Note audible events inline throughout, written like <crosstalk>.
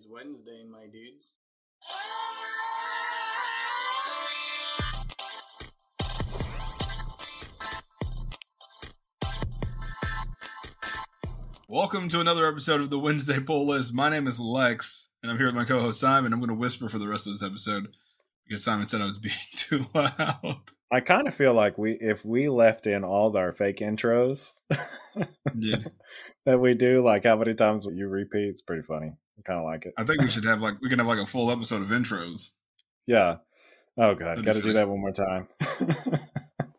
is Wednesday, my dudes. Welcome to another episode of the Wednesday Pull List. My name is Lex, and I'm here with my co-host Simon. I'm going to whisper for the rest of this episode because Simon said I was <laughs> being too loud. I kind of feel like we, if we left in all our fake intros <laughs> Yeah, that we do, like how many times would you repeat, it's pretty funny. Kind of like it. I think we should have like we can have like a full episode of intros. Yeah. Oh god, got to do that one more time.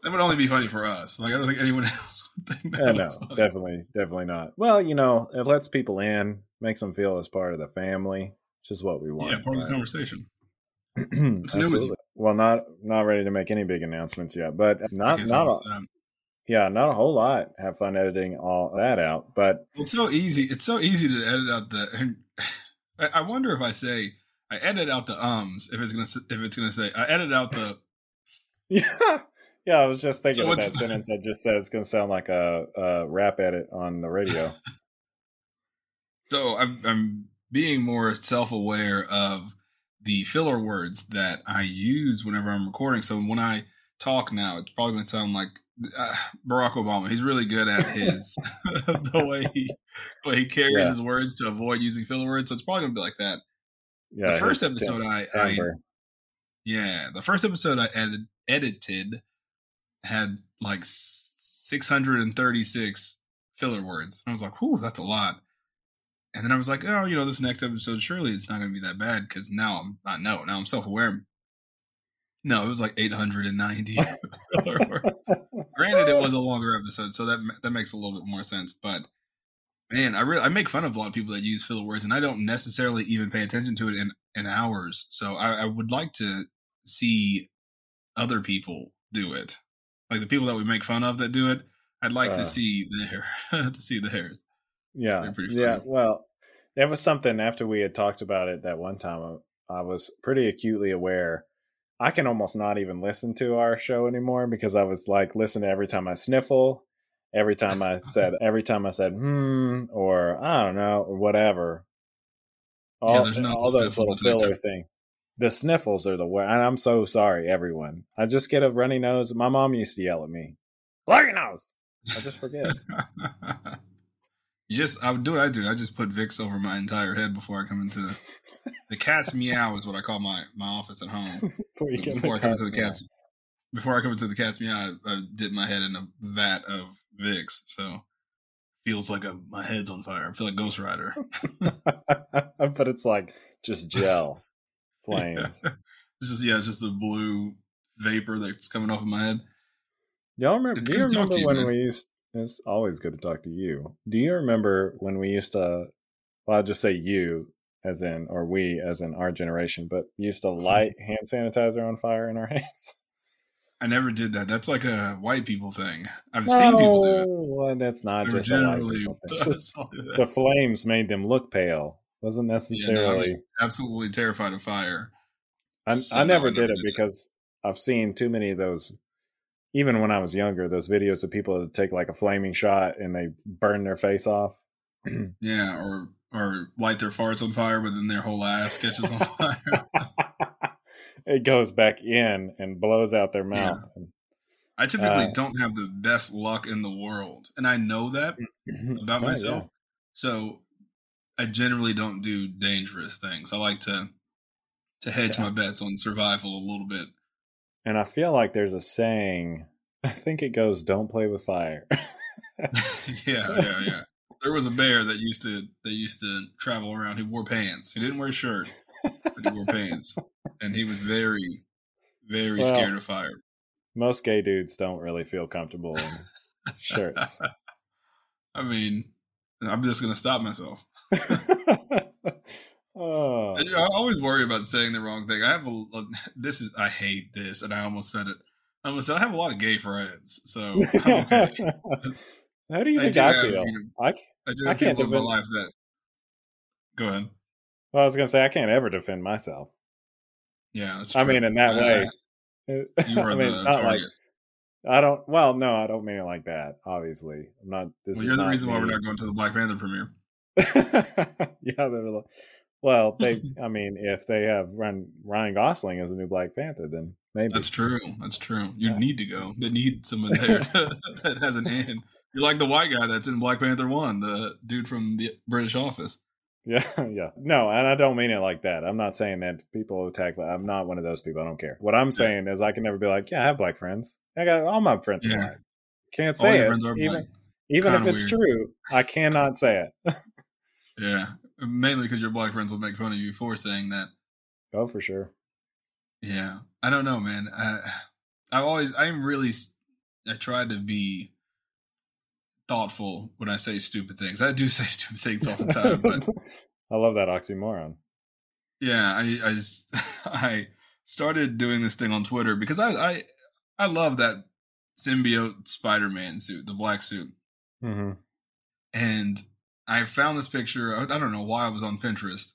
That would only be funny for us. Like I don't think anyone <laughs> else would think that Yeah, no, funny. definitely, definitely not. Well, you know, it lets people in, makes them feel as part of the family, which is what we want. Yeah, part of the conversation. <clears throat> What's new with you? Absolutely. Well, not not ready to make any big announcements yet, but not not a, um, yeah, not a whole lot. Have fun editing all that out, but It's so easy. It's so easy to edit out the. I I wonder if I say I edit out the ums if it's gonna if it's gonna say I edit out the Yeah, <laughs> yeah. I was just thinking So of that sentence. I just said it's to sound like a, a rap edit on the radio. <laughs> so I'm I'm being more self aware of the filler words that I use whenever I'm recording. So when I talk now, it's probably gonna sound like uh, Barack Obama. He's really good at his <laughs> <laughs> the way he the way he carries Yeah. his words to avoid using filler words. So it's probably gonna be like that. Yeah, the first episode I, I. Yeah, the first episode I edit, edited had like 636 filler words. I was like, whew, that's a lot. And then I was like, oh, you know, this next episode, surely it's not going to be that bad because now I'm, I know, now I'm self aware. No, it was like 890 <laughs> filler words. Granted, it was a longer episode, so that that makes a little bit more sense. But man, I really I make fun of a lot of people that use filler words, and I don't necessarily even pay attention to it in in hours. So I, I would like to see other people do it, like the people that we make fun of that do it. I'd like Uh. to see their <laughs> to see theirs. Yeah, yeah. Well, there was something after we had talked about it that one time. I, I was pretty acutely aware. I can almost not even listen to our show anymore because I was like listening every time I sniffle, every time I <laughs> said, every time I said hmm or I don't know or whatever. All, Yeah, there's no all those little filler things. The sniffles are the worst. And I'm so sorry, everyone. I just get a runny nose. My mom used to yell at me, "Blow your nose." I just forget. <laughs> you just I would do what I do. I just put Vicks over my entire head before I come into the cat's <laughs> meow is what I call my my office at home. <laughs> Before before I come into the meow. cat's before I come into the cat's meow, I, I dip my head in a vat of Vicks. So feels like i my head's on fire. I feel like Ghost Rider. <laughs> but it's like just gel flames. It's just yeah, it's just the blue vapor that's coming off of my head. Y'all remember? It's Do you remember you, when man. we used? It's always good to talk to you. Do you remember when we used to? Well, I'll just say you, as in, or we, as in our generation, but used to <laughs> light hand sanitizer on fire in our <laughs> hands. I never did that. That's like a white people thing. I've seen people do it. Well, that's not Never just a white generally. <laughs> It's just the flames made them look pale. Wasn't Yeah, no, necessarily. absolutely terrified of fire. I, So I no, never I did never it did it. because I've seen too many of those. Even when I was younger, those videos of people that take like a flaming shot and they burn their face off. <clears throat> Yeah, or or light their farts on fire, but then their whole ass catches on fire. <laughs> it goes back in and blows out their Yeah. mouth. I typically Uh, don't have the best luck in the world, and I know that <clears throat> about myself. yeah. So I generally don't do dangerous things. I like to to hedge Yeah. my bets on survival a little bit. And I feel like there's a saying. I think it goes, "Don't play with fire." <laughs> yeah, yeah, yeah. There was a bear that used to that used to travel around. He wore pants. He didn't wear a shirt, but he wore pants, and he was very, very Well, scared of fire. Most gay dudes don't really feel comfortable in shirts. <laughs> I mean, I'm just gonna stop myself. <laughs> oh, I, I always worry about saying the wrong thing. I have a, a this is I hate this, and I almost said it. I almost said I have a lot of gay friends, so <laughs> okay. How do you I think do I have, feel? you know, I, I do I can't in my defend- life that. Go ahead. well, I was gonna say I can't ever defend myself. Yeah, that's I mean, in that Uh, way. <laughs> you are I mean, the target. like I don't. Well, no, I don't mean it like that. Obviously, I'm not. This well, is you're the reason why we're not going to the Black Panther premiere. <laughs> yeah, they're like, Well, they. <laughs> I mean, if they have run Ryan Gosling as a new Black Panther, then maybe That's true. That's true. You Yeah. need to go. They need someone there <laughs> to, <laughs> that has an hand. You're like the white guy that's in Black Panther One, the dude from the British Office. Yeah, yeah. No, and I don't mean it like that. I'm not saying that people attack. Me. I'm not one of those people. I don't care. What I'm saying is, I can never be like, yeah, I have black friends. I got all my friends are Yeah. black. Can't All say it, friends are even even if it's weird. true. I cannot say it. Yeah, mainly because your black friends will make fun of you for saying that. oh, for sure. Yeah, I don't know, man. I, I've always, I'm really, I try to be thoughtful when I say stupid things. I do <laughs> say stupid things all the time, but <laughs> I love that oxymoron. yeah, I, I just, <laughs> I started doing this thing on Twitter because I, I, I love that symbiote Spider-Man suit, the black suit, hmm and I found this picture. I, don't know why I was on Pinterest.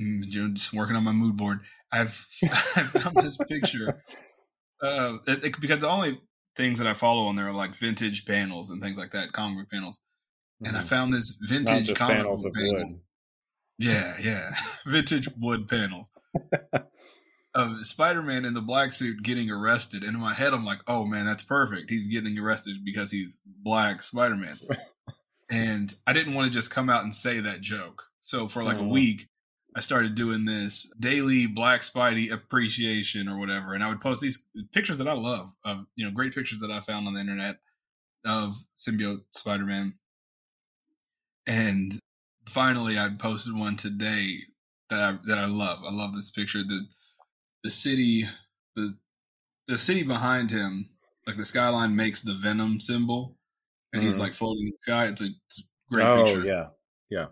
Mm, You know, just working on my mood board. I've <laughs> I found this picture uh, it, it- because the only things that I follow on there are like vintage panels and things like that, comic book panels. And I found this Mm-hmm. Vintage comic panels book of panel. wood. Yeah, yeah, <laughs> vintage wood panels <laughs> of Spider-Man in the black suit getting arrested. And in my head, I'm like, oh man, that's perfect. He's getting arrested because he's black Spider-Man. And I didn't want to just come out and say that joke. So for like a Mhm. week, I started doing this daily Black Spidey appreciation or whatever, and I would post these pictures that I love of you know great pictures that I found on the internet of symbiote Spider-Man. And finally, I posted one today that I that I love. I love this picture. the The city, the the city behind him, like the skyline makes the Venom symbol, and he's Mhm. like floating in the sky. It's a, it's a great oh picture. Yeah, yeah,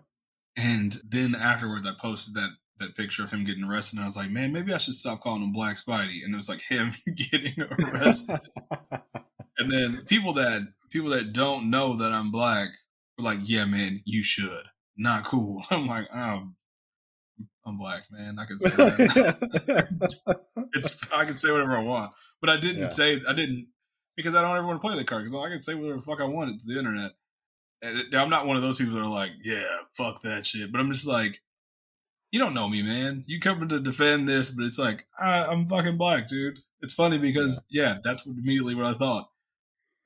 And then afterwards, I posted that that picture of him getting arrested, and I was like, man, maybe I should stop calling him Black Spidey. And it was like him <laughs> getting arrested. <laughs> and then people that people that don't know that I'm black were like, yeah, man, you should. Not cool. <laughs> I'm like, oh, I'm black, man. I can say that. it's I can say whatever I want, but I didn't Yeah. say I didn't because I don't ever want to play that card because I can say whatever the fuck I want. It's the internet, and it, I'm not one of those people that are like, yeah, fuck that shit. But I'm just like, you don't know me, man. You coming to defend this, but it's like I, I'm fucking black, dude. It's funny because yeah, that's what, immediately what I thought.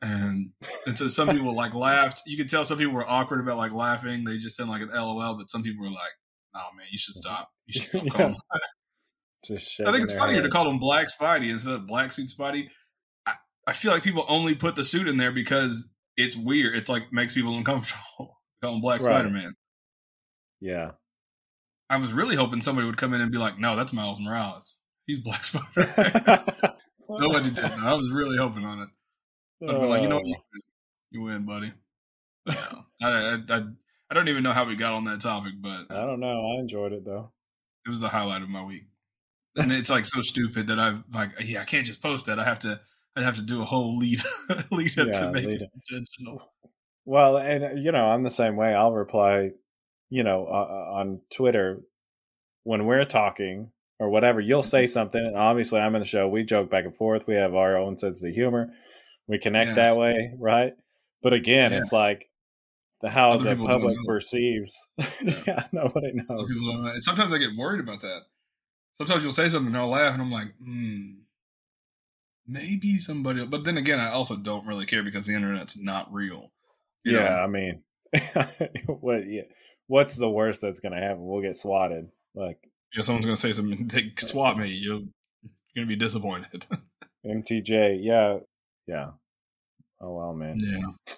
And, and so some people like laughed. You could tell some people were awkward about like laughing. They just sound like an LOL, but some people were like, "Oh man, you should stop. You should <laughs> stop Yeah. calling <laughs> Just I think it's funnier to call him Black Spidey instead of Black Suit Spidey. I, feel like people only put the suit in there because it's weird. It's like makes people <laughs> uncomfortable. Calling Black Right. Spider Man. Yeah. I was really hoping somebody would come in and be like, "No, that's Miles Morales. He's Black <laughs> Spider." Man. <laughs> Nobody did. That. I was really hoping on it. I'd be like, you know, what? Uh. you, Oh. win, buddy. But I, I, I, I don't even know how we got on that topic, but I don't know. I enjoyed it though. it was the highlight of my week. And it's like so stupid that I've like, yeah, I can't just post that. I have to, I have to do a whole lead, <laughs> lead up Yeah, to make it intentional. Well, and uh, you know, I'm the same way. I'll reply, you know, uh, on Twitter when we're talking or whatever. You'll say something, and obviously, I'm in the show. We joke back and forth. We have our own sense of humor. We connect Yeah. that way, right? But again, Yeah. it's like the how Other the public perceives. <laughs> yeah, nobody knows. people don't know. And sometimes I get worried about that. Sometimes you'll say something and I'll laugh and I'm like, hmm, maybe somebody. But then again, I also don't really care because the internet's not real. You know? Yeah, I mean, <laughs> what? Yeah, what's the worst that's going to happen? We'll get swatted. Like Yeah, someone's gonna say something. They <laughs> swat me. You're, you're gonna be disappointed. <laughs> MTJ. Yeah, yeah. Oh well, man. yeah.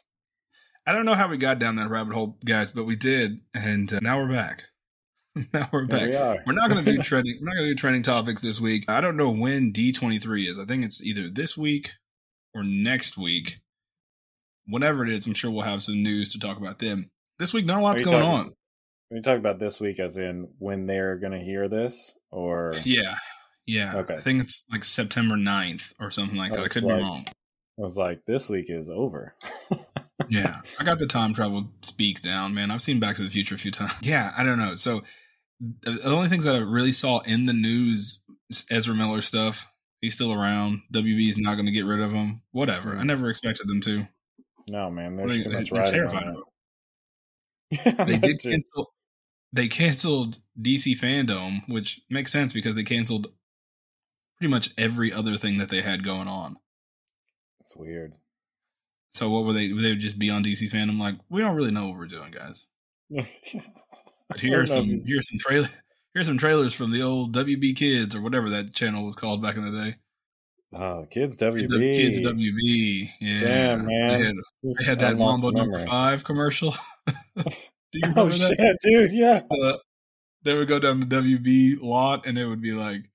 I don't know how we got down that rabbit hole, guys, but we did, and uh, now we're back. <laughs> now we're back. we are. We're not going to do <laughs> trending. We're not going to do trending topics this week. I don't know when D twenty three is. I think it's either this week or next week. Whenever it is, I'm sure we'll have some news to talk about them. This week, not a lot's going talking- on. Are you talking about this week, as in when they're going to hear this, or Yeah, yeah. Okay. I think it's like September 9th or something like that. I could like- be wrong. I was like, this week is over. <laughs> Yeah, I got the time travel speak down, man. I've seen Back to the Future a few <laughs> times. Yeah, I don't know. So the only things that I really saw in the news Ezra Miller stuff. He's still around. WB's not going to get rid of him. Whatever. I mm-hmm. never expected them to. no, man, What are there's you- too much they're terrified of it. <laughs> They did cancel. they canceled DC Fandom, which makes sense because they canceled pretty much every other thing that they had going on. It's weird. So what were they? They would they just be on DC Fandom? Like we don't really know what we're doing, guys. <laughs> But here's some here's some trailer here's some trailers from the old WB Kids or whatever that channel was called back in the day. Oh, Kids WB. Kids WB. Yeah. Damn, man. They had, they had that Mambo number five commercial. <laughs> Do you <laughs> oh, shit, that? dude. Yeah. Uh, they would go down the WB lot and it would be like,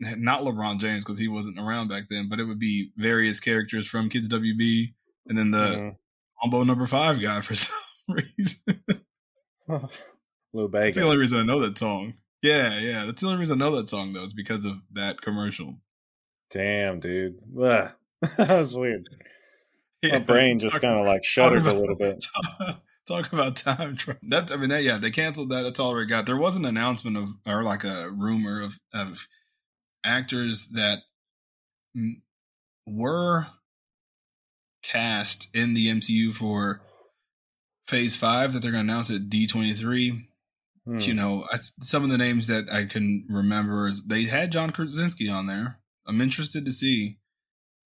<laughs> not LeBron James because he wasn't around back then, but it would be various characters from Kids WB and then the mm-hmm. Mambo number five guy for <laughs> some reason. <laughs> Lou Bega. That's the only reason I know that song. Yeah, yeah. That's the only reason I know that song though, is because of that commercial. Damn, dude. that was weird. Yeah, My brain just kind of like shuddered about, a little bit. Talk about time travel. That's I mean, that, yeah, they canceled that. That's all we got. There was an announcement of, or like a rumor of of actors that were cast in the MCU for Phase Five that they're going to announce at D twenty three. Hmm. You know, I, some of the names that I can remember is they had John Krasinski on there. I'm interested to see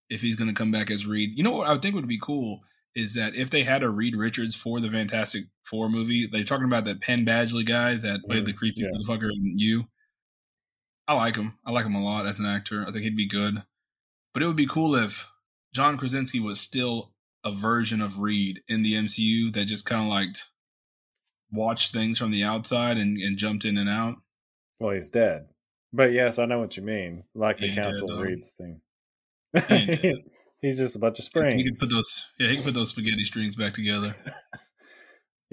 if he's going to come back as Reed. You know what I think would be cool is that if they had a Reed Richards for the Fantastic Four movie, they're talking about that Penn Badgley guy that played the hmm. creepy yeah. motherfucker in You. I like him. I like him a lot as an actor. I think he'd be good. But it would be cool if John Krasinski was still a version of Reed in the MCU that just kind of liked watched things from the outside and, and jumped in and out. Well, he's dead. But yes, I know what you mean. Like the Council dead, Reed's thing. <laughs> he's just a bunch of springs. He can put those yeah, he can put those spaghetti strings back together. <laughs>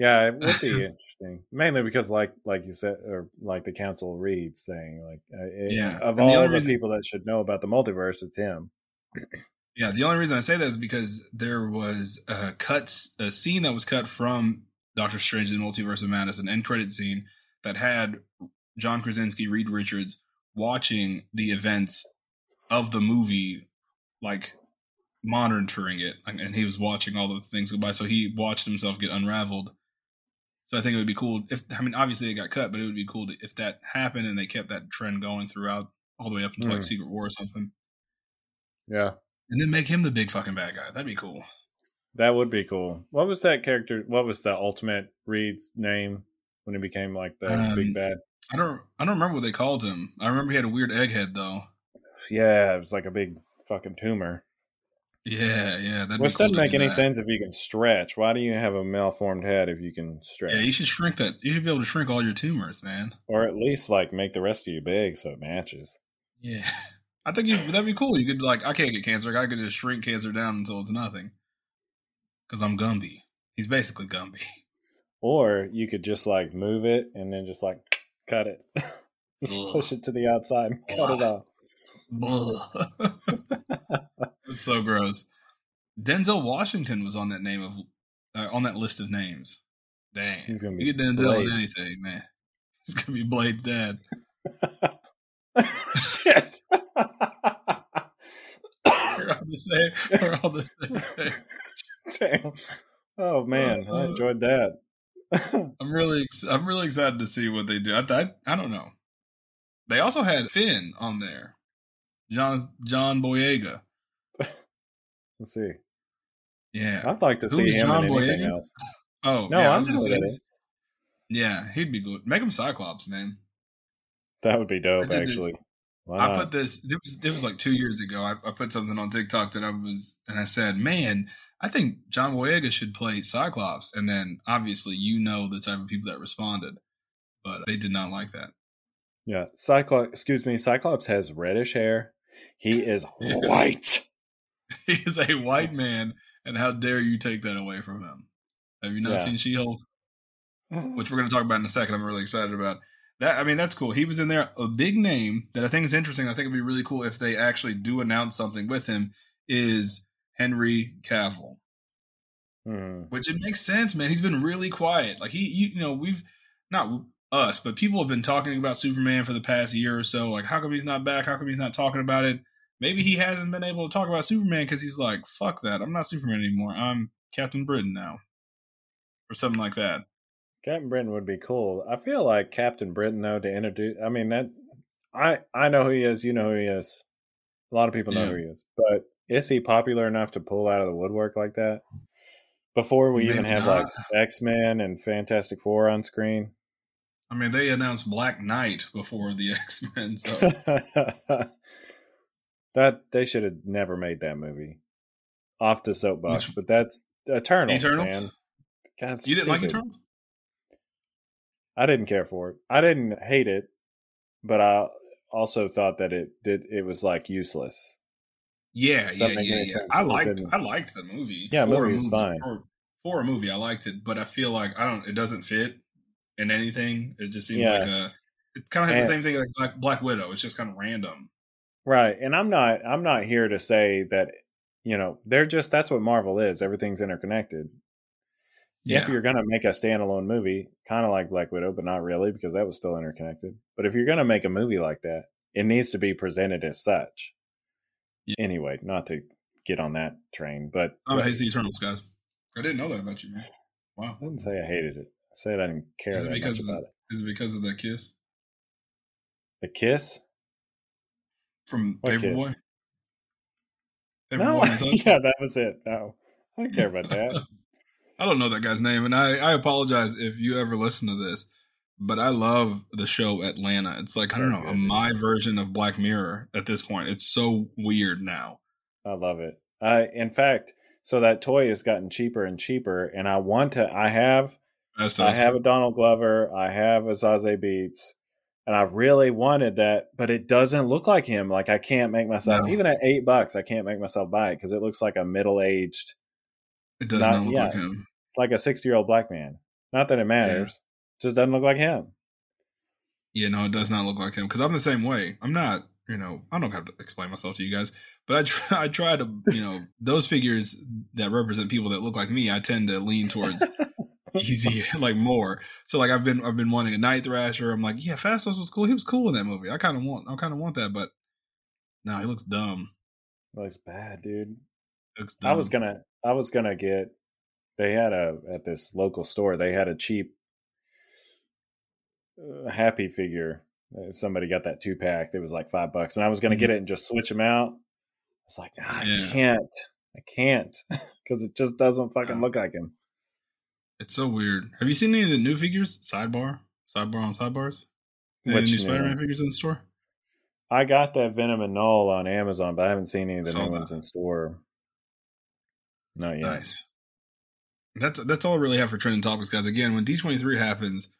yeah, it would be <laughs> interesting. Mainly because like like you said or like the Council Reeds thing. Like uh, it, yeah. of and all the, reason, people that should know about the multiverse, it's him. Yeah, the only reason I say that is because there was a cuts a scene that was cut from Doctor Strange and Multiverse of Madness, an end credit scene that had John Krasinski, Reed Richards watching the events of the movie, like monitoring it, and he was watching all the things go by. So he watched himself get unraveled. So I think it would be cool if I mean obviously it got cut, but it would be cool to, if that happened and they kept that trend going throughout all the way up until mm. like hmm. Secret War or something. Yeah, and then make him the big fucking bad guy. That'd be cool. That would be cool. What was that character? What was the ultimate Reed's name when he became like the um, big bad? I don't. I don't remember what they called him. I remember he had a weird egghead though. Yeah, it was like a big fucking tumor. Yeah, yeah. Which cool doesn't make any that. sense if you can stretch. Why do you have a malformed head if you can stretch? Yeah, you should shrink that. You should be able to shrink all your tumors, man. Or at least like make the rest of you big so it matches. Yeah. <laughs> I think you, that'd be cool. You could like, I can't get cancer. I could just shrink cancer down until it's nothing. Because I'm Gumby. He's basically Gumby. <laughs> Or you could just like move it and then just like <sniffs> cut it, <laughs> just Ugh. push it to the outside and cut it off. It's so gross. Denzel Washington was on that name of uh, on that list of names. Dang, he's gonna be you get Denzel Blade. in anything, man. <laughs> He's gonna be Blade's dad. <laughs> Shit. <laughs> we're all the same. We're all the same. Damn. Oh man, I enjoyed that. I'm really, I'm really excited to see what they do. I, I, I don't know. They also had Finn on there, John John Boyega. <laughs> Let's see. Yeah, I'd like to Who see him John in anything Boyega? else. <laughs> Oh no, yeah, I'm just saying. Yeah, he'd be good. Make him Cyclops, man. That would be dope, actually. I put this. It was, it was like two years ago. I, I, put something on TikTok that I was, and I said, "Man, I think John Boyega should play Cyclops." And then, obviously, you know the type of people that responded, but they did not like that. Yeah, Cyclops. Excuse me, Cyclops has reddish hair. He is <laughs> white. <laughs> he is a white man, and how dare you take that away from him? Have you not yeah. seen She Hulk? Which we're going to talk about in a second. I'm really excited about that I mean that's cool. He was in there a big name that I think is interesting. I think it'd be really cool if they actually do announce something with him is Henry Cavill. Hmm. Which it makes sense, man. He's been really quiet. Like he you, you know, we've not us, but people have been talking about Superman for the past year or so. Like how come he's not back? How come he's not talking about it? Maybe he hasn't been able to talk about Superman cuz he's like, fuck that. I'm not Superman anymore. I'm Captain Britain now. Or something like that. Captain Britain would be cool. I feel like Captain Britain though to introduce. I mean that I I know who he is. You know who he is. A lot of people know Yeah. who he is. But is he popular enough to pull out of the woodwork like that? Before we even Maybe have not. like X Men and Fantastic Four on screen. I mean, they announced Black Knight before the <laughs> X Men, so <laughs> that they should have never made that movie. Off the soapbox, Which- but that's Eternals, Eternals? man. God, you didn't like. Eternals? I didn't care for it. I didn't hate it, but I also thought that it did. It was like useless. Yeah, yeah, yeah, yeah. I liked. I liked the movie. Yeah, For a movie was fine. For, for a movie, I liked it, but I feel like I don't. It doesn't fit in anything. It just seems Yeah. like a. It kind of has And- the same thing like Black, Black Widow. It's just kind of random. Right. And I'm not I'm not here to say that you know, they're just that's what Marvel is. Everything's interconnected. Yeah, If you're going to make a standalone movie, kind of like Black Widow, but not really because that was still interconnected. But if you're going to make a movie like that, it needs to be presented as such. Yeah. Anyway, not to get on that train, but I hate the Eternals, guys. I didn't know that about you, man. Wow. I didn't say I hated it. I said I didn't care Is it because of the- about it. Is it because of that kiss The kiss? From Paperboy? Paperboy No, and his husband? yeah, that was it. No, I don't care about that. <laughs> I don't know that guy's name, and I, I apologize if you ever listen to this, but I love the show Atlanta. It's like I don't know, my version of Black Mirror at this point. It's so weird now. I love it. I, in fact, so that toy has gotten cheaper and cheaper, and I want to. I have, I have a Donald Glover. I have a Zazie Beetz, and I've really wanted that, but it doesn't look like him. Like I can't make myself, No. even at eight bucks, I can't make myself buy it because it looks like a middle aged, It does not- not, look yeah. like him. like a sixty year old black man. Not that it matters, just doesn't look like him. Yeah, no, it does not look like him because I'm the same way. I'm not, you know, I don't have to explain myself to you guys, but I try, <laughs> I try to, you know, those figures that represent people that look like me, I tend to lean towards easy, <laughs> like more. So like I've been, I've been wanting a Night Thrasher. I'm like, yeah, Phastos was cool. He was cool in that movie. I kind of want, I kind of want that, but no, he looks dumb. looks bad, dude. Looks dumb. I was gonna I was gonna get they had a at this local store they had a cheap uh, happy figure. Uh, Somebody got that two pack. It was like five bucks, and I was gonna get it and just switch them out. It's like "Ah, I Yeah. can't, I can't, <laughs> because it just doesn't fucking Uh, look like him. It's so weird. Have you seen any of the new figures? Sidebar, sidebar on sidebars. Any Which new new Spider-Man figures in the store? I got that Venom and Knull on Amazon, but I haven't seen any of the Saw new that. ones in store. Not yet. Nice. That's that's all I really have for trending topics, guys. Again, when D twenty three happens,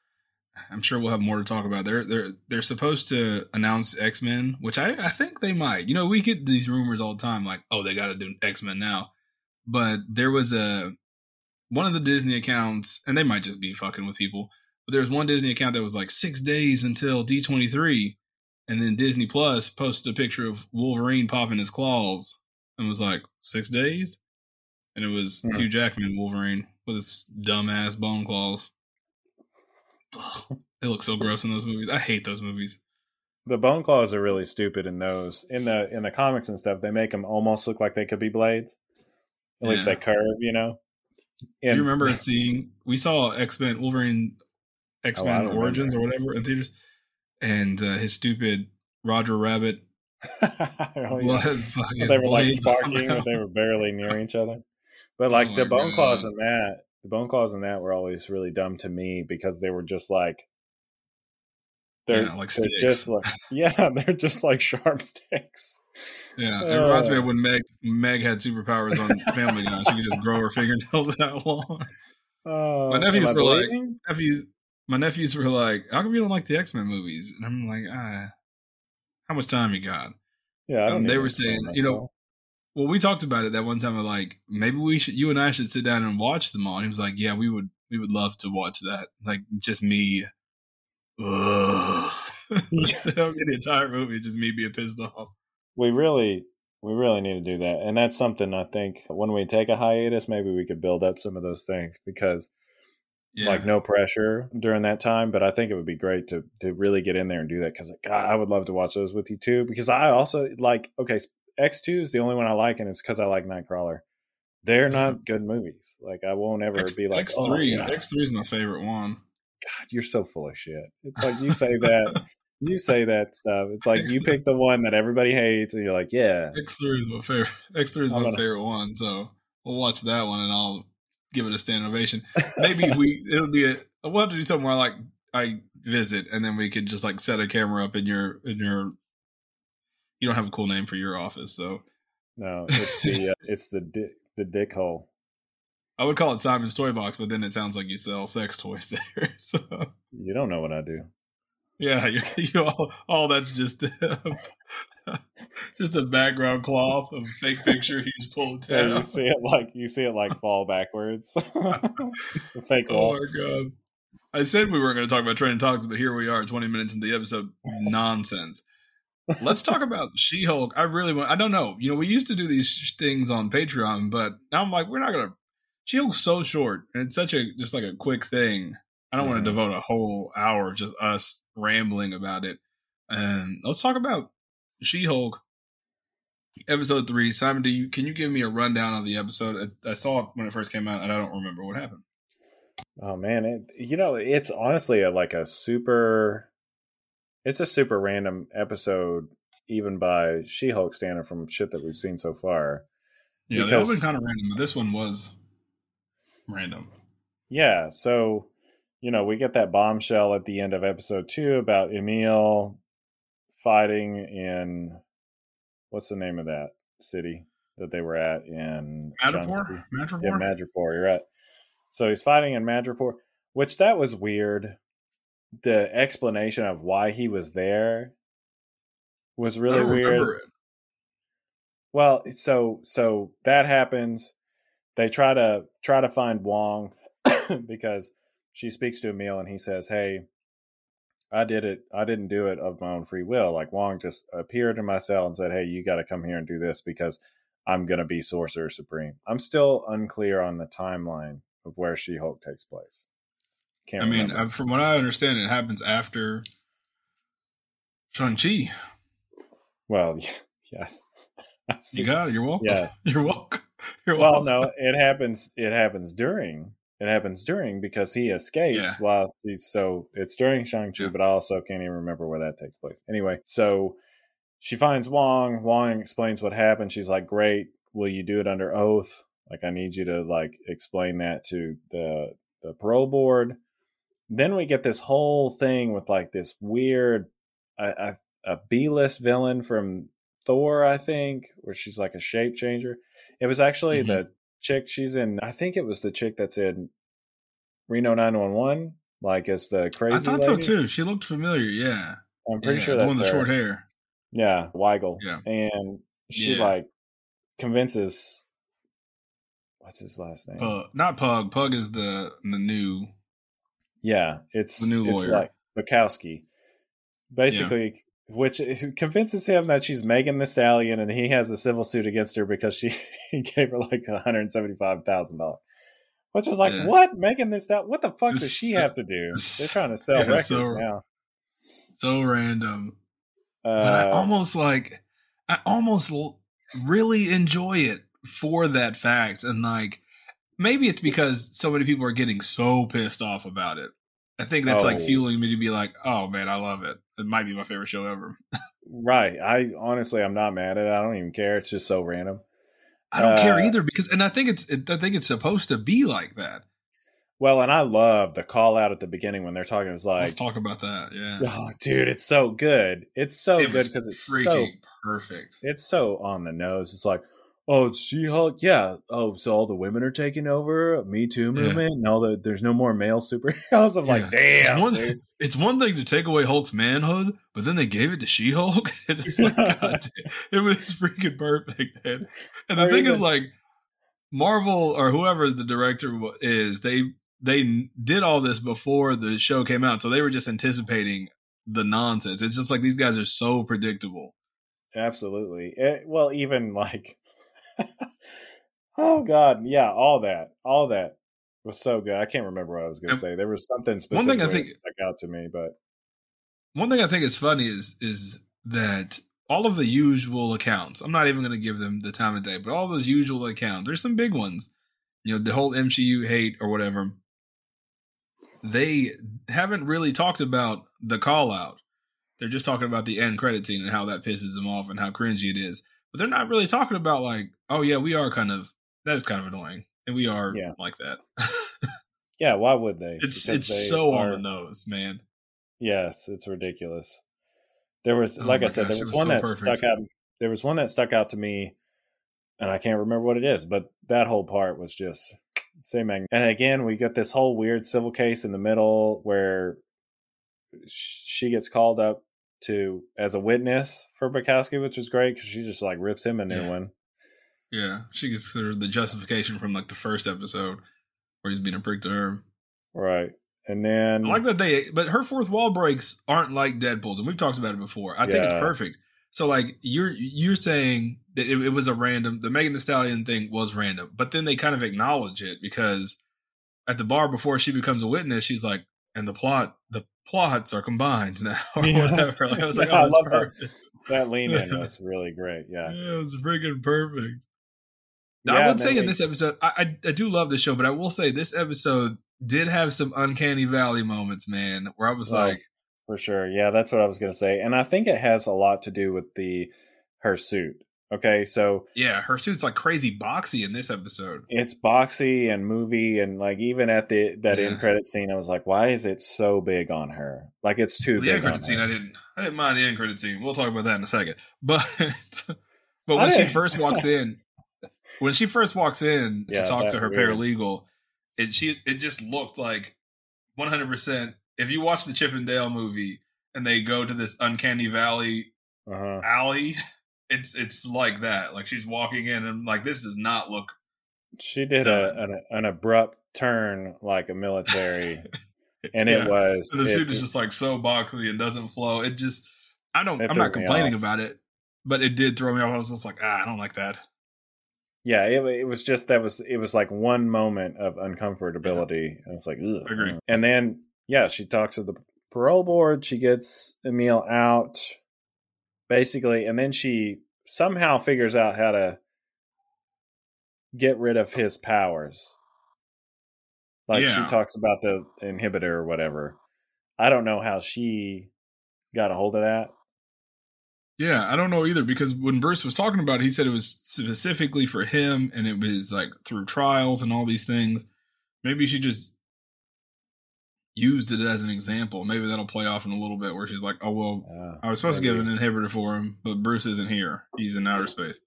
I'm sure we'll have more to talk about. They're they're they're supposed to announce X Men, which I I think they might. You know, we get these rumors all the time, like oh they got to do X Men now, but there was a one of the Disney accounts, and they might just be fucking with people. But there was one Disney account that was like six days until D twenty three, and then Disney Plus posted a picture of Wolverine popping his claws and was like six days, and it was Hmm. Hugh Jackman Wolverine with his dumbass bone claws. Ugh, they look so gross in those movies. I hate those movies. The bone claws are really stupid in those. In the in the comics and stuff, they make them almost look like they could be blades. At least they curve, you know. Do you remember <laughs> seeing? We saw X Men Wolverine, X Men Oh, remember. Origins or whatever in theaters, and uh, his stupid Roger Rabbit <laughs> Oh, yeah. they were like sparking, but they were barely near each other. But like Oh the bone claws in that, the bone claws in that were always really dumb to me because they were just like they're, Yeah, like they're sticks. just like <laughs> yeah, they're just like sharp sticks. Yeah, it reminds me Uh. of when Meg Meg had superpowers on Family Guy. She could just grow her fingernails <laughs> that long. Oh, My nephews were like- nephews, my nephews were like, "How come you don't like the X Men movies?" And I'm like, "Ah, how much time you got?" yeah, um, they were saying, you know. Well, we talked about it that one time. Of like, maybe we should, you and I should sit down and watch them all. And he was like, "Yeah, we would, we would love to watch that. Like, just me." <laughs> Of the entire movie, just me being pissed off. we really we really need to do that and that's something i think when we take a hiatus maybe we could build up some of those things because Yeah, like no pressure during that time but i think it would be great to to really get in there and do that because god i would love to watch those with you too because i also like okay x2 is the only one i like and it's because i like nightcrawler they're mm-hmm. not good movies like i won't ever X, be like X oh, three. yeah. X three is my favorite one. God, you're so full of shit. It's like you say that, you say that stuff. It's like you pick the one that everybody hates, and you're like, yeah. X three is my favorite. X three is I'm my gonna- favorite one. So we'll watch that one, and I'll give it a standing ovation. <laughs> Maybe we it'll be a we'll have to do something where I like I visit, and then we could just like set a camera up in your in your. You don't have a cool name for your office, so No, it's the uh, <laughs> it's the di- the dick hole. I would call it Simon's Toy Box, but then it sounds like you sell sex toys <laughs> there. So You don't know what I do. yeah, <laughs> you, you all, all that's just <laughs> just a background cloth of fake picture. You just pull it Yeah, down. you see it like you see it like fall backwards. it's a fake Oh wall. my god! I said we weren't going to talk about training talks, but here we are, twenty minutes into the episode. Nonsense. Let's talk about She Hulk. I really want. I don't know. You know, we used to do these sh- things on Patreon, but now I'm like, we're not going to. She Hulk's so short, and it's such a just like a quick thing. I don't want Mhm. to devote a whole hour of just us rambling about it. And let's talk about She Hulk. Episode three, Simon. Do you can you give me a rundown of the episode? I, I saw it when it first came out, and I don't remember what happened. Oh man, it, you know, it's honestly a, like a super. It's a super random episode, even by She-Hulk standard from shit that we've seen so far. Yeah, Because- been kind of random, but this one was random. Yeah, so you know, we get that bombshell at the end of episode two about Emil fighting in what's the name of that city that they were at in Madripoor? Madripoor? Yeah, Madripoor. You're right. So he's fighting in Madripoor, which that was weird. The explanation of why he was there was really weird. it. Well, so so that happens. They try to try to find Wong <coughs> because she speaks to Emil and he says, "Hey, I did it. I didn't do it of my own free will. Like Wong just appeared in my cell and said, "Hey, you got to come here and do this because I'm going to be Sorcerer Supreme." I'm still unclear on the timeline of where She-Hulk takes place. Can't I mean, remember. uh, from what I understand, it happens after Shang-Chi. well, <laughs> yes. <laughs> You got it. You're welcome. Yes. <laughs> You're welcome. <laughs> You're well welcome. no it happens it happens during it happens during because he escapes Yeah. while he's so it's during shang-chi Yeah. but i also can't even remember where that takes place anyway so she finds wong wong explains what happened she's like great will you do it under oath like i need you to like explain that to the the parole board then we get this whole thing with like this weird a, a, a b-list villain from thor i think where she's like a shape changer it was actually Mhm. the chick she's in. I think it was the chick that's in Reno 911. Like as the crazy. I thought so too. She looked familiar. Yeah. I'm pretty Yeah, sure the that's one with the short hair. Yeah, Wiegel. Yeah. And she Yeah. like convinces. What's his last name? Pug. Not Pug. Pug is the the new. Yeah, it's The new it's like Bukowski. Basically, which <laughs> convinces him that she's Megan Thee Stallion, and he has a civil suit against her because she <laughs> he gave her like one hundred seventy five thousand dollars. Which is like, Yeah. what? Megan this Stallion? What the fuck does This- she have to do? They're <laughs> trying to sell Yeah, records so- now. So random. Uh, but I almost like I almost really enjoy it for that fact and like maybe it's because so many people are getting so pissed off about it. I think that's like Oh. fueling me to be like, "Oh man, I love it. It might be my favorite show ever." <laughs> right. I honestly, I'm not mad at it. I don't even care. It's just so random. I don't care Uh, either because and I think it's it, I think it's supposed to be like that. Well, and I love the call out at the beginning when they're talking. It's like, Let's talk about that. Yeah. oh, dude, it's so good. It's so It good because it's so perfect. It's so on the nose. It's like, oh, it's She Hulk. Yeah. Oh, so all the women are taking over. Me Too Yeah. movement. And all the there's no more male superheroes. <laughs> I'm Yeah. like, damn. It's one, <laughs> it's one thing to take away Hulk's manhood, but then they gave it to She Hulk. <laughs> It's just like, God it was freaking perfect, man. And the Or thing is, like, Marvel or whoever the director is, they they did all this before the show came out, so they were just anticipating the nonsense. It's just like these guys are so predictable. Absolutely. It- well, even like, <laughs> oh god, yeah, all that, all that was so good. I can't remember what I was going to say. There was something specific one thing I that think- stuck out to me, but One thing I think is funny is is that all of the usual accounts. I'm not even going to give them the time of day, but all those usual accounts. There's some big ones. You know, the whole MCU hate or whatever. they haven't really talked about the call out. They're just talking about the end credit scene and how that pisses them off and how cringy it is. But they're not really talking about like, oh yeah, we are kind of that is kind of annoying, and we are Yeah. like that. Yeah, why would they? it's Because it's they so on the nose, man. Yes, it's ridiculous. There was, Oh like I said, gosh, there was, was one so that perfect. stuck out. There was one that stuck out to me, and I can't remember what it is, but that whole part was just same. mag- And again, we got this whole weird civil case in the middle where she gets called up to as a witness for Bukowski, which was great because she just like rips him a new Yeah. one. Yeah, she gets of the justification from like the first episode where he's being a prick to her. Right. And then I like that they, but her fourth wall breaks aren't like Deadpool's, and we've talked about it before. I think it's perfect. So like you're you're saying that it, it was a random, the Megan Thee Stallion thing was random, but then they kind of acknowledge it because at the bar before she becomes a witness, she's like, and the plot, the plots are combined now <laughs> or Yeah. whatever. Like, I was like, Yeah, I oh, that's love that. that lean in was really great. Yeah. Yeah, it was freaking perfect. Yeah, I would say in we- this episode, I, I I do love the show, but I will say this episode did have some uncanny valley moments, man, where I was Well, like, For sure. Yeah, that's what I was going to say. And I think it has a lot to do with the her suit. Okay, so yeah, her suit's like crazy boxy in this episode. it's boxy and movie and like even at the that Yeah. end credit scene I was like why is it so big on her? Like it's too The big end credit scene, her. I didn't, I didn't mind the end credit scene. We'll talk about that in a second. <laughs> But, but when she first walks in, when she first walks in <laughs> Yeah, to talk to her weird. paralegal, it she it just looked like one hundred percent. If you watch the Chip and Dale movie and they go to this uncanny valley Uh-huh. alley, <laughs> it's it's like that. Like she's walking in and like this does not look. She did a, an an abrupt turn like a military <laughs> and Yeah. it was And the suit is just like so boxy and doesn't flow. It just I don't. I'm not complaining about it, but it did throw me off. I was just like, ah, I don't like that. Yeah, it, it was just that was it was like one moment of uncomfortability, and it's like, Ugh. Agree. And then yeah, she talks to the parole board. She gets Emil out, basically, and then she somehow figures out how to get rid of his powers. Like she talks about the inhibitor or whatever. I don't know how she got a hold of that. Yeah, I don't know either because when Bruce was talking about it, he said it was specifically for him and it was like through trials and all these things. Maybe she just used it as an example. Maybe that'll play off in a little bit where she's like, oh, well, Uh, I was supposed to give an inhibitor for him, but Bruce isn't here. He's in outer space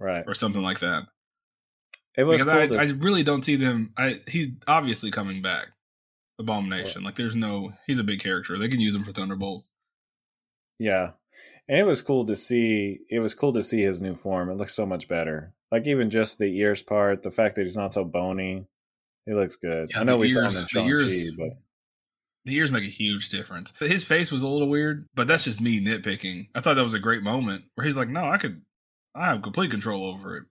right. or something like that. It was cool. I, to- I really don't see them. I He's obviously coming back. Abomination. Like, there's no. He's a big character. They can use him for Thunderbolt. Yeah. And it was cool to see it was cool to see his new form. It looks so much better. Like even just the ears part, the fact that he's not so bony. It looks good. Yeah, I know we saw him ears- in the Shang-Chi, but The ears make a huge difference. His face was a little weird, but that's just me nitpicking. I thought that was a great moment where he's like, "No, I could, I have complete control over it."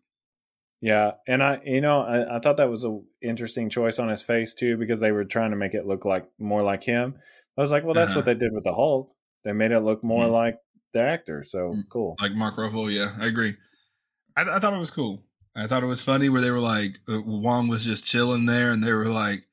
yeah, and I you know, I, I thought that was a interesting choice on his face too, because they were trying to make it look like more like him. I was like, well, that's Uh-huh. what they did with the Hulk. They made it look more Mhm. like the actor. So Mm. cool. Like Mark Ruffalo, yeah, I agree. I, I thought it was cool. I thought it was funny where they were like, uh, Wong was just chilling there, and they were like,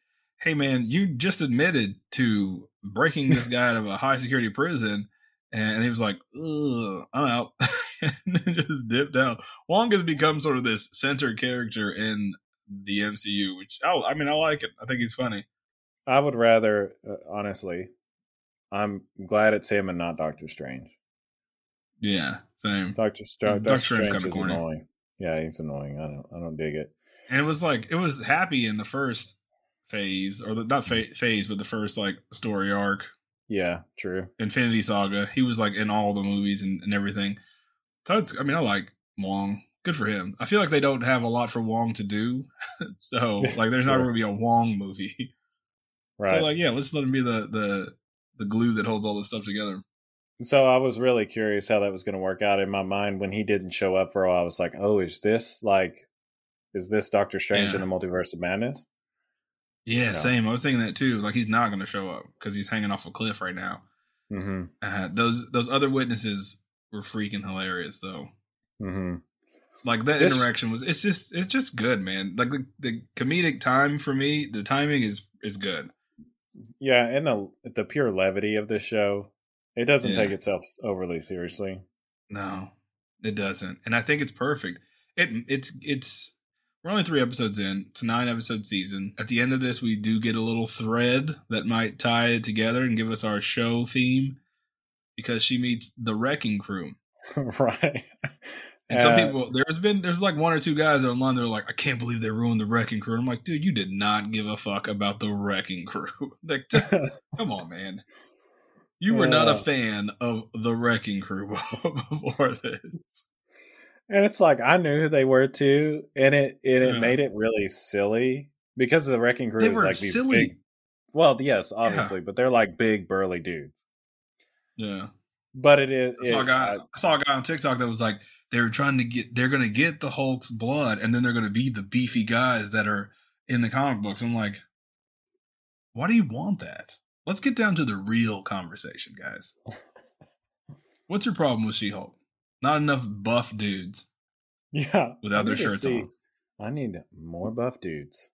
"Hey, man, you just admitted to breaking this guy out of a high security prison," and he was like, Ugh, "I'm out," <laughs> and then just dipped out. Wong has become sort of this center character in the MCU, which I, I mean, I like it. I think he's funny. I would rather, uh, honestly, I'm glad it's him and not Doctor Strange. Yeah, same. Doctor, Stra- Doctor Doctor Strange's Strange is corny. annoying. Yeah, he's annoying. I don't. I don't dig it. And it was like it was happy in the first phase, or the not fa- mm-hmm. phase, but the first like story arc, Yeah, true. Infinity Saga. He was like in all the movies and, and everything. So it's, I mean, I like Wong. Good for him. I feel like they don't have a lot for Wong to do, <laughs> so <laughs> like there's not Sure. going to be a Wong movie. <laughs> Right. So like, yeah, let's let him be the the the glue that holds all this stuff together. So I was really curious how that was going to work out in my mind when he didn't show up for a while. I was like, oh, is this like, is this Doctor Strange Yeah. in the Multiverse of Madness? Yeah, Yeah. same. I was thinking that too. Like he's not going to show up because he's hanging off a cliff right now. Mm-hmm. Uh, those those other witnesses were freaking hilarious though. Mm-hmm. Like that This- interaction was it's just it's just good, man. Like the, the comedic time for me, the timing is is good. Yeah, and the the pure levity of this show, it doesn't Yeah. take itself overly seriously. No, it doesn't, and I think it's perfect. It it's it's we're only three episodes in. It's a nine episode season. At the end of this, we do get a little thread that might tie it together and give us our show theme because she meets the wrecking crew. <laughs> right. And some Uh, people, there's been, there's like one or two guys online. They're like, I can't believe they ruined the wrecking crew. And I'm like, dude, you did not give a fuck about the wrecking crew. <laughs> like, <laughs> come on, man. You were not a fan of the wrecking crew before this. And it's like I knew who they were too, and it and it Yeah. made it really silly because the wrecking crew They is were like these silly. big. Well, yes, obviously, but they're like big burly dudes. Yeah. But it is. I saw, a guy, I saw a guy on TikTok that was like, they were trying to get, they're going to get the Hulk's blood and then they're going to be the beefy guys that are in the comic books. I'm like, why do you want that? Let's get down to the real conversation, guys. <laughs> What's your problem with She Hulk? Not enough buff dudes yeah, without their shirts see- on. I need more buff dudes.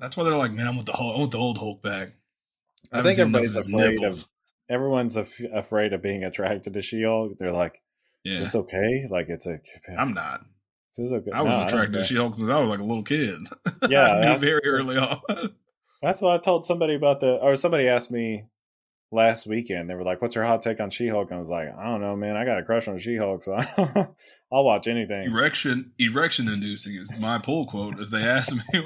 That's why they're like, man, I want the Hulk, I want the old Hulk back. I haven't think everybody's afraid nipples. of. Everyone's af- afraid of being attracted to She-Hulk. They're like, "Is this okay? Like, it's a. I'm not. Is this okay? I was No, attracted to care. She Hulk since I was like a little kid. <laughs> Yeah, I knew very early on. <laughs> That's what I told somebody about the, or somebody asked me last weekend. They were like, "What's your hot take on She-Hulk?" And I was like, "I don't know, man. I got a crush on She-Hulk, so <laughs> I'll watch anything." erection erection inducing is my pull quote. If they ask me,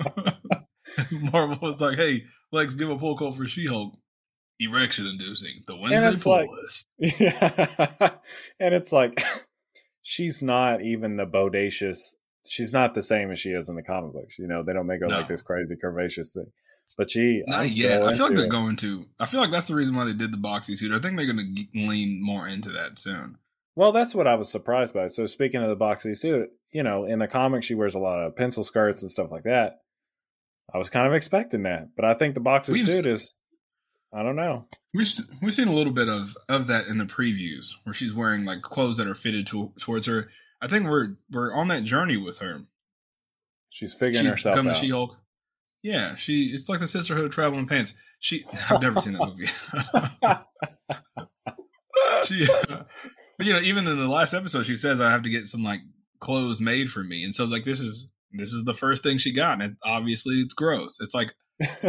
<laughs> Marvel was like, "Hey, Lex, give a pull quote for She Hulk." Erection inducing. The Wednesday pull like- list. <laughs> Yeah, and it's like she's not even the bodacious. She's not the same as she is in the comic books. You know, they don't make her No. like this crazy curvaceous thing. But she, Not I'm yet. I feel like they're it. going to. I feel like that's the reason why they did the boxy suit. I think they're going to lean more into that soon. Well, that's what I was surprised by. So speaking of the boxy suit, you know, in the comics she wears a lot of pencil skirts and stuff like that. I was kind of expecting that, but I think the boxy We've suit is I don't know. We've we've seen a little bit of of that in the previews where she's wearing like clothes that are fitted to, towards her. I think we're we're on that journey with her. She's figuring She's herself out. She Hulk. Yeah, she it's like the Sisterhood of Traveling Pants. She I've never seen that movie. <laughs> she, but you know, even in the last episode, she says I have to get some like clothes made for me, and so like this is this is the first thing she got, and it, obviously it's gross. It's like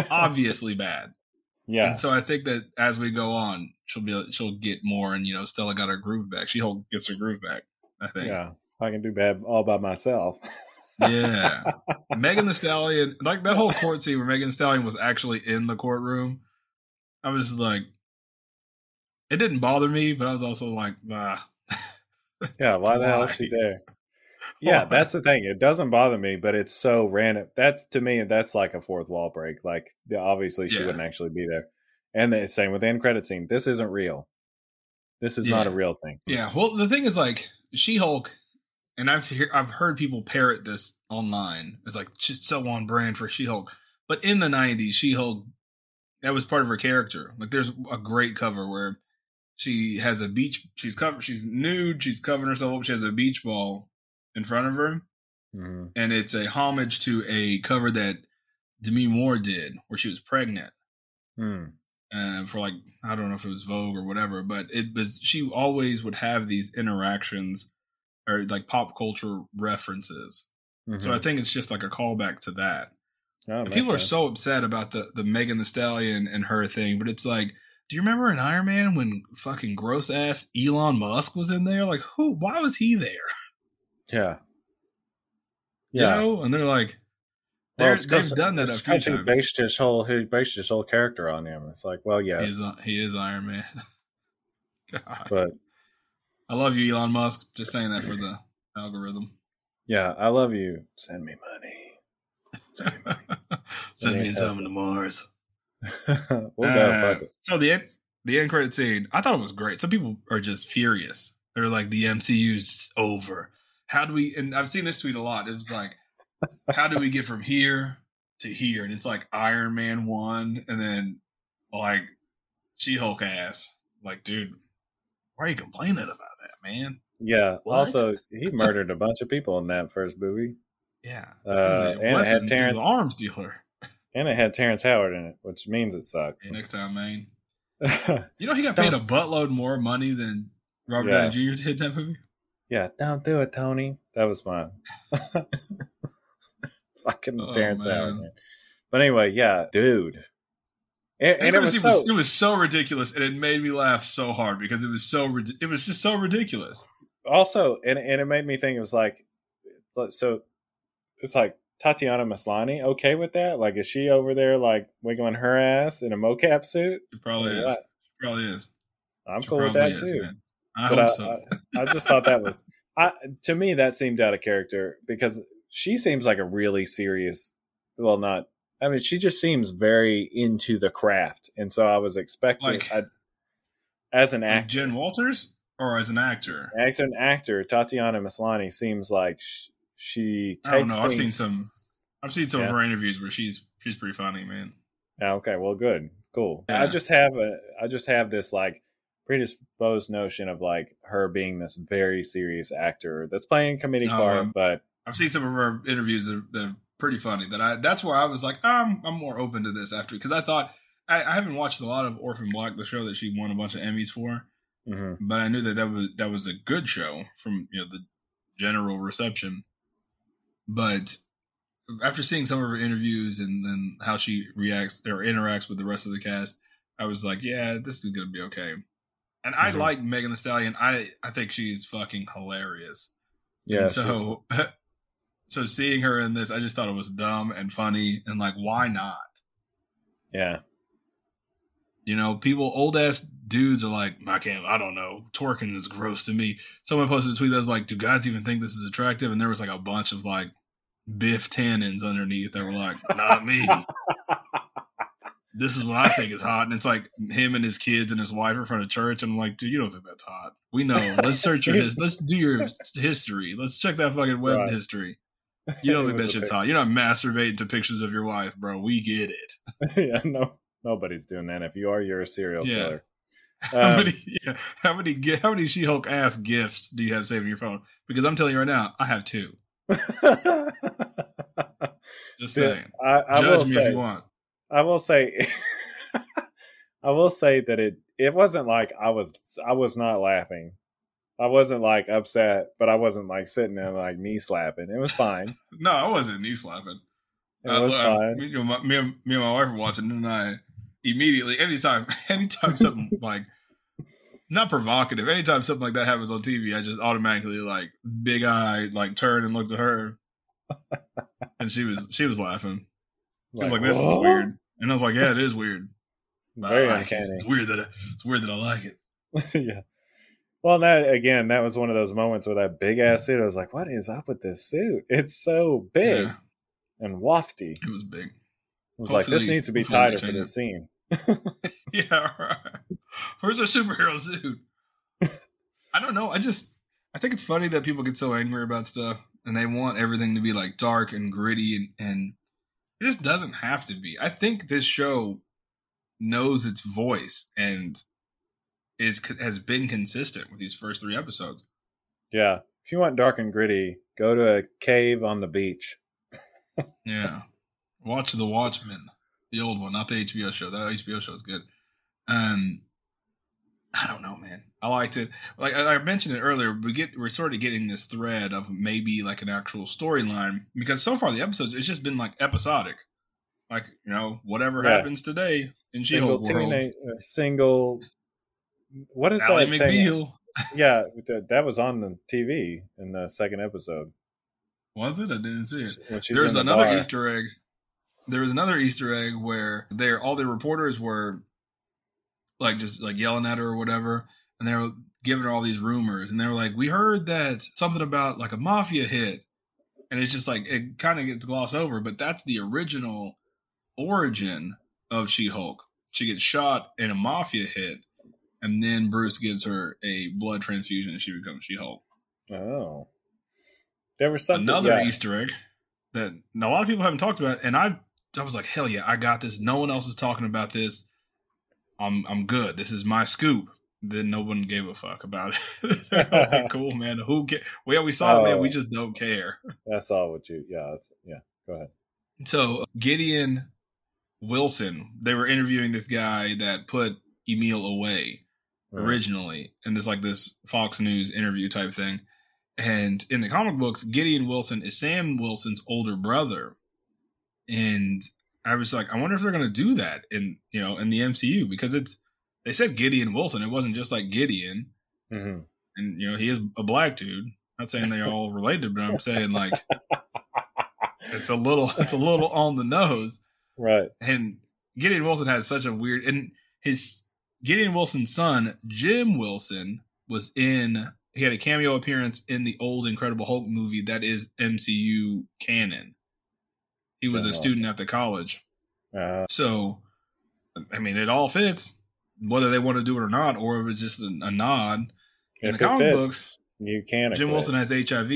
obviously <laughs> bad, yeah. and so I think that as we go on, she'll be she'll get more, and you know, Stella got her groove back. She gets her groove back. I think. Yeah. I can do bad all by myself. <laughs> Yeah. <laughs> Megan Thee Stallion, like that whole court scene where Megan Thee Stallion was actually in the courtroom. I was like, it didn't bother me, but I was also like, nah. <laughs> Yeah, why the hell is she there? Yeah, that's the thing. It doesn't bother me, but it's so random. That's to me, that's like a fourth wall break. Like obviously she Yeah. wouldn't actually be there. And the same with the end credit scene. This isn't real. This is not a real thing. Yeah. Well, the thing is, like, She Hulk, and I've hear, I've heard people parrot this online. It's like so on brand for She Hulk. But in the '90s, She Hulk, that was part of her character. Like, there's a great cover where she has a beach. She's covered. She's nude. She's covering herself up. She has a beach ball in front of her, Mhm. and it's a homage to a cover that Demi Moore did, where she was pregnant Hmm. uh, for like I don't know if it was Vogue or whatever, but it was she always would have these interactions or like pop culture references. So I Mhm. think it's just like a callback to that. Oh, people are so upset about the the Megan Thee Stallion and her thing, but it's like, do you remember in Iron Man when fucking gross ass Elon Musk was in there? Like, who? Why was he there? <laughs> Yeah. You Yeah. know? And they're like, Well, 'cause- they've done that a few 'cause he times. based his whole he based his whole character on him. It's like, well, yes, He is, he is Iron Man. <laughs> God. but I love you, Elon Musk. Just saying that for the algorithm. yeah, I love you. Send me money. Send me money. <laughs> Send me some to Mars. <laughs> we'll. Uh, Fuck it. So the end, the end credit scene, I thought it was great. Some people are just furious. They're like, the MCU's over. How do we? And I've seen this tweet a lot. It was like, how do we get from here to here? And it's like Iron Man one, and then like She Hulk ass. Like, dude, why are you complaining about that, man? Yeah. What? Also, he murdered a bunch of people in that first movie. Yeah, Uh, and it had weapon- he was Terrence- arms dealer. and it had Terrence Howard in it, which means it sucked. Hey, next time, man. <laughs> You know he got paid a buttload more money than Robert Yeah. Downey Jr. did in that movie. yeah, don't do it, Tony. That was mine. <laughs> <laughs> Fucking Oh, Terrence Howard. man. Man. But anyway, yeah, dude. And, And it was so, it was so ridiculous, and it made me laugh so hard because it was so it was just so ridiculous. also, and and it made me think it was like, so it's like Tatiana Maslany okay with that? Like, is she over there like wiggling her ass in a mocap suit? It probably is. It probably is. I'm It cool with that is, too. man. I but hope I, so. I, I just thought that was, I to me that seemed out of character because she seems like a really serious. Well, not. I mean, she just seems very into the craft, and so I was expecting, Like- I, as an Like actor, Jen Walters or as an actor. as an actor, Tatiana Maslany seems like sh- she takes. I don't know. I've seen some- I've seen some Yeah. of her interviews where she's she's pretty funny, man. Yeah, okay, well, good, cool. Yeah. I just have a, I just have this like predisposed notion of like her being this very serious actor that's playing a comedic Oh, part, but I've seen some of her interviews that are, that are pretty funny. That I that's where I was like, I'm I'm more open to this after because I thought I, I haven't watched a lot of Orphan Black, the show that she won a bunch of Emmys for, mhm. but I knew that that was that was a good show from you know the general reception. But after seeing some of her interviews and then how she reacts or interacts with the rest of the cast, I was like, yeah, this is gonna be okay. And I Mhm. like Megan Thee Stallion. I I think she's fucking hilarious. yeah. And so <laughs> so seeing her in this, I just thought it was dumb and funny and like, why not? yeah. You know, people, old ass dudes are like, I can't, I don't know, twerking is gross to me. Someone posted a tweet that was like, do guys even think this is attractive? And there was like a bunch of like Biff Tannens underneath that were like, not me. This is what I think is hot. And it's like him and his kids and his wife in front of church. And I'm like, dude, you don't think that's hot. We know. Let's search your his. Let's do your history. Let's check that fucking web Right. history. You don't <laughs> It think that was a shit's pic- hot. You're not masturbating to pictures of your wife, bro. We get it. <laughs> yeah, no, nobody's doing that. If you are, you're a serial Yeah. killer. <laughs> How Um, many? Yeah, how many? How many She-Hulk ass gifts do you have saved in your phone? Because I'm telling you right now, I have two. Just Dude, saying. I, I will Judge me say, if you want. I will say, I will say that it it wasn't like I was I was not laughing. I wasn't like upset, but I wasn't like sitting there like knee slapping. It was fine. <laughs> No, I wasn't knee slapping. It Uh, was fine. Me, you know, my, me, and, me and my wife were watching, and I immediately, anytime, <laughs> anytime something like not provocative, anytime something like that happens on TV, I just automatically like big eye, like turn and look to her, <laughs> and she was she was laughing. She was like, "This is weird," and I was like, "Yeah, it is weird. But I Very like it. uncanny. It's weird that I, it's weird that I like it." yeah. Well, that again, that was one of those moments with that big ass suit. I was like, "What is up with this suit? It's so big Yeah, and wafty." it was big. I was like, "This needs to be tighter for this scene." <laughs> <laughs> Yeah, right. Where's our superhero suit? I don't know. I just I think it's funny that people get so angry about stuff and they want everything to be like dark and gritty and, and it just doesn't have to be. I think this show knows its voice and is has been consistent with these first three episodes. Yeah. If you want dark and gritty, go to a cave on the beach. <laughs> Yeah. Watch The Watchmen, the old one, not the HBO show. That HBO show is good. Um, I don't know, man. I liked it. Like I mentioned it earlier, we get we're sort of getting this thread of maybe like an actual storyline because so far the episodes it's just been like episodic, like you know whatever Yeah. happens today in Single She-Hulk world. teenage, uh, single. What is Ally that thing? McBeal Yeah, that, was on the TV in the second episode. was it? I didn't see it. There's the another. Easter egg. There was another Easter egg where they're all the reporters were like just like yelling at her or whatever, and they were giving her all these rumors, and they were like, "We heard that something about like a mafia hit," and it's just like it kind of gets glossed over, but that's the original origin of She-Hulk. She gets shot in a mafia hit, and then Bruce gives her a blood transfusion, and she becomes She-Hulk Oh, there was something. another yeah. Easter egg that a lot of people haven't talked about, and I I was like, hell yeah, I got this. No one else is talking about this. I'm I'm good. This is my scoop. Then no one gave a fuck about it. <laughs> Like, <laughs> cool, man. Who ca- Well, we saw it, man. We Oh. just don't care. That's all what you. Yeah, yeah. Go ahead. So Gideon Wilson. They were interviewing this guy that put Emil away Right. originally in this like this Fox News interview type thing. And in the comic books, Gideon Wilson is Sam Wilson's older brother. And I was like, I wonder if they're gonna do that in you know in the MCU because it's they said Gideon Wilson. It wasn't just like Gideon, Mhm. and you know he is a black dude. Not saying they're all related, but I'm saying like <laughs> it's a little it's a little on the nose Right. and Gideon Wilson has such a weird and his Gideon Wilson's son Jim Wilson was in he had a cameo appearance in the old Incredible Hulk movie that is MCU canon. He was That's a student at the college. Uh, So I mean it all fits whether they want to do it or not or if it's just a, a nod. In if the comic fits, books, you can't. Jim acquit. Wilson has HIV.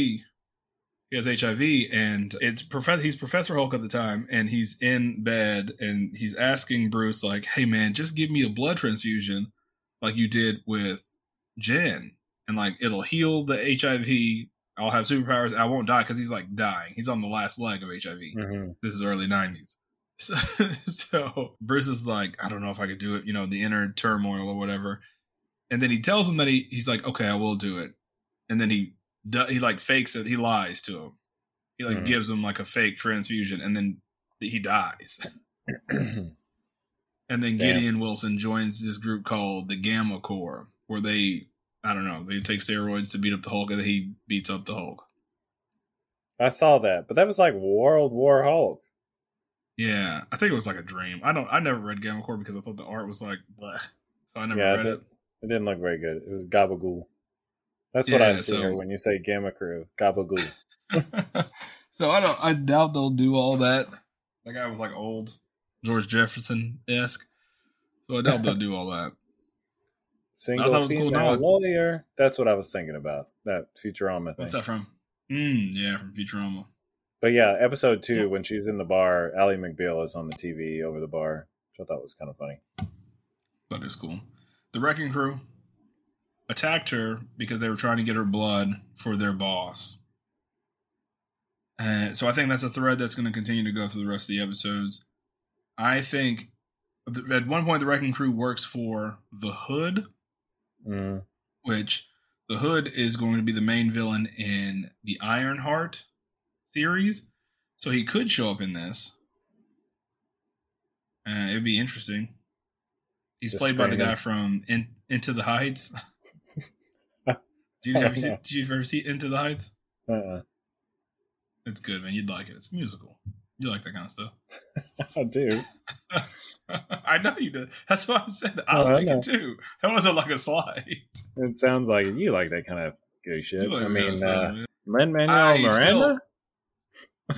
He has HIV, and it's prof- he's Professor Hulk at the time, and he's in bed, and he's asking Bruce like, "Hey man, just give me a blood transfusion, like you did with Jen, and like it'll heal the HIV. I'll have superpowers. I won't die because he's like dying. He's on the last leg of HIV. Mhm. This is early '90s." <laughs> So, so Bruce is like, I don't know if I could do it, you know, the inner turmoil or whatever. And then he tells him that he he's like, okay, I will do it. And then he he like fakes it. He lies to him. He like Mhm. gives him like a fake transfusion, and then he dies. <laughs> And then Damn. Gideon Wilson joins this group called the Gamma Corps, where they I don't know they take steroids to beat up the Hulk, and then he beats up the Hulk. I saw that, but that was like World War Hulk. Yeah, I think it was like a dream. I don't. I never read Gamma Corps because I thought the art was like, bleh. so I never Yeah, read it, it. it didn't look very good. It was gabagool. That's what Yeah, I see so- here when you say Gamma Crew. Gabagool. <laughs> <laughs> so I don't. I doubt they'll do all that. That guy was like old George Jefferson esque. So I doubt they'll do all that. <laughs> Single a cool female lawyer. That's what I was thinking about. That Futurama thing. What's that from? Mm, yeah, from Futurama. But yeah, episode two, Yeah. when she's in the bar, Ally McBeal is on the TV over the bar, which I thought was kind of funny. That is cool. The Wrecking Crew attacked her because they were trying to get her blood for their boss. And so I think that's a thread that's going to continue to go through the rest of the episodes. I think at one point the Wrecking Crew works for the Hood, Mm, which the Hood is going to be the main villain in the Ironheart series. So he could show up in this. Uh, it'd be interesting. He's Just played by the guy from in, Into the Heights. <laughs> <laughs> Did you ever <laughs> see? Did you ever see Into the Heights? uh-uh. It's good, man. You'd like it. It's musical. You like that kind of stuff. <laughs> I do. I know you do. That's why I said. I Oh, like know. it too. That wasn't like a slide. It sounds like you like that kind of good shit. Like I mean, uh. Lin Manuel he's still- Miranda.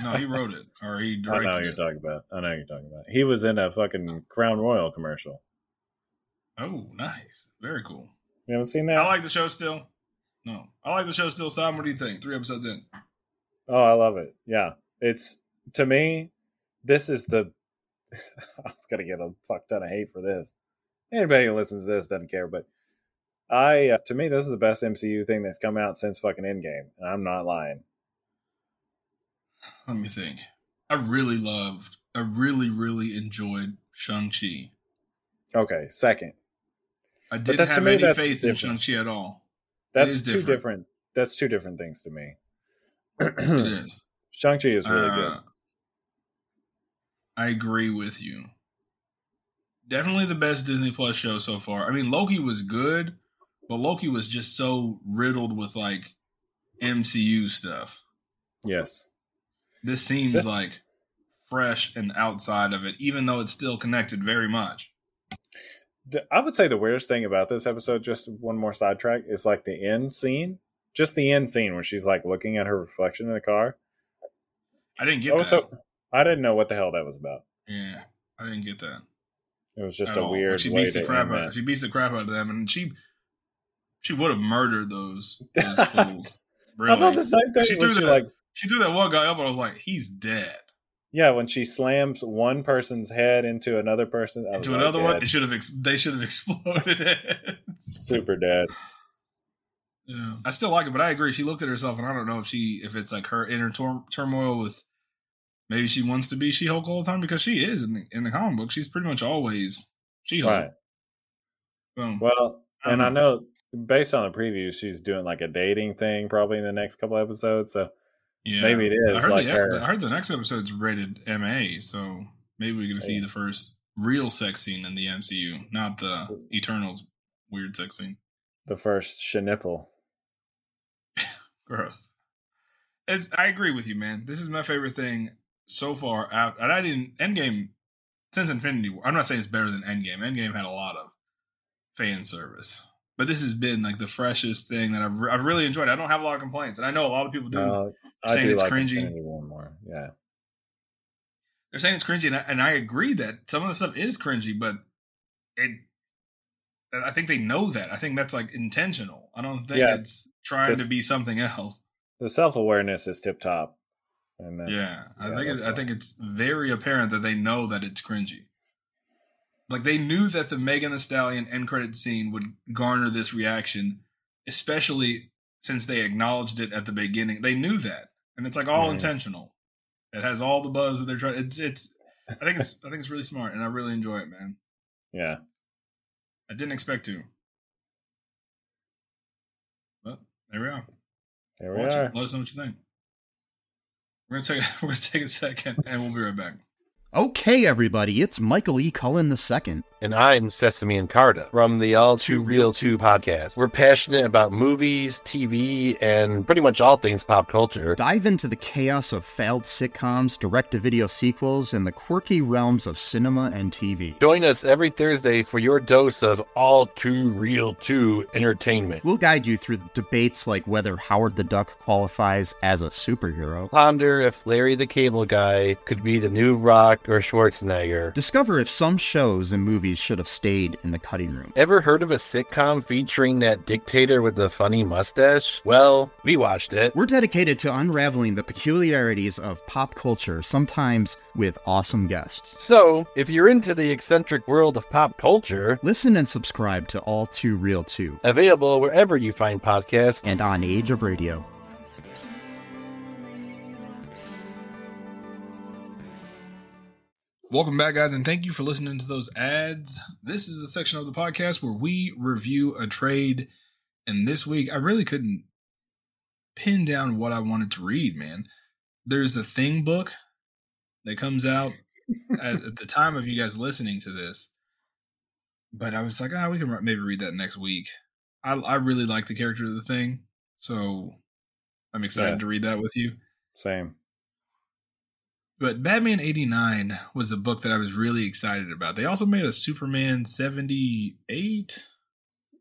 No, he wrote it or he I know directed what you're it. talking about. I know what you're talking about. He was in a fucking Crown Royal commercial. Oh, nice. Very cool. You haven't seen that? I like the show still. No, I like the show still. Sam, what do you think? Three episodes in. Oh, I love it. Yeah. It's to me, this is the <laughs> I'm gonna get a fuck ton of hate for this. Anybody who listens to this doesn't care, but I uh, to me this is the best MCU thing that's come out since fucking Endgame, and I'm not lying. Let me think. I really loved. I really, really enjoyed Shang Chi. Okay, second. I didn't that- to have me, any that's faith in Shang Chi at all. That's two different. different. That's two different things to me. <clears throat> It is <clears throat> Shang Chi is really Uh, good. I agree with you. Definitely the best Disney Plus show so far. I mean, Loki was good, but Loki was just so riddled with like MCU stuff. Yes. This seems This- like fresh and outside of it, even though it's still connected very much. I would say the weirdest thing about this episode, just one more sidetrack, is like the end scene. Just the end scene where she's like looking at her reflection in the car. I didn't get I that. I didn't know what the hell that was about. yeah, I didn't get that. It was just at a all. weird She way beats the crap out. She beats the crap out of them, and she she would have murdered those, those <laughs> fools. Really, I thought the same thing. She threw she that- like, she threw that one guy up, and I was like, he's dead. Yeah, when she slams one person's head into another person, I was To like, another yeah, one, it should have. Ex- they should have <laughs> exploded it. super dead. Yeah. I still like it, but I agree. She looked at herself, and I don't know if she, if it's like her inner tor- turmoil with maybe she wants to be She Hulk all the time because she is in the in the comic book. She's pretty much always She Hulk. Right. So, Well, I and I know based on the preview, she's doing like a dating thing probably in the next couple episodes. So yeah, maybe it is. I heard, like the, her. I heard the next episode's rated MA, so maybe we're gonna see the first real sex scene in the MCU, not the Eternals weird sex scene. the first shenipple. <laughs> Gross. It's. I agree with you, man. This is my favorite thing so far. Out, and I didn't Endgame since Infinity War. I'm not saying it's better than Endgame. Endgame had a lot of fan service, but this has been like the freshest thing that I've I've really enjoyed. I don't have a lot of complaints, and I know a lot of people do. Uh, I saying do it's like cringy. War more. Yeah. They're saying it's cringy, and I, and I agree that some of the stuff is cringy, but it. I think they know that. I think that's like intentional. I don't think Yeah, it's trying to be something else. The self awareness is tip top. And that's, yeah, I think it, I think it's very apparent that they know that it's cringy. Like they knew that the Megan Thee Stallion end credit scene would garner this reaction, especially since they acknowledged it at the beginning. They knew that, and it's like all Mhm. intentional. It has all the buzz that they're trying. It's it's. I think it's I think it's really smart, and I really enjoy it, man. yeah. I didn't expect to, but there we are. There we Watch are. it. Let us know what you think. We're gonna take a, <laughs> we're gonna take a second, and we'll be right back. Okay, everybody, it's Michael E. Cullen II. And I'm Sesame and Carta from the All Too Real 2 podcast. We're passionate about movies, TV, and pretty much all things pop culture. Dive into the chaos of failed sitcoms, direct to video sequels, and the quirky realms of cinema and TV. Join us every Thursday for your dose of All Too Real 2 entertainment. We'll guide you through debates like whether Howard the Duck qualifies as a superhero. Ponder if Larry the Cable Guy could be the new Rock or Schwarzenegger. Discover if some shows and movies should have stayed in the cutting room. Ever heard of a sitcom featuring that dictator with the funny mustache? Well, we watched it. We're dedicated to unraveling the peculiarities of pop culture, sometimes with awesome guests. So, if you're into the eccentric world of pop culture, Listen and subscribe to All Too Real 2 available wherever you find podcasts. and on Age of Radio. Welcome back, guys, and thank you for listening to those ads. This is a section of the podcast where we review a trade. And this week, I really couldn't pin down what I wanted to read, man. There's a Thing book that comes out <laughs> at, at the time of you guys listening to this. But I was like, ah, we can maybe read that next week. I, I really like the character of the Thing. So I'm excited Yeah. to read that with you. Same. But Batman 89 was a book that I was really excited about. They also made a Superman 78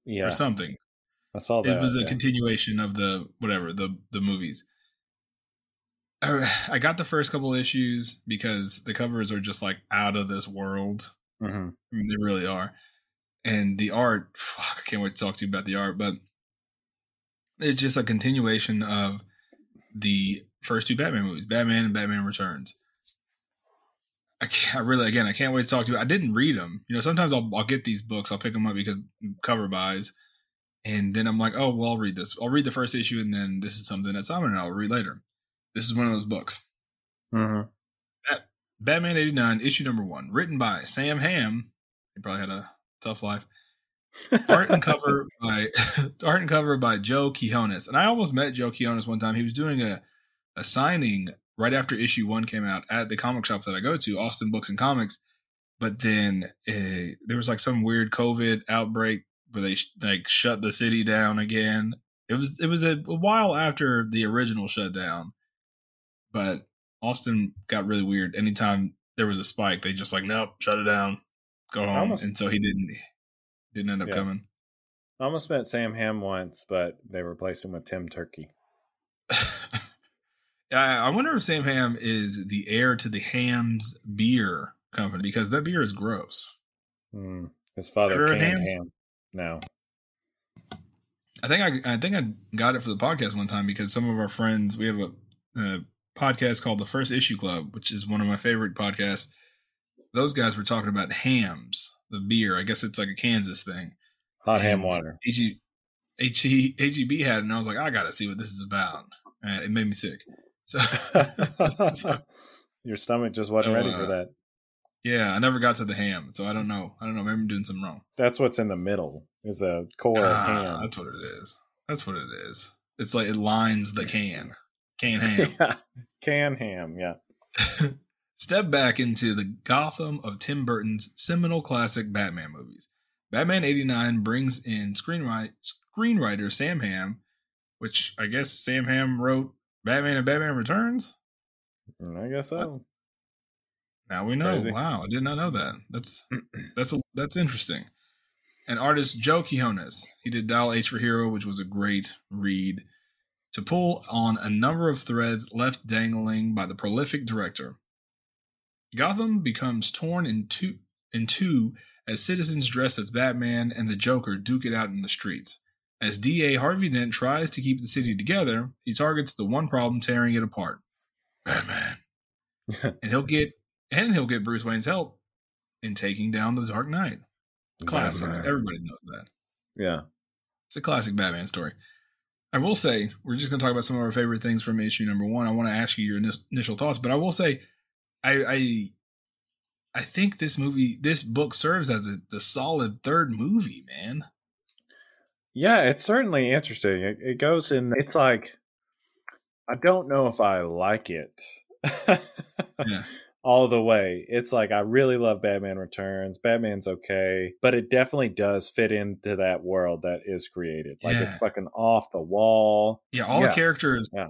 Yeah. or something. I saw that. it was a yeah. continuation of the whatever, the the movies. I got the first couple issues because the covers are just like out of this world. Mhm. I mean, they really are. And the art, fuck, I can't wait to talk to you about the art, but it's just a continuation of the first two Batman movies, Batman and Batman Returns. I, can't, I really, again, I can't wait to talk to you. I didn't read them. You know, sometimes I'll, I'll get these books, I'll pick them up because cover buys. And then I'm like, oh, well, I'll read this. I'll read the first issue, and then this is something that Simon and I will read later. This is one of those books. Mhm. Batman 89, issue number one, written by Sam Hamm. He probably had a tough life. Art and cover <laughs> by <laughs> art and cover by Joe Quinones. And I almost met Joe Quinones one time. He was doing a, a signing right after issue one came out at the comic shop that I go to, Austin Books and Comics. But then uh, there was like some weird COVID outbreak where they sh- like shut the city down again. It was it was a, a while after the original shutdown, but Austin got really weird. Anytime there was a spike, they just like nope, shut it down, go home. Almost- and so he didn't didn't end up Yeah. coming. I almost met Sam Hamm once, but they replaced him with Tim Turkey. <laughs> I I wonder if Sam Hamm is the heir to the Hamm's beer company because that beer is gross. Hmm. His father canned ham. No. I think I I think I got it for the podcast one time because some of our friends we have a, a podcast called the First Issue Club, which is one of my favorite podcasts. Those guys were talking about Hamm's, the beer. I guess it's like a Kansas thing. Hot ham water. HE, HE, HEB had, and I was like, I gotta see what this is about. And it made me sick. So you <laughs> Your stomach just wasn't ready for Uh, that. Yeah, I never got to the ham, so I don't know. I don't know. Maybe I'm doing something wrong. That's what's in the middle is a core of Ah, ham. that's what it is. That's what it is. It's like it lines the can. Can <laughs> ham. yeah. Can ham, yeah. Step back into the Gotham of Tim Burton's seminal classic Batman movies. Batman 89 brings in screenwrite, screenwriter Sam Hamm, which I guess Sam Hamm wrote Batman and Batman Returns. Mm, I guess so. Now we That's know. crazy. Wow, I did not know that. That's <clears throat> that's a, that's interesting. And artist Joe Quinones, he did Dial H for Hero, which was a great read to pull on a number of threads left dangling by the prolific director. Gotham becomes torn in two, in two as citizens dressed as Batman and the Joker duke it out in the streets. As DA Harvey Dent tries to keep the city together, he targets the one problem tearing it apart. Batman. <laughs> and he'll get and he'll get Bruce Wayne's help in taking down the Dark Knight. Classic. Batman. Everybody knows that. Yeah. It's a classic Batman story. I will say, we're just going to talk about some of our favorite things from issue number one. I want to ask you your initial thoughts, but I will say, I, I, I think this movie, this book serves as a, the solid third movie, man. Yeah, it's certainly interesting. It, it goes in. It's like I don't know if I like it Yeah. <laughs> all the way. It's like I really love Batman Returns. Batman's okay, but it definitely does fit into that world that is created. Like it's fucking off the wall. Yeah, all Yeah. the characters, Yeah.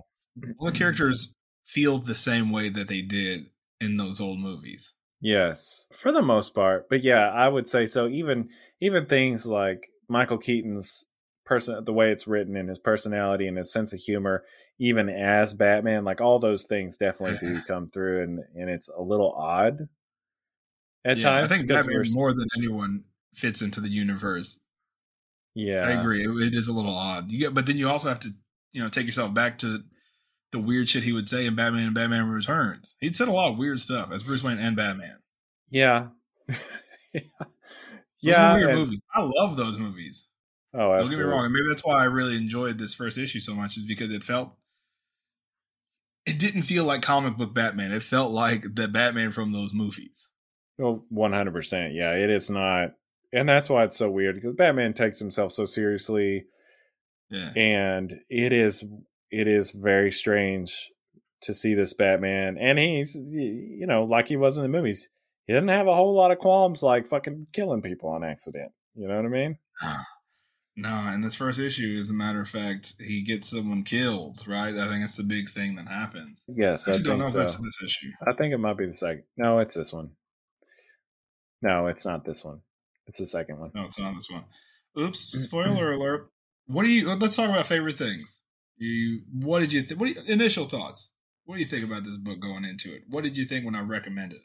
all the characters feel the same way that they did in those old movies. Yes, for the most part. But yeah, I would say so. Even even things like Michael Keaton's person, the way it's written, and his personality and his sense of humor, even as Batman, like all those things definitely do mm-hmm. come through, and and it's a little odd at Yeah, times. I think Batman we're- more than anyone fits into the universe. yeah, I agree. It, it is a little odd. You get, but then you also have to, you know, take yourself back to the weird shit he would say in Batman and Batman Returns. He'd said a lot of weird stuff as Bruce Wayne and Batman. Yeah, <laughs> Those yeah. weird and- movies. I love those movies. Oh, Don't get me wrong, and maybe that's why I really enjoyed this first issue so much, is because it felt. It didn't feel like comic book Batman. It felt like the Batman from those movies. Oh, one hundred percent. Yeah, it is not, and that's why it's so weird because Batman takes himself so seriously. Yeah. and it is it is very strange to see this Batman, and he's you know like he was in the movies. He doesn't have a whole lot of qualms like fucking killing people on accident. You know what I mean? Ah. No, in this first issue, as a matter of fact, he gets someone killed, right? I think that's the big thing that happens. Yes, I I, don't know think if that's this issue. I think it might be the second. No, it's this one. No, it's not this one. It's the second one. No, it's not this one. Oops! Spoiler alert. What do you? Let's talk about favorite things. You, what did you think? What do you, initial thoughts? What do you think about this book going into it? What did you think when I recommended it?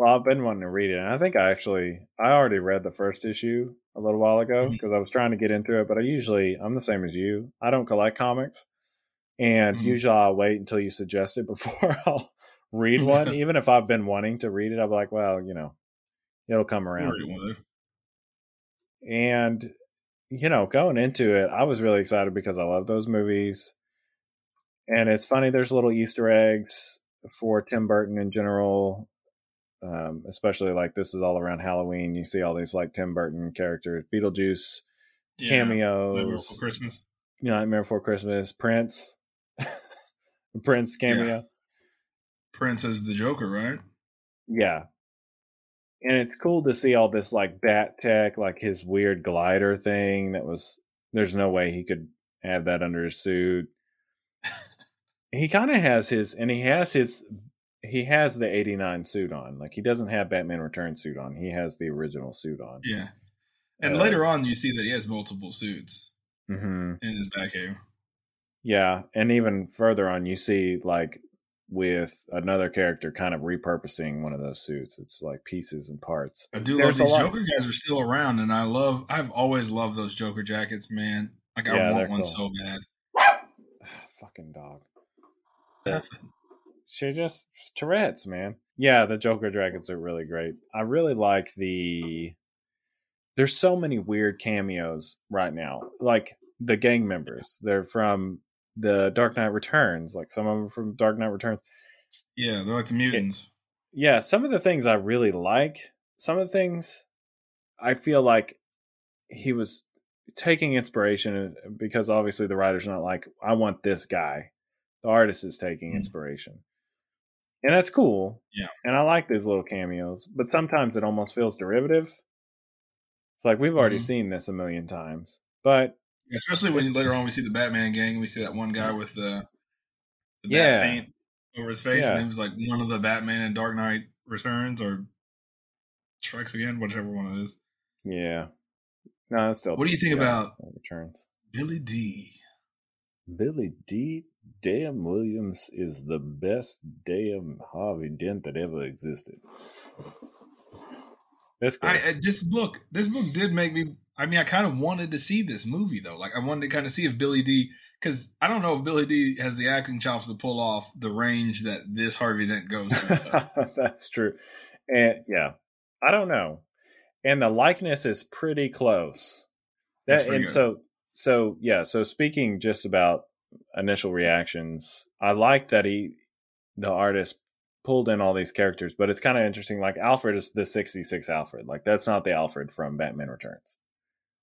Well, I've been wanting to read it, and I think I actually I already read the first issue a little while ago because I was trying to get into it. But I usually I'm the same as you. I don't collect comics, and Mhm. usually I'll wait until you suggest it <laughs> before I'll read one. <laughs> Even if I've been wanting to read it, I'm like, well, you know, it'll come around. And you know, going into it, I was really excited because I love those movies. And it's funny, there's little Easter eggs for Tim Burton in general. Um, especially like this is all around Halloween. You see all these like Tim Burton characters, Beetlejuice Yeah. Nightmare Before Christmas. you know, Nightmare Before Christmas, Prince, <laughs> Prince cameo. Prince as the Joker, right? Yeah. And it's cool to see all this like bat tech, like his weird glider thing that was there's no way he could have that under his suit. <laughs> he kind of has his and he has his he has the 89 suit on. Like he doesn't have Batman Return suit on. He has the original suit on. Yeah. And Uh, later on, you see that he has multiple suits Mhm. in his back hair. Yeah, and even further on you see like with another character kind of repurposing one of those suits. It's like pieces and parts. I do There's love these Joker guys are still around, and I love. I've always loved those Joker jackets, man. Like I Yeah, want one cool. so bad. <sighs> Fucking dog. She just Tourette's, man. Yeah, the Joker dragons are really great. I really like the. There's so many weird cameos right now. Like the gang members, they're from the Dark Knight Returns. Like some of them from Dark Knight Returns. Yeah, they're like the mutants. yeah, some of the things I really like, some of the things I feel like he was taking inspiration uh, because obviously the writer's not like, I want this guy. The artist is taking Mhm. inspiration. And that's cool. Yeah. And I like these little cameos, but sometimes it almost feels derivative. It's like we've already Mhm. seen this a million times. But Especially when later on we see the Batman gang and we see that one guy with the, the bat Yeah. paint over his face, Yeah. and he was like one of the Batman in Dark Knight Returns or Strikes Again, whichever one it is. yeah. No, that's still What do you think about- returns? Billy Dee. Billy Dee. Damn Williams is the best damn Harvey Dent that ever existed. This guy. I, I this book this book did make me. I mean, I kind of wanted to see this movie though. Like, I wanted to kind of see if Billy Dee. Because I don't know if Billy Dee. has the acting chops to pull off the range that this Harvey Dent goes to. <laughs> That's true. And yeah, I don't know. And the likeness is pretty close. That pretty and good. so so yeah, so speaking just about initial reactions, I like that he the artist pulled in all these characters, but it's kind of interesting like Alfred is the 66 Alfred. Like that's not the Alfred from Batman Returns.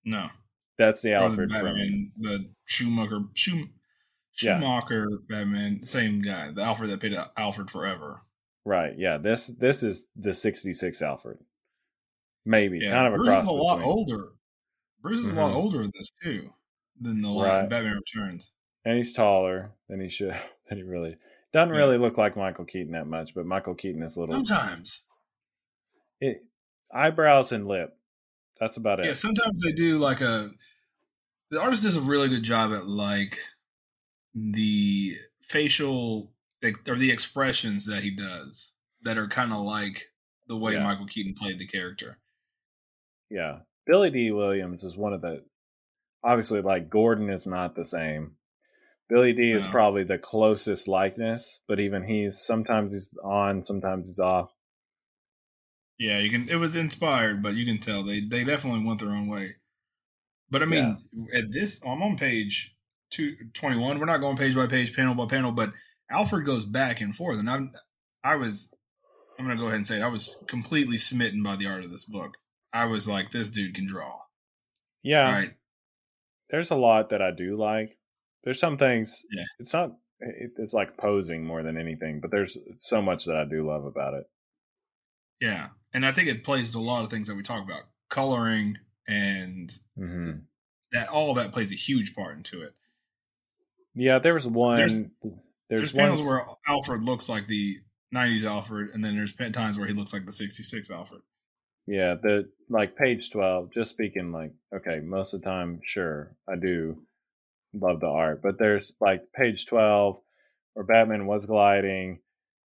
no, That's the Or the Alfred from Batman, the Schumacher Schum, Yeah. Schumacher Batman, same guy, the Alfred that played Alfred forever. Right. Yeah. This this is the 66 Alfred. Maybe Yeah, kind of a Bruce cross is a lot between. older. Bruce is a lot mm-hmm. older in this too than the right. Batman Returns. And he's taller than he should. <laughs> Than he really doesn't Yeah. really look like Michael Keaton that much, but Michael Keaton is a little Sometimes, it, eyebrows and lip. That's about it. yeah, sometimes they do like a. The artist does a really good job at like the facial or the expressions that he does that are kind of like the way Yeah. Michael Keaton played the character. Yeah, Billy Dee. Williams is one of the obviously like Gordon is not the same. Billy Dee is probably the closest likeness, but even he's sometimes he's on, sometimes he's off. Yeah, you can. It was inspired, but you can tell they they definitely went their own way. But I mean, at this, I'm on page two twenty one. We're not going page by page, panel by panel, but Alfred goes back and forth, and I'm I was I'm gonna go ahead and say it. I was completely smitten by the art of this book. I was like, this dude can draw. Yeah, right? there's a lot that I do like. There's some things. Yeah. it's not. It, it's like posing more than anything, but there's so much that I do love about it. Yeah, and I think it plays to a lot of things that we talk about, coloring and hmm that. All that plays a huge part into it. Yeah, there was one. There's- There's, There's, one. panels where Alfred looks like the '90s Alfred, and then there's times where he looks like the '66 Alfred. Yeah, the like page twelve. Just speaking, like okay, most of the time, sure, I do love the art, but there's like page twelve where Batman was gliding.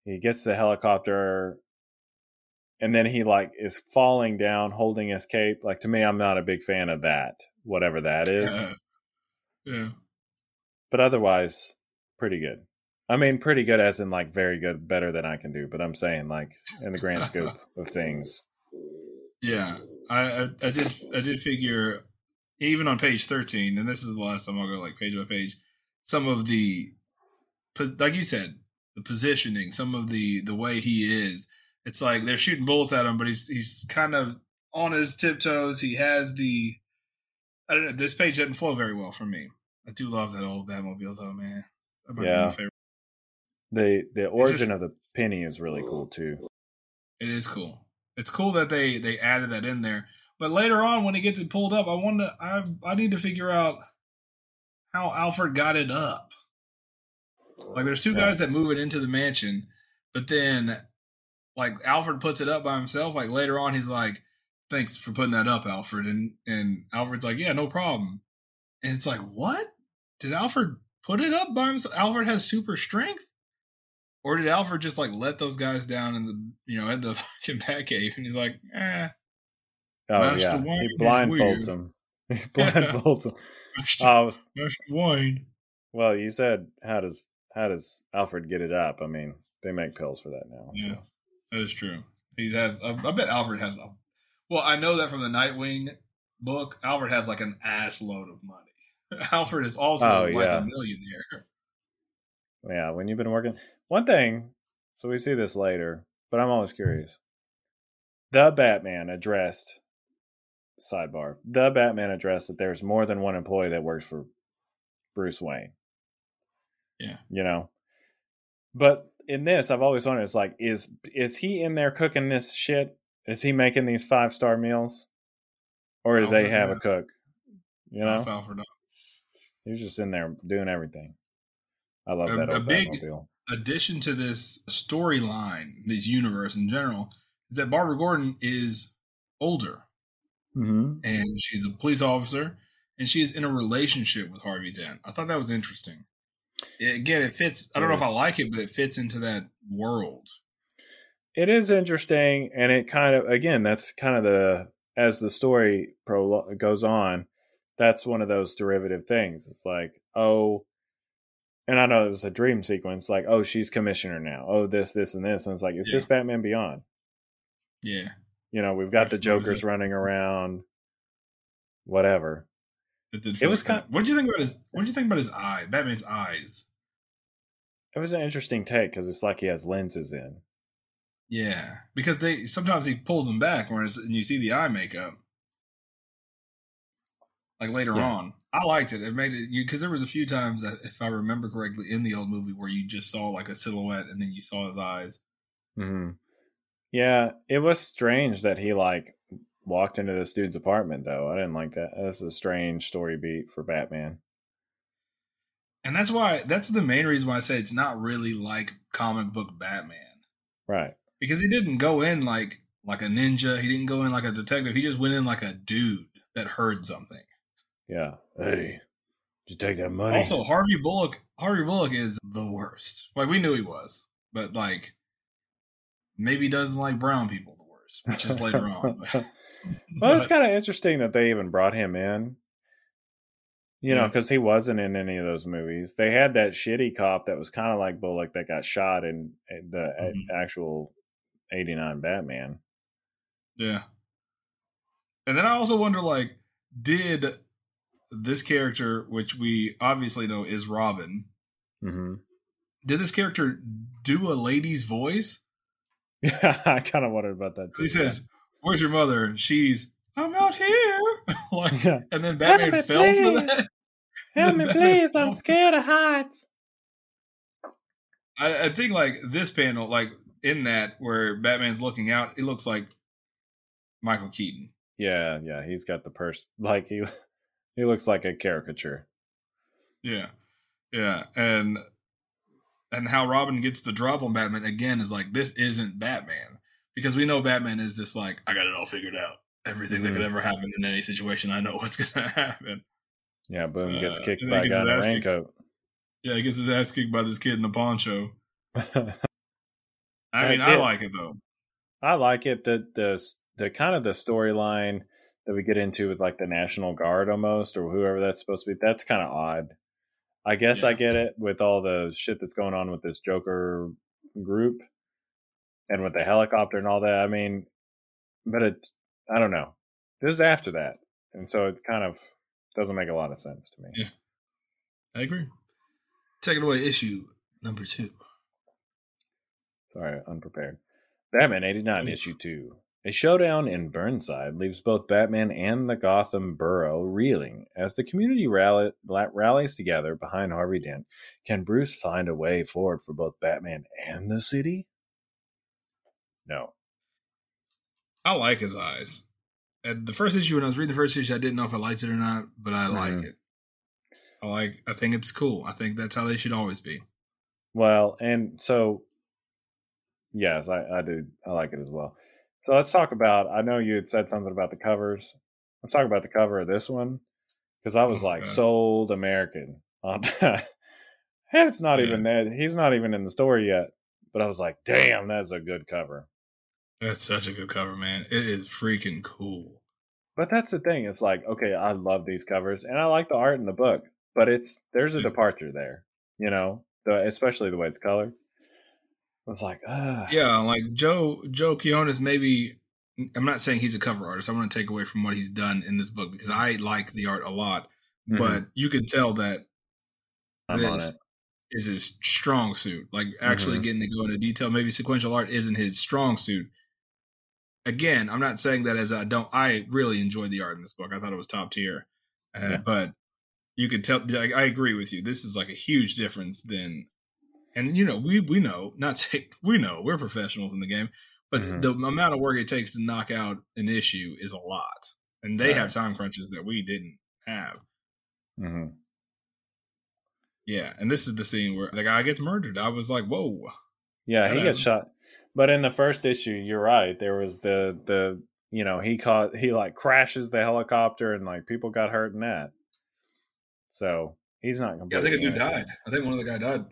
He gets the helicopter, and then he like is falling down, holding his cape. Like to me, I'm not a big fan of that, whatever that <laughs> is. Uh, yeah, but otherwise, pretty good. I mean, pretty good as in like very good, better than I can do. But I'm saying like in the grand <laughs> scope of things. yeah. I, I I did I did figure even on page 13, and this is the last time I'll go like page by page. Some of the like you said, the positioning, some of the the way he is. It's like they're shooting bullets at him, but he's he's kind of on his tiptoes. He has the I don't know. This page doesn't flow very well for me. I do love that old Batmobile though, man. That Yeah. my favorite. The the origin just- of the penny is really cool too. It is cool. It's cool that they they added that in there. But later on, when he gets it pulled up, I want to I I need to figure out how Alfred got it up. Like, there's two guys that move it into the mansion, but then like Alfred puts it up by himself. Like later on, he's like, "Thanks for putting that up, Alfred," and and Alfred's like, "Yeah, no problem." And it's like, what? Did Alfred put it up by himself? Alfred has super strength. Or did Alfred just like let those guys down in the you know at the <laughs> fucking Batcave and he's like, eh, Oh Master yeah, Wayne he blindfolds him. <laughs> He <laughs> blindfolds him. Master, uh, was, Master Wayne. well, you said how does how does Alfred get it up? I mean, they make pills for that now. Yeah, So. that is true. He has. I, I bet Alfred has a. Well, I know that from the Nightwing book. Alfred has like an ass load of money. <laughs> Alfred is also Oh, like yeah. a millionaire. Yeah, when you've been working, one thing So we see this later, but I'm always curious. The Batman addressed sidebar. The Batman addressed that there's more than one employee that works for Bruce Wayne. Yeah. You know. But in this, I've always wondered it's like, is is he in there cooking this shit? Is he making these five star meals? Or do they have a cook? You know? He was just in there doing everything. I love a, that. A big Batmobile. addition to this storyline, this universe in general, is that Barbara Gordon is older. Mm-hmm. And she's a police officer and she's in a relationship with Harvey Dent. I thought that was interesting. Again, it fits. I don't know if I like it, but it fits into that world. It is interesting, and it kind of again that's kind of the as the story goes on. That's one of those derivative things. It's like, oh, and I know it was a dream sequence. Like, oh, she's commissioner now. Oh, this, this, and this. And it's like, is yeah. this Batman Beyond? Yeah. You know, we've got the Jokers running around. Whatever. It, it was kind. Of, what do you think about his? What do you think about his eye? Batman's eyes. It was an interesting take because it's like he has lenses in. Yeah, because they sometimes he pulls them back, whereas and you see the eye makeup. Like later yeah. on, I liked it. It made it you because there was a few times if I remember correctly, in the old movie where you just saw like a silhouette and then you saw his eyes. Hmm. Yeah, it was strange that he like walked into this dude's apartment though. I didn't like that. That's a strange story beat for Batman. And that's why that's the main reason why I say it's not really like comic book Batman. Right. Because he didn't go in like like a ninja, he didn't go in like a detective. He just went in like a dude that heard something. Yeah. Hey, did you take that money? Also, Harvey Bullock Harvey Bullock is the worst. Like we knew he was, but like maybe he doesn't like brown people the worst, which is later on. <laughs> well, it's kind of interesting that they even brought him in. You know, because he wasn't in any of those movies. They had that shitty cop that was kind of like Bullock that got shot in the mm-hmm. actual '89 Batman. Yeah, and then I also wonder, like, did this character, which we obviously know is Robin, mm-hmm. did this character do a lady's voice? Yeah, <laughs> I kind of wondered about that. Too, he says, where's your mother? She's, I'm out here. <laughs> like, yeah. And then Batman me, fell please. for that. <laughs> Help me, please. I'm scared of heights. I, I, think like this panel, like in that where Batman's looking out, it looks like Michael Keaton. Yeah, yeah, he's got the purse. Like he, he looks like a caricature. Yeah, yeah, and and how Robin gets the drop on Batman again is like this isn't Batman because we know Batman is this like I got it all figured out. Everything mm-hmm. that could mm-hmm. ever happen in any situation, I know <laughs> what's going to happen. Yeah, boom, gets uh, kicked by a guy in a raincoat. Kicked, yeah, he gets his ass kicked by this kid in a poncho. <laughs> I mean, I, I like it though. I like it. that the the kind of the storyline that we get into with like the National Guard almost or whoever that's supposed to be. That's kind of odd. I guess yeah. I get it with all the shit that's going on with this Joker group and with the helicopter and all that. I mean, but it, I don't know. This is after that. And so it kind of doesn't make a lot of sense to me. Yeah. I agree. Take it away, issue number two. Sorry, unprepared. Batman 89, issue two. A showdown in Burnside leaves both Batman and the Gotham borough reeling as the community rally, rallies together behind Harvey Dent. Can Bruce find a way forward for both Batman and the city? No. I like his eyes. At the first issue, when I was reading the first issue, I didn't know if I liked it or not, but I mm-hmm. like it. I like. I think it's cool. I think that's how they should always be. Well, and so, yes, I, I do. I like it as well. So let's talk about. I know you had said something about the covers. Let's talk about the cover of this one because I was oh, like God. sold American on that. and it's not yeah. even that. He's not even in the story yet. But I was like, damn, that's a good cover. That's such a good cover, man. It is freaking cool. But that's the thing. It's like, okay, I love these covers and I like the art in the book, but it's there's a yeah. departure there, you know, the, especially the way it's colored. I was like, Ugh. yeah, like Joe Joe Quinones. Maybe I'm not saying he's a cover artist. I want to take away from what he's done in this book because I like the art a lot, mm-hmm. but you can tell that I'm this is his strong suit. Like actually Mhm. getting to go into detail. Maybe sequential art isn't his strong suit. Again, I'm not saying that as I don't. I really enjoyed the art in this book. I thought it was top tier, uh, Yeah. but you could tell. Like, I agree with you. This is like a huge difference than. And you know, we we know not <laughs> say we know we're professionals in the game, but Mhm. the amount of work it takes to knock out an issue is a lot, and they Right. have time crunches that we didn't have. hmm Yeah, and this is the scene where the guy gets murdered. I was like, whoa. Yeah, he Gotta- gets shot. But in the first issue, you're right. There was the the you know he caught he like crashes the helicopter and like people got hurt in that. So he's not Yeah, I think a dude died. I think one of the guy died.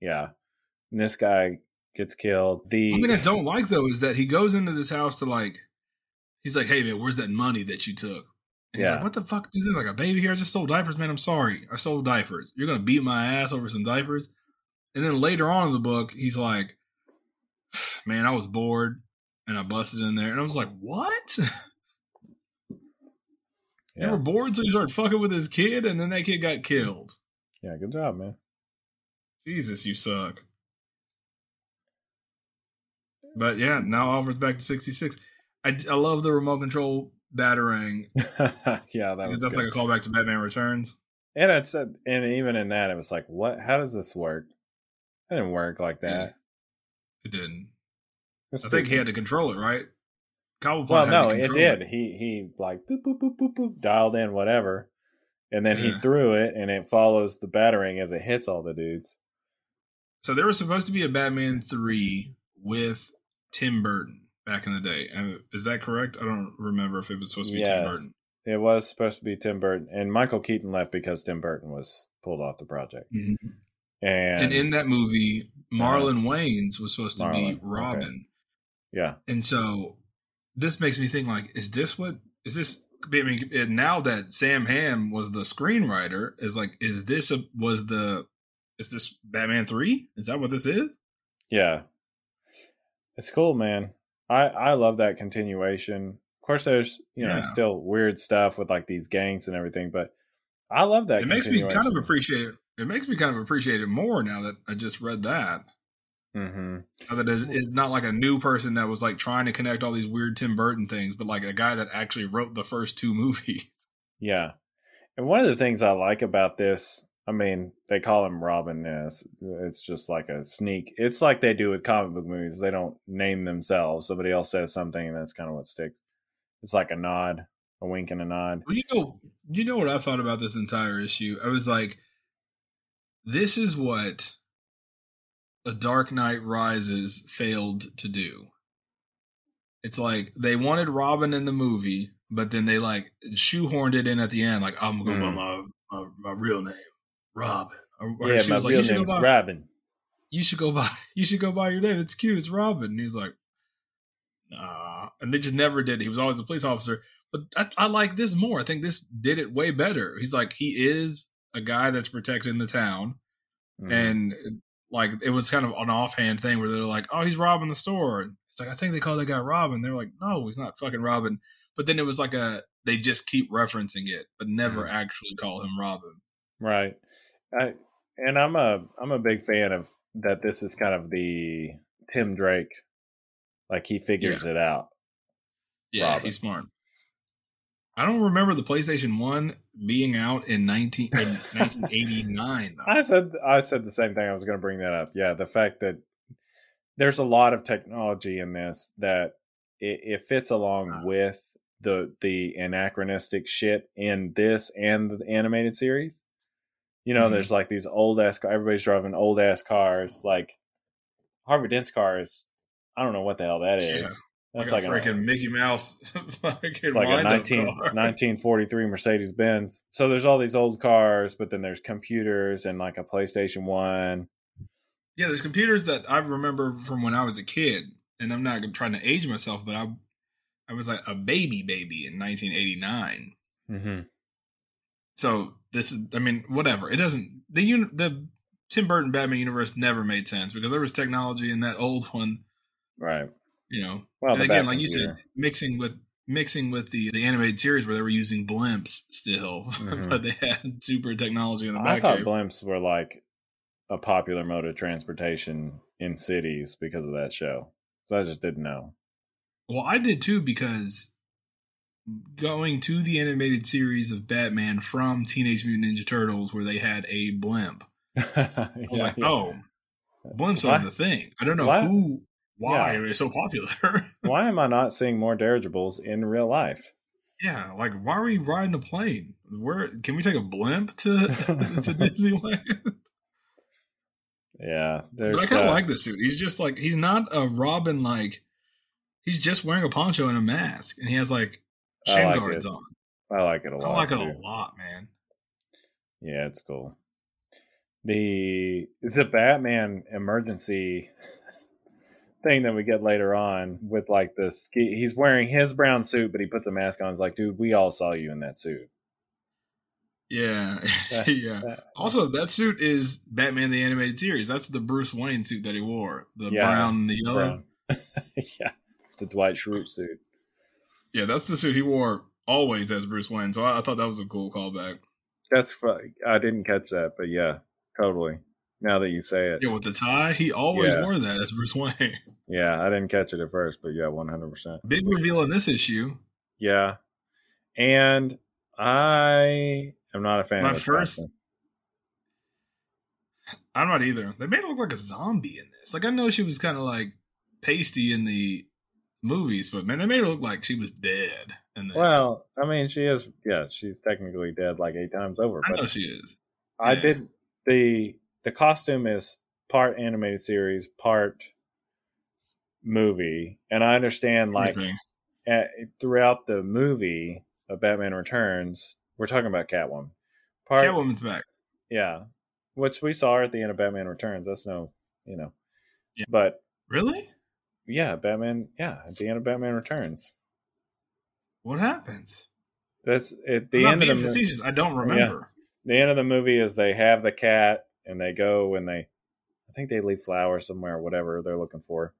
Yeah, and this guy gets killed. The One thing I don't like though is that he goes into this house to like, he's like, "Hey man, where's that money that you took?" And he's Yeah. like, "What the fuck? Is there like a baby here? I just sold diapers, man. I'm sorry, I sold diapers. You're gonna beat my ass over some diapers." And then later on in the book, he's like, <sighs> "Man, I was bored and I busted in there," and I was like, "What?" <laughs> You yeah, were bored, so you started fucking with his kid, and then that kid got killed. yeah, good job, man. Jesus, you suck. But yeah, now Oliver's back to 66. I, I love the remote control batarang <laughs> yeah, that was that's good. like a callback to Batman Returns. and it's uh, and even in that, it was like, what? How does this work? It didn't work like that. It didn't. It's I think he had to control it, right? Cobblepot Well, no, it did. He he like boop boop boop boop boop dialed in whatever, and then he threw it, and it follows the batarang as it hits all the dudes. So there was supposed to be a Batman 3 with Tim Burton back in the day. And Is that correct? I don't remember if it was supposed to be Tim Burton. It was supposed to be Tim Burton, and Michael Keaton left because Tim Burton was pulled off the project. Mm-hmm. And, And in that movie, uh-huh. Marlon Wayans was supposed to be Marlon, okay. Robin. yeah, And so this makes me think like, is this what is this? I mean, now that Sam Hamm was the screenwriter, is like, is this a was the is this Batman three? Is that what this is? yeah, it's cool, man. I I love that continuation. Of course, there's you know Yeah. still weird stuff with like these gangs and everything, but I love that. It makes me kind of appreciate it. It makes me kind of appreciate it more now that I just read that. Mhm. Now that it's not like a new person that was like trying to connect all these weird Tim Burton things, but like a guy that actually wrote the first two <laughs> movies. Yeah. And one of the things I like about this, I mean, they call him Robin Ness. It's just like a sneak. It's like they do with comic book movies. They don't name themselves. Somebody else says something, and that's kind of what sticks. It's like a nod, a wink and a nod. Well, you know, you know what I thought about this entire issue. I was like, this is what a Dark Knight Rises failed to do. It's like they wanted Robin in the movie, but then they like shoehorned it in at the end. Like I'm going to Mm. my, my my real name, Robin. Or, or yeah, my like, real you should, go name's by, Robin. you should go <laughs> by. You should go by your name. It's cute. It's Robin. And he was like, nah. And they just never did. He was always a police officer. But I, I like this more. I think this did it way better. He's like, he is a guy that's protecting the town. Mhm. And like, it was kind of an offhand thing where they're like, oh, he's robbing the store. It's like, I think they call that guy Robin. They're like, no, he's not fucking Robin. But then it was like a, they just keep referencing it, but never Mhm. actually call him Robin. right. I, and I'm a I'm a big fan of that. This is kind of the Tim Drake, like he figures it out. Yeah, Robin. he's smart. I don't remember the PlayStation 1 being out in 19, in <laughs> 1989. Though. I said I said the same thing. I was going to bring that up. Yeah, the fact that there's a lot of technology in this that it, it fits along Uh. with the the anachronistic shit in this and the animated series. You know, Mhm. there's like these old ass. Everybody's driving old ass cars. Like Harvey Dent's car is. I don't know what the hell that is. Yeah, That's like, like, a a, freaking Mickey Mouse <laughs> it's like a wind-up 19, 1943 Mercedes Benz. So there's all these old cars, but then there's computers and like a PlayStation One. Yeah, there's computers that I remember from when I was a kid, and I'm not trying to age myself, but I, I was like a baby baby in 1989. Mm-hmm. So this is, I mean, whatever. It doesn't the uni- the Tim Burton Batman universe never made sense because there was technology in that old one, Right. you know. Well, and again, Bat like you said, mixing with mixing with the the animated series where they were using blimps still, <laughs> Mhm. but they had super technology in the I thought blimps were like a popular mode of transportation in cities because of that show. So I just didn't know. Well, I did too because going to the animated series of Batman from Teenage Mutant Ninja Turtles, where they had a blimp. <laughs> I was Yeah, like, yeah. oh, blimps Why- are the thing. I don't know why- who, why Yeah. it's so popular. <laughs> Why am I not seeing more dirigibles in real life? yeah, like why are we riding a plane? Where can we take a blimp to <laughs> to Disneyland? Yeah, there's. But I kind of uh, like this suit. He's just like he's not a Robin like. He's just wearing a poncho and a mask, and he has like shin like guards it. on. I like it a lot. I like it too. a lot, man. Yeah, it's cool. The it's the Batman emergency <laughs> thing that we get later on with like the ski he's wearing his brown suit, but he put the mask on. It's like, dude, we all saw you in that suit. Yeah, <laughs> <laughs> yeah. Also, that suit is Batman the Animated Series. That's the Bruce Wayne suit that he wore. The Yeah, brown and the yellow. yeah, the Dwight Schrute suit. Yeah, that's the suit he wore always as Bruce Wayne. So I, I thought that was a cool callback. That's I didn't catch that, but yeah, totally. Now that you say it, Yeah, with the tie, he always Yeah. wore that as Bruce Wayne. <laughs> yeah, I didn't catch it at first, but yeah, one hundred percent. Big reveal in this issue. Yeah, and I am not a fan. My of first-. I'm not either. They made her look like a zombie in this. Like I know she was kind of like pasty in the movies, but man, they made her look like she was dead in this. Well, I mean, she is. Yeah, she's technically dead like eight times over. I know But she is. I yeah. did the the costume is part animated series, part movie, and I understand like at, throughout the movie of Batman Returns, we're talking about Catwoman. Part, Catwoman's back. yeah, which we saw her at the end of Batman Returns. That's no, you know, Yeah. but Really? Yeah, Batman, yeah, at the end of Batman Returns. What happens? That's at The I'm end of the mo- facetious. I don't remember. the end of the movie is they have the cat and they go and they I think they leave flowers somewhere or whatever they're looking for.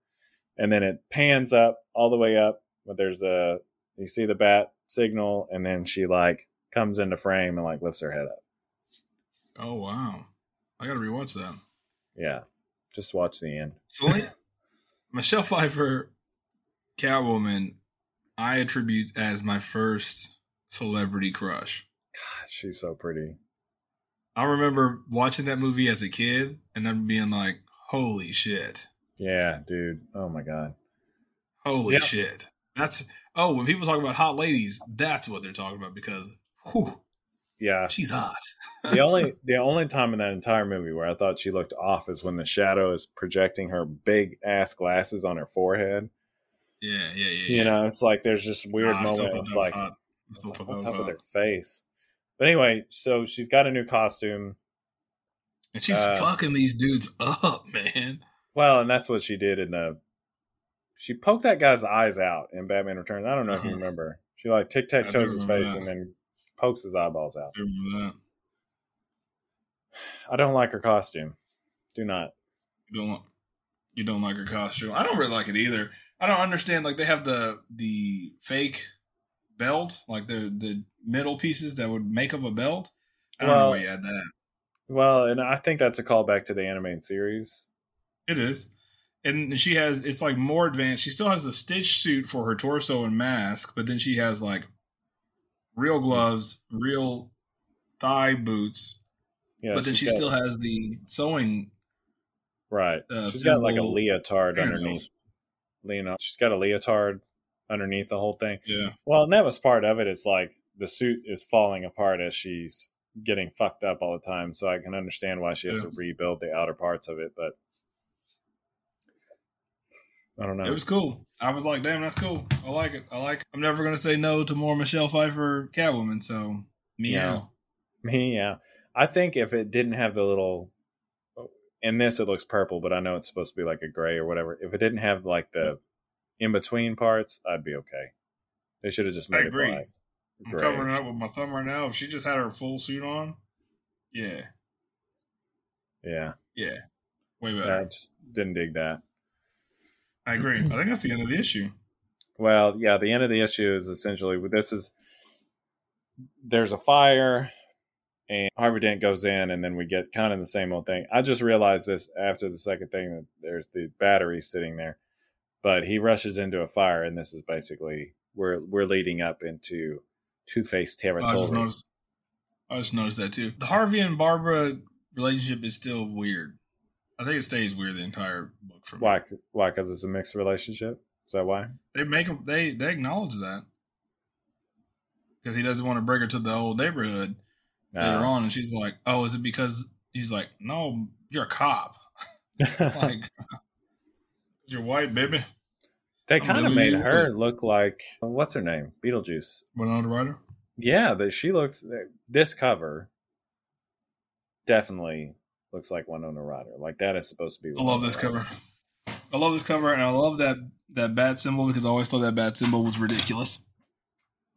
And then it pans up all the way up, but there's a you see the bat signal and then she like comes into frame and like lifts her head up. Oh wow! I gotta rewatch that. Yeah. Just watch the end. Like, Michelle Pfeiffer, Catwoman, I attribute as my first celebrity crush. God, she's so pretty. I remember watching that movie as a kid and then being like, "Holy shit! Yeah, dude. Oh my god. Holy Yeah. shit!" That's oh, when people talk about hot ladies, that's what they're talking about because, whew, Yeah. she's hot. the only <laughs> the only time in that entire movie where I thought she looked off is when the shadow is projecting her big ass glasses on her forehead. Yeah, yeah, yeah. You yeah. know, it's like there's just weird Nah, I still moment. thought It's like, it's like, what's up with her face? But anyway, so she's got a new costume. And she's Uh, fucking these dudes up, man. Well, and that's what she did in the. She poked that guy's eyes out in Batman Returns. I don't know if you <laughs> remember. She like tic tac toes his face that. and then pokes his eyeballs out. I remember that. I don't like her costume. Do not. You don't you don't like her costume. I don't really like it either. I don't understand. Like they have the the fake belt, like the the middle pieces that would make up a belt. I don't know Well- why you had that. Well, and I think that's a callback to the animated series. It is. And she has it's like more advanced. She still has the stitch suit for her torso and mask, but then she has like real gloves, real thigh boots, Yeah, but then she got- still has the sewing right. uh, she's got like a leotard underneath. Leonard, she's got a leotard underneath the whole thing. Yeah. Well, and that was part of it. It's like the suit is falling apart as she's getting fucked up all the time. So I can understand why she has Yeah. to rebuild the outer parts of it. But I don't know. It was cool. I was like, damn, that's cool. I like it. I like it. I'm never gonna say no to more Michelle Pfeiffer Catwoman, so meow. <laughs> Me, yeah. I think if it didn't have the little, in this it looks purple, but I know it's supposed to be like a gray or whatever. If it didn't have like the in between parts, I'd be okay. They should have just I made it agree. black. I'm Gray. covering it up with my thumb right now. If she just had her full suit on, yeah, Yeah, yeah, way I better. just didn't dig that. I agree. I think that's the end of the issue. Well, yeah, the end of the issue is essentially this is there's a fire and Harvey Dent goes in, and then we get kind of the same old thing. I just realized this after the second thing that there's the battery sitting there, but he rushes into a fire, and this is basically we're we're leading up into Two Face I just, noticed, I just noticed that too. The Harvey and Barbara relationship is still weird. I think it stays weird the entire book for me. Why? Why? Because it's a mixed relationship. Is that why? They make him. They they acknowledge that because he doesn't want to bring her to the old neighborhood later Uh, on, and she's like, "Oh, is it because he's like, no, you're a cop, <laughs> like you're white, baby." they kind of made her look like what's her name? Beetlejuice. Winona Ryder. Yeah, that she looks. This cover definitely looks like Winona Ryder. Like that is supposed to be. I love this Ryder. cover. I love this cover, and I love that that bat symbol because I always thought that bat symbol was ridiculous.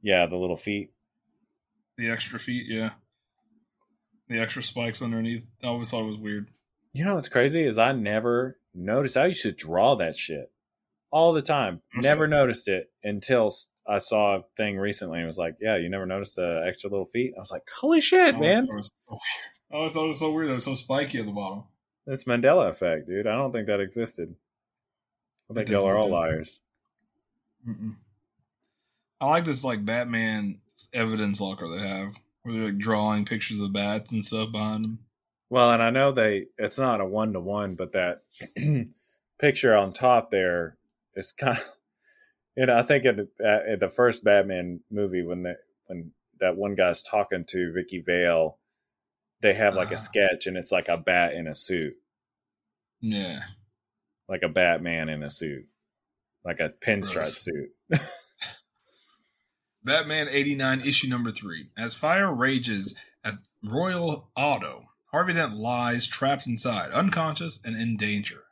Yeah, the little feet. The extra feet, yeah, the extra spikes underneath. I always thought it was weird. You know what's crazy is I never noticed. I used to draw that shit all the time. Never noticed it until I saw a thing recently and was like, "Yeah, you never noticed the extra little feet." I was like, "Holy shit, oh, always man! thought it was so weird. Oh, I always thought it was so weird that it was so spiky at the bottom. That's Mandela effect, dude. I don't think that existed. I think y'all are all did. liars." Mm-mm. I like this like Batman evidence locker they have, where they're like drawing pictures of bats and stuff behind them. Well, and I know they it's not a one to one, but that <clears throat> picture on top there is kind of, <laughs> you know, I think at the, at the first Batman movie when the, when that one guy's talking to Vicki Vale, they have like Ah. a sketch and it's like a bat in a suit, Yeah, like a Batman in a suit, like a pinstripe Gross. suit. <laughs> Batman 89 issue number 3. As fire rages at Royal Auto, Harvey Dent lies trapped inside, unconscious and in danger.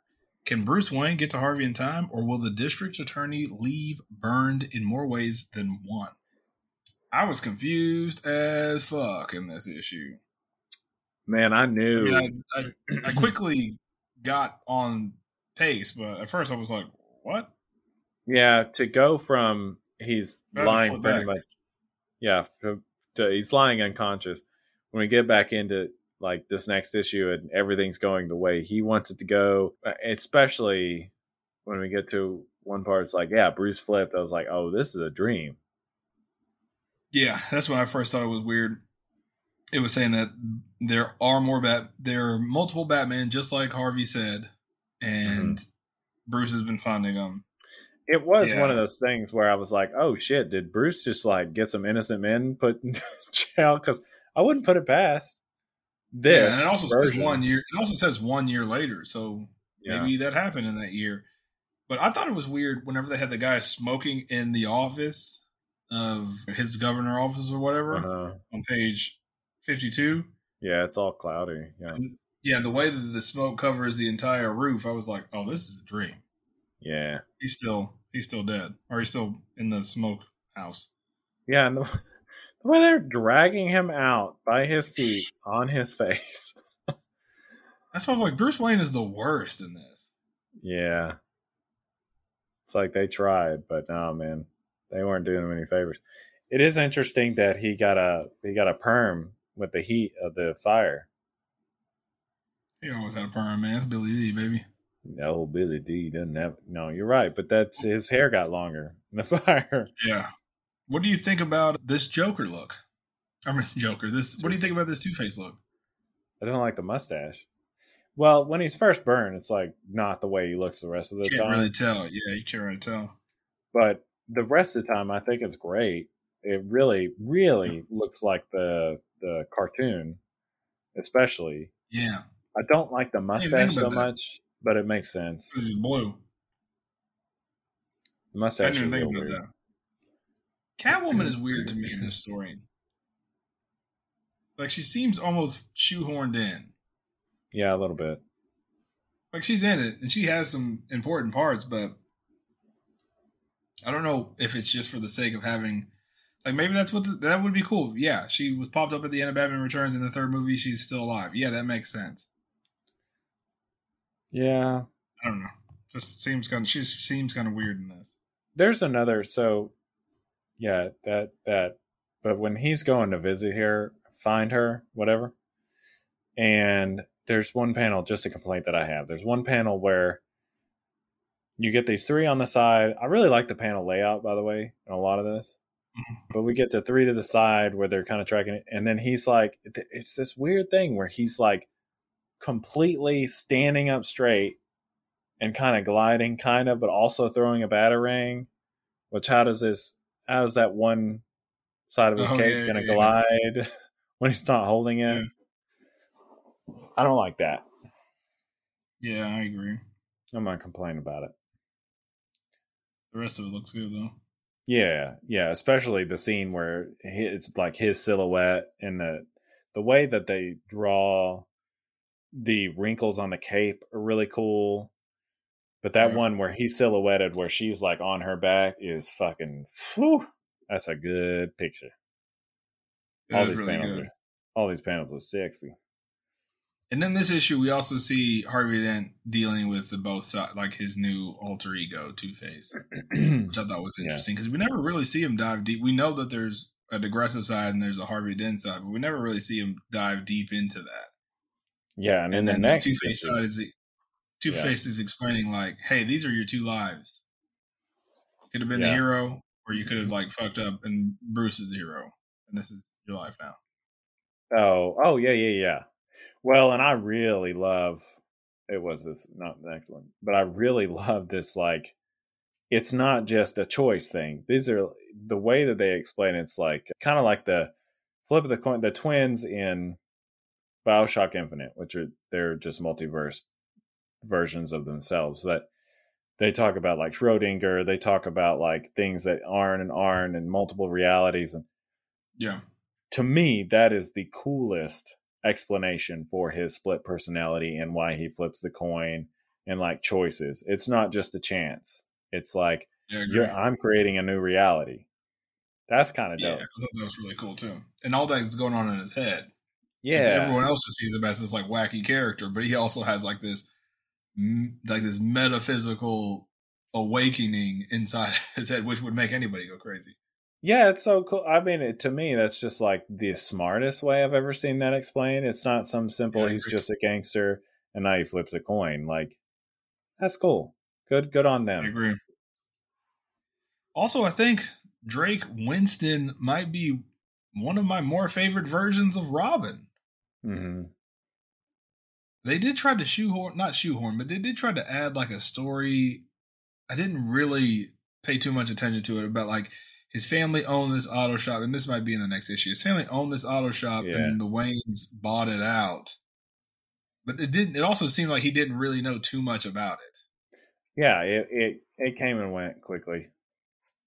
Can Bruce Wayne get to Harvey in time, or will the district attorney leave burned in more ways than one? I was confused as fuck in this issue. Man, I I, knew. mean, I, I, I quickly got on pace, but at first I was like, what? Yeah, to go from he's lying pretty back. much. Yeah, to, to he's lying unconscious. When we get back into like this next issue and everything's going the way he wants it to go, uh, especially when we get to one part, it's like, yeah, Bruce flipped. I was like, oh, this is a dream. Yeah, that's when I first thought it was weird. It was saying that there are more bat, there are multiple Batman, just like Harvey said, and Bruce has been finding them. It was Yeah. one of those things where I was like, oh shit, did Bruce just like get some innocent men put <laughs> in jail? Because I wouldn't put it past Yeah, this. and it also says one year. It also says one year later, so Yeah. maybe that happened in that year. But I thought it was weird whenever they had the guy smoking in the office of his governor office or whatever Uh-huh. on page fifty-two. Yeah, it's all cloudy. Yeah. Yeah, the way that the smoke covers the entire roof, I was like, "Oh, this is a dream." Yeah. He's still he's still dead, or he's still in the smoke house. Yeah, and the, way they're dragging him out by his feet on his <laughs> face. That's why I'm like Bruce Wayne is the worst in this. yeah. It's like they tried, but no, man, they weren't doing him any favors. It is interesting that he got a he got a perm with the heat of the fire. He always had a perm, man. It's Billy Dee, baby. No, Billy Dee doesn't have. No, you're right, but that's his hair got longer in the <laughs> fire. Yeah. What do you think about this Joker look? I mean, <laughs> Joker. This. What do you think about this Two Face look? I don't like the mustache. Well, when he's first burned, it's like not the way he looks the rest of the time. You can't time. really tell. Yeah, you can't really tell. but the rest of the time I think it's great. It really, really looks like the the cartoon, especially. Yeah, I don't like the mustache so that. much, but it makes sense. this is blue. The I mustache didn't even real think about weird. that. Catwoman is weird to me in this story. Like she seems almost shoehorned in. Yeah, a little bit. like she's in it and she has some important parts, but I don't know if it's just for the sake of having like maybe that's what the, that would be cool. Yeah, she was popped up at the end of Batman Returns in the third movie. She's still alive. Yeah, that makes sense. Yeah, I don't know. Just seems kind of she just seems kind of weird in this. there's another. So, yeah, that that. But when he's going to visit here, find her, whatever. And there's one panel, just a complaint that I have. There's one panel where you get these three on the side. I really like the panel layout, by the way, in a lot of this. Mhm. But we get to three to the side where they're kind of tracking it. And then he's like, it's this weird thing where he's like completely standing up straight and kind of gliding, kind of, but also throwing a batarang. Which, how does this, how is that one side of his Oh, cape yeah, going to yeah, glide <laughs> when he's not holding it? I don't like that. Yeah, I agree. I'm not complaining about it. The rest of it looks good though. Yeah, yeah, especially the scene where hi- it's like his silhouette and the the way that they draw the wrinkles on the cape are really cool. But that Yeah. one where he's silhouetted, where she's like on her back, is fucking. Whew, that's a good picture. It all these really panels good. are, all these panels are sexy. And then this issue, we also see Harvey Dent dealing with the both side, like his new alter ego, Two Face, which I thought was <clears throat> interesting because we never really see him dive deep. We know that there's a aggressive side and there's a Harvey Dent side, but we never really see him dive deep into that. yeah, and, in the next Two Face side is Two Yeah. Is explaining like, "Hey, these are your two lives. You could have been the hero, or you could have mm-hmm. like fucked up, and Bruce is the hero, and this is your life now." Oh, oh yeah, yeah, yeah. Well, and I really love it was this not the next one, but I really <laughs> love this like it's not just a choice thing. These are the way that they explain it's like kind of like the flip of the coin the twins in BioShock Infinite, which are they're just multiverse versions of themselves. But they talk about like Schrodinger, they talk about like things that aren't and aren't and multiple realities and Yeah, to me, that is the coolest explanation for his split personality and why he flips the coin and like choices. It's not just a chance. It's like yeah, I agree. you're, I'm creating a new reality. That's kind of yeah. I dope. thought that was really cool too, and all that's going on in his head. Yeah, everyone else just sees him as this like wacky character, but he also has like this, like this metaphysical awakening inside his head, which would make anybody go crazy. yeah, it's so cool. I mean, it, to me, that's just like the smartest way I've ever seen that explained. It's not some simple. Yeah, he's just a gangster, and now he flips a coin. Like that's cool. Good, good on I them. agree. Also, I think Drake Winston might be one of my more favorite versions of Robin. hmm They did try to shoehorn, not shoehorn, but they did try to add like a story. I didn't really pay too much attention to it about like his family owned this auto shop, and this might be in the next issue. His family owned this auto shop, Yeah. and the Waynes bought it out. But it didn't. It also seemed like he didn't really know too much about it. Yeah, it, it it came and went quickly.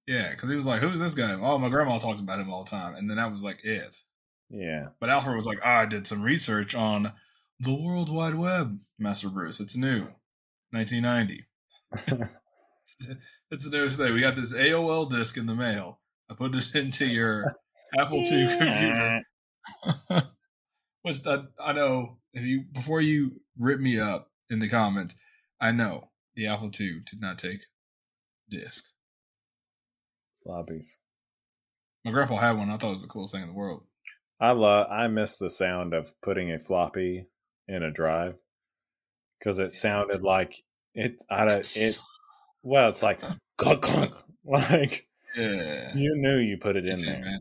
Yeah, because he was like, "Who's this guy?" Oh, my grandma talks about him all the time, and then that was like it. Yeah. But Alfred was like, oh, "I did some research on the World Wide Web, Master Bruce. It's new, 1990. it's, <laughs> it's the newest thing. We got this AOL disk in the mail. I put it <laughs> into your Apple II computer, which I, I know if you before you rip me up in the comments, I know the Apple II did not take disk. Floppies. My grandpa had one. I thought it was the coolest thing in the world. I love. I miss the sound of putting a floppy in a drive because it sounded like it. I don't. It. Well, it's like clunk clunk. <laughs> Like yeah. you knew you put it in too, there. man.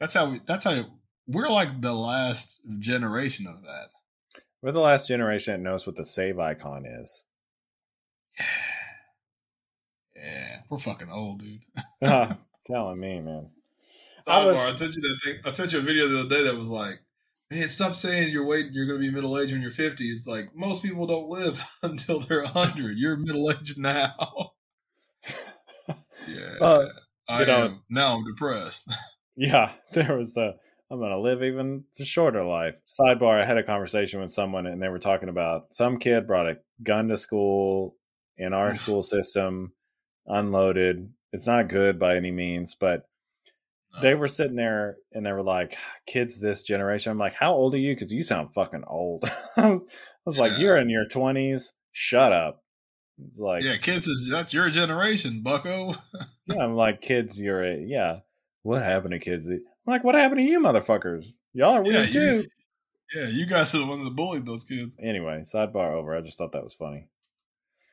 That's how we. That's how we're like the last generation of that. We're the last generation that knows what the save icon is. Yeah, we're fucking old, dude. Ah, <laughs> telling me, man. I was- I sent you that thing. I sent you a video the other day that was like, "Man, stop saying you're waiting. You're going to be middle aged when you're 50." It's like most people don't live <laughs> until they're 100. You're middle aged now. <laughs> yeah, Uh, I know, am. Now I'm depressed. <laughs> Yeah, there was the I'm gonna live even a shorter life. Sidebar: I had a conversation with someone, and they were talking about some kid brought a gun to school in our school system, unloaded. It's not good by any means, but they uh, were sitting there and they were like, "Kids, this generation." I'm like, "How old are you?" Because you sound fucking old. <laughs> I was, I was like, "You're in your 20s. Shut up." It's like, yeah, kids, is, that's your generation, Bucko. <laughs> yeah, I'm like, kids, you're a, yeah. What happened to kids? I'm like, what happened to you, motherfuckers? Y'all are weird you, too. yeah, you guys are the ones that bullied those kids. Anyway, sidebar over. I just thought that was funny.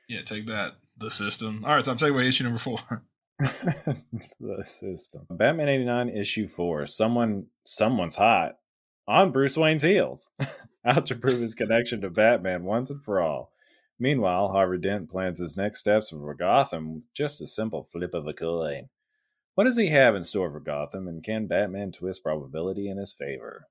Yeah, take that. The system. All right, so I'm taking away issue number four. <laughs> <laughs> the system. Batman 89 issue 4. Someone someone's hot on Bruce Wayne's heels. <laughs> Out to prove his connection to Batman once and for all. Meanwhile, Harvey Dent plans his next steps for Gotham just a simple flip of a coin. What does he have in store for Gotham, and can Batman twist probability in his favor?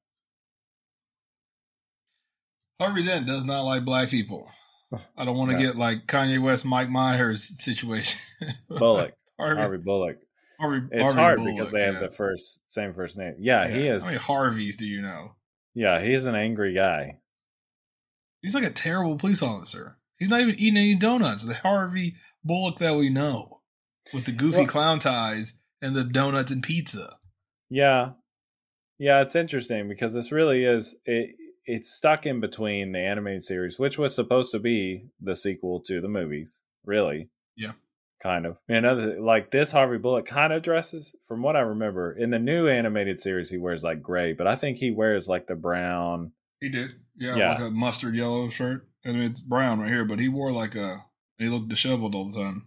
Harvey Dent does not like black people. <laughs> I don't want to Yeah. get like Kanye West, Mike Myers situation. Bullock, Harvey, Harvey Bullock. Harvey, It's Harvey hard Bullock, because they have yeah. the first same first name. Yeah, he is. How many Harveys do you know? yeah, he's an angry guy. He's like a terrible police officer. He's not even eating any donuts. The Harvey Bullock that we know, with the goofy Well- clown ties and the donuts and pizza. Yeah. Yeah, it's interesting because this really is it it's stuck in between the animated series, which was supposed to be the sequel to the movies, really. Yeah. Kind of. And other like this Harvey Bullock kind of dresses, from what I remember, in the new animated series he wears like gray, but I think he wears like the brown. He did, yeah, Yeah. like a mustard yellow shirt. I mean, it's brown right here, but he wore like a. He looked disheveled all the time.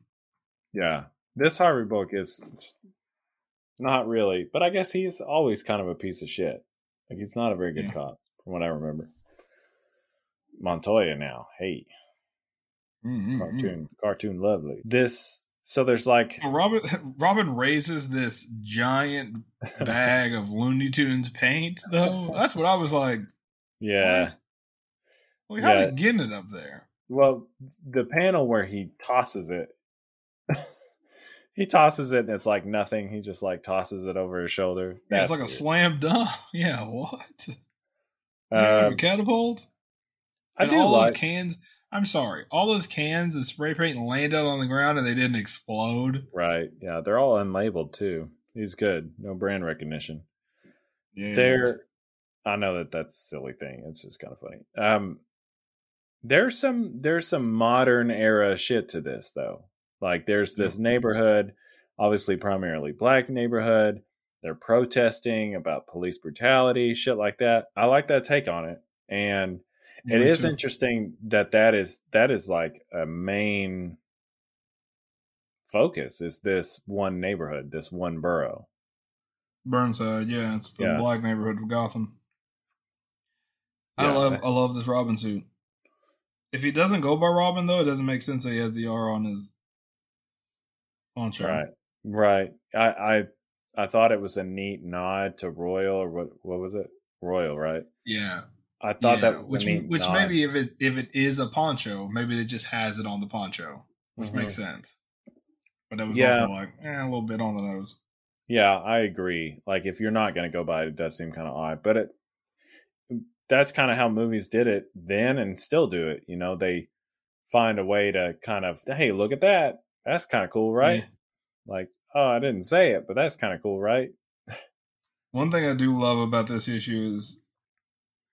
Yeah. This Harvey Bullock is not really, but I guess he's always kind of a piece of shit. Like he's not a very good Yeah. cop, from what I remember. Montoya now, hey. Mm-mm-mm. cartoon cartoon lovely this so there's like Robin <laughs> Robin raises this giant bag of Looney Tunes paint, though. That's what I was like. yeah what? Like, how's Yeah. he getting it up there? well the panel where he tosses it <laughs> he tosses it and it's like nothing he just like tosses it over his shoulder Yeah, That's it's like a slam dunk. <laughs> Yeah, what? Um, a catapult? i do all like those cans. I'm sorry. All those cans of spray paint landed on the ground and they didn't explode. right. Yeah they're all unlabeled too. He's good. No brand recognition. Yeah, there i know that that's a silly thing. It's just kind of funny. Um there's some there's some modern era shit to this though. Like there's this neighborhood obviously primarily black neighborhood. They're protesting about police brutality shit like that. I like that take on it. And it Me is too. interesting that that is that is like a main focus is this one neighborhood this one borough Burnside, yeah, it's the Yeah. black neighborhood of Gotham. I Yeah. love I love this Robin suit. If he doesn't go by Robin though, it doesn't make sense that he has the R on his poncho. Right. Right. I, I I thought it was a neat nod to Royal or what what was it? Royal, right? Yeah. I thought Yeah, that was which which nod. maybe if it if it is a poncho, maybe it just has it on the poncho, which Mhm. makes sense. But that was Yeah. also like eh, a little bit on the nose. Yeah, I agree. Like if you're not going to go by it, it does seem kind of odd, but it that's kind of how movies did it then and still do it. You know, they find a way to kind of, hey, look at that. That's kind of cool, right? Yeah. Like, oh, I didn't say it, but that's kind of cool, right? One thing I do love about this issue is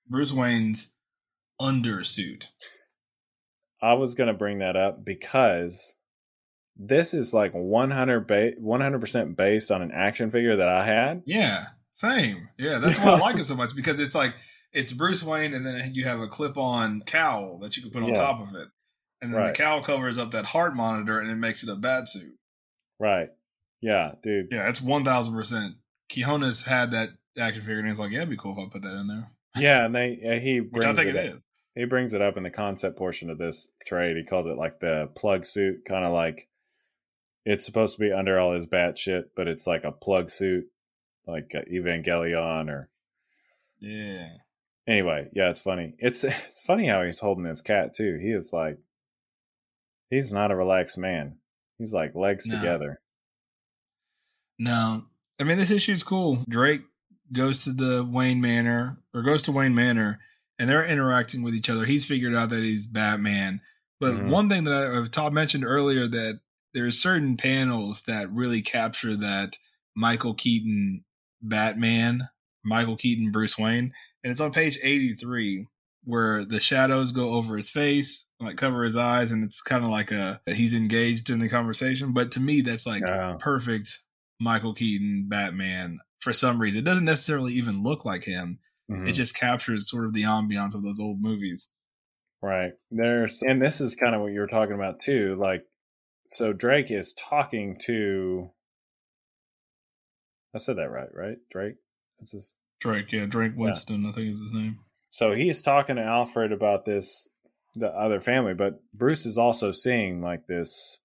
Bruce Wayne's undersuit. I was going to bring that up because this is like 100 ba- 100% based on an action figure that I had. Yeah, same. Yeah, that's why I like it so much because it's like it's Bruce Wayne, and then you have a clip-on cowl that you can put on Yeah. top of it, and then Right. the cowl covers up that heart monitor, and it makes it a bat suit. Right. Yeah, dude. Yeah, it's one thousand percent. Quinones had that action figure, and he's like, "Yeah, it'd be cool if I put that in there," Yeah, and they uh, he which I brings think it, it up. He brings it up in the concept portion of this trade. He calls it like the plug suit, kind of like it's supposed to be under all his bat shit, but it's like a plug suit, like uh, Evangelion or Yeah, anyway. Yeah, it's funny. It's <laughs> it's funny how he's holding his cat too. He is like he's not a relaxed man. He's like legs No. together. no, I mean this issue's cool. Drake goes to the Wayne Manor or goes to Wayne Manor, and they're interacting with each other. He's figured out that he's Batman. But Mhm. one thing that I've Todd mentioned earlier that there's certain panels that really capture that Michael Keaton Batman, Michael Keaton Bruce Wayne, and it's on page 83 where the shadows go over his face, like cover his eyes, and it's kind of like a he's engaged in the conversation. But to me, that's like Yeah. perfect Michael Keaton Batman for some reason. It doesn't necessarily even look like him. Mhm. It just captures sort of the ambiance of those old movies. Right. There's and this is kind of what you were talking about too. Like so Drake is talking to I said that right, right? Drake? This is Drake, yeah, Drake Winston, I think is his name. so he's talking to Alfred about this the other family, but Bruce is also seeing like this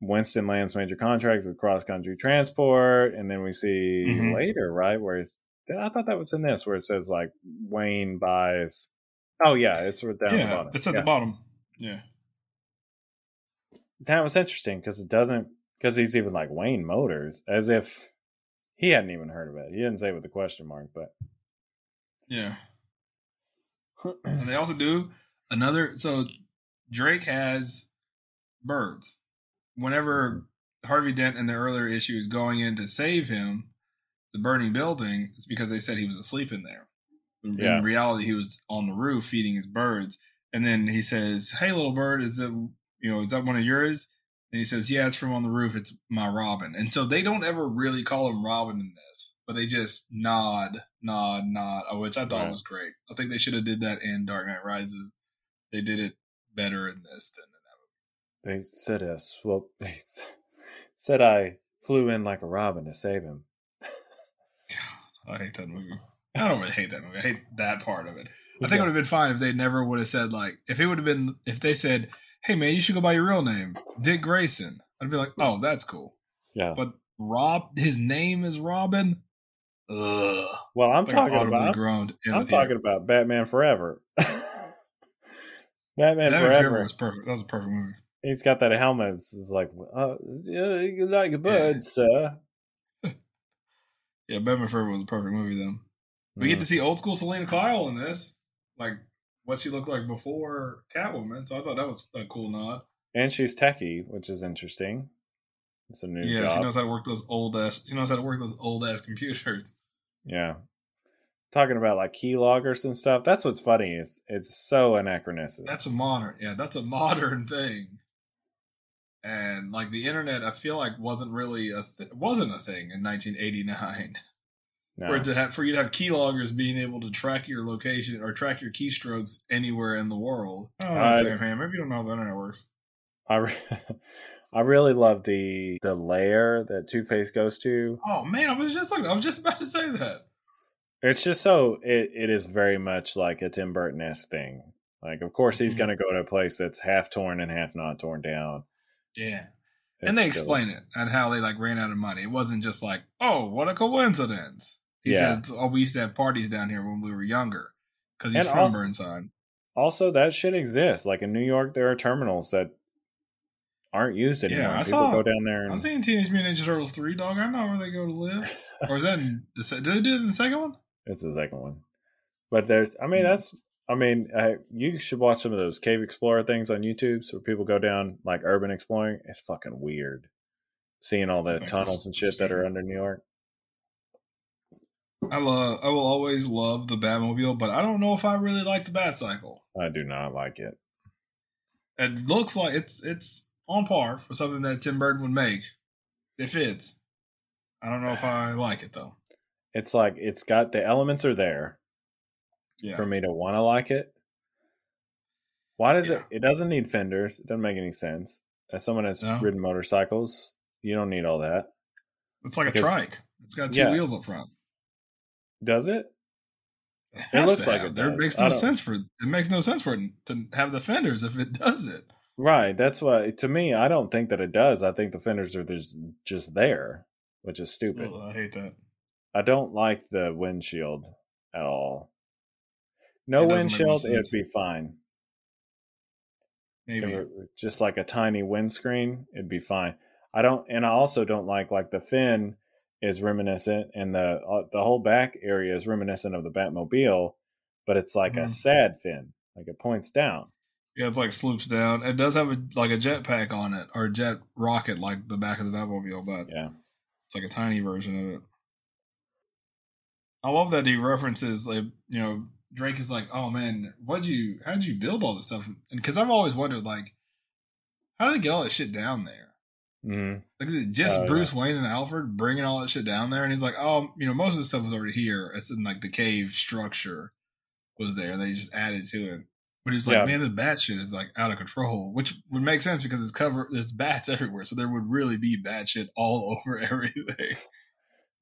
Winston lands major contracts with cross country transport, and then we see Mhm. later, right, where it's I thought that was in this where it says like Wayne buys Oh yeah, it's right down the yeah, bottom. it's at Yeah. the bottom. Yeah. that was interesting because it doesn't because he's even like Wayne Motors as if he hadn't even heard of it. He didn't say it with the question mark, but Yeah. <clears throat> And they also do another. So Drake has birds. Whenever Harvey Dent in the earlier issue is going in to save him, the burning building, it's because they said he was asleep in there. In Yeah. reality, he was on the roof feeding his birds. And then he says, "Hey, little bird, is it you know is that one of yours?" And he says, "Yeah, it's from on the roof. It's my Robin." And so they don't ever really call him Robin in this, but they just nod, nod, nod, uh, which I thought Right. was great. I think they should have did that in Dark Knight Rises. They did it better in this than that they said a swoop. <laughs> They said I flew in like a robin to save him. <sighs> I hate that movie. I don't really hate that movie. I hate that part of it. I think it would have been fine if they never would have said like if it would have been if they said, "Hey man, you should go by your real name, Dick Grayson." I'd be like, "Oh, that's cool." Yeah. But Rob, his name is Robin. Ugh. Well, I'm I talking about. groaned. I'm talking about Batman Forever. <laughs> Batman, Batman Forever. Forever was perfect. That was a perfect movie. He's got that helmet. It's, it's like, uh, yeah, you like a bird, sir. <laughs> Yeah, Batman Forever was a perfect movie. Then we get Mm. to see old school Selina Kyle in this, like what she looked like before Catwoman. So I thought that was a cool nod. And she's techie, which is interesting. It's a new yeah, she knows how to work those old ass. She knows how to work those old ass computers. Yeah. Talking about like keyloggers and stuff. That's what's funny is it's so anachronistic. That's a modern. Yeah, that's a modern thing. And like the internet, I feel like wasn't really a th- wasn't a thing in 1989. no. For it to have for you to have keyloggers being able to track your location or track your keystrokes anywhere in the world. I don't know, I- Sam Hamm. Maybe you don't know how the internet works. I, re- <laughs> I really love the the lair that Two Face goes to. Oh man, I was just like I was just about to say that. It's just so it, it is very much like a Tim Burton esque thing. Like, of course, he's Mhm. going to go to a place that's half torn and half not torn down. Yeah. It's and they silly. explain it and how they like ran out of money. It wasn't just like, oh, what a coincidence. He Yeah. said, oh, we used to have parties down here when we were younger because he's And from also- Burnside. Also, that shit exists. Like in New York, there are terminals that aren't used Yeah, anymore. I People saw- go down there I'm and seeing Teenage Mutant Ninja Turtles three, dog. I know where they go to live. or is that in the did they do it in the second one? it's the second one. But there's, I mean, Hmm. that's, I mean, I, you should watch some of those cave explorer things on YouTube. So where people go down like urban exploring. It's fucking weird seeing all the tunnels and shit that are under New York. I love. I will always love the Batmobile, but I don't know if I really like the Batcycle. I do not like it. It looks like it's it's on par for something that Tim Burton would make. It fits. I don't know if I like it though. It's like it's got the elements are there Yeah. for me to want to like it. Why does Yeah. it? It doesn't need fenders. It doesn't make any sense. As someone that's No. ridden motorcycles, you don't need all that. It's like a trike. It's got two Yeah. wheels up front. Does it? It, has looks like have. it There does. makes no sense for it makes no sense for it to have the fenders if it does it. Right. That's why. To me, I don't think that it does. I think the fenders are just just there, which is stupid. Ugh, I hate that. I don't like the windshield at all. No It doesn't make no windshield, it'd be fine. Maybe. Just like a tiny windscreen, it'd be fine. I don't, and I also don't like like the fin is reminiscent, and the uh, the whole back area is reminiscent of the Batmobile, but it's like a Mhm. sad fin, like it points down. Yeah, it's like sloops down. It does have a like a jetpack on it or a jet rocket like the back of the Batmobile, but Yeah, it's like a tiny version of it. I love that he references like you know Drake is like, oh man, what'd you how'd you build all this stuff? And because I've always wondered like, how do they get all that shit down there? Mhm. Like is it just yeah. Bruce Wayne and Alfred bringing all that shit down there, and he's like, oh, you know, most of the stuff was already here. It's in like the cave structure was there, and they just added to it. But he's like, Yeah. man, the bat shit is like out of control, which would make sense because it's cover. There's bats <laughs> everywhere, so there would really be bat shit all <laughs> over everything.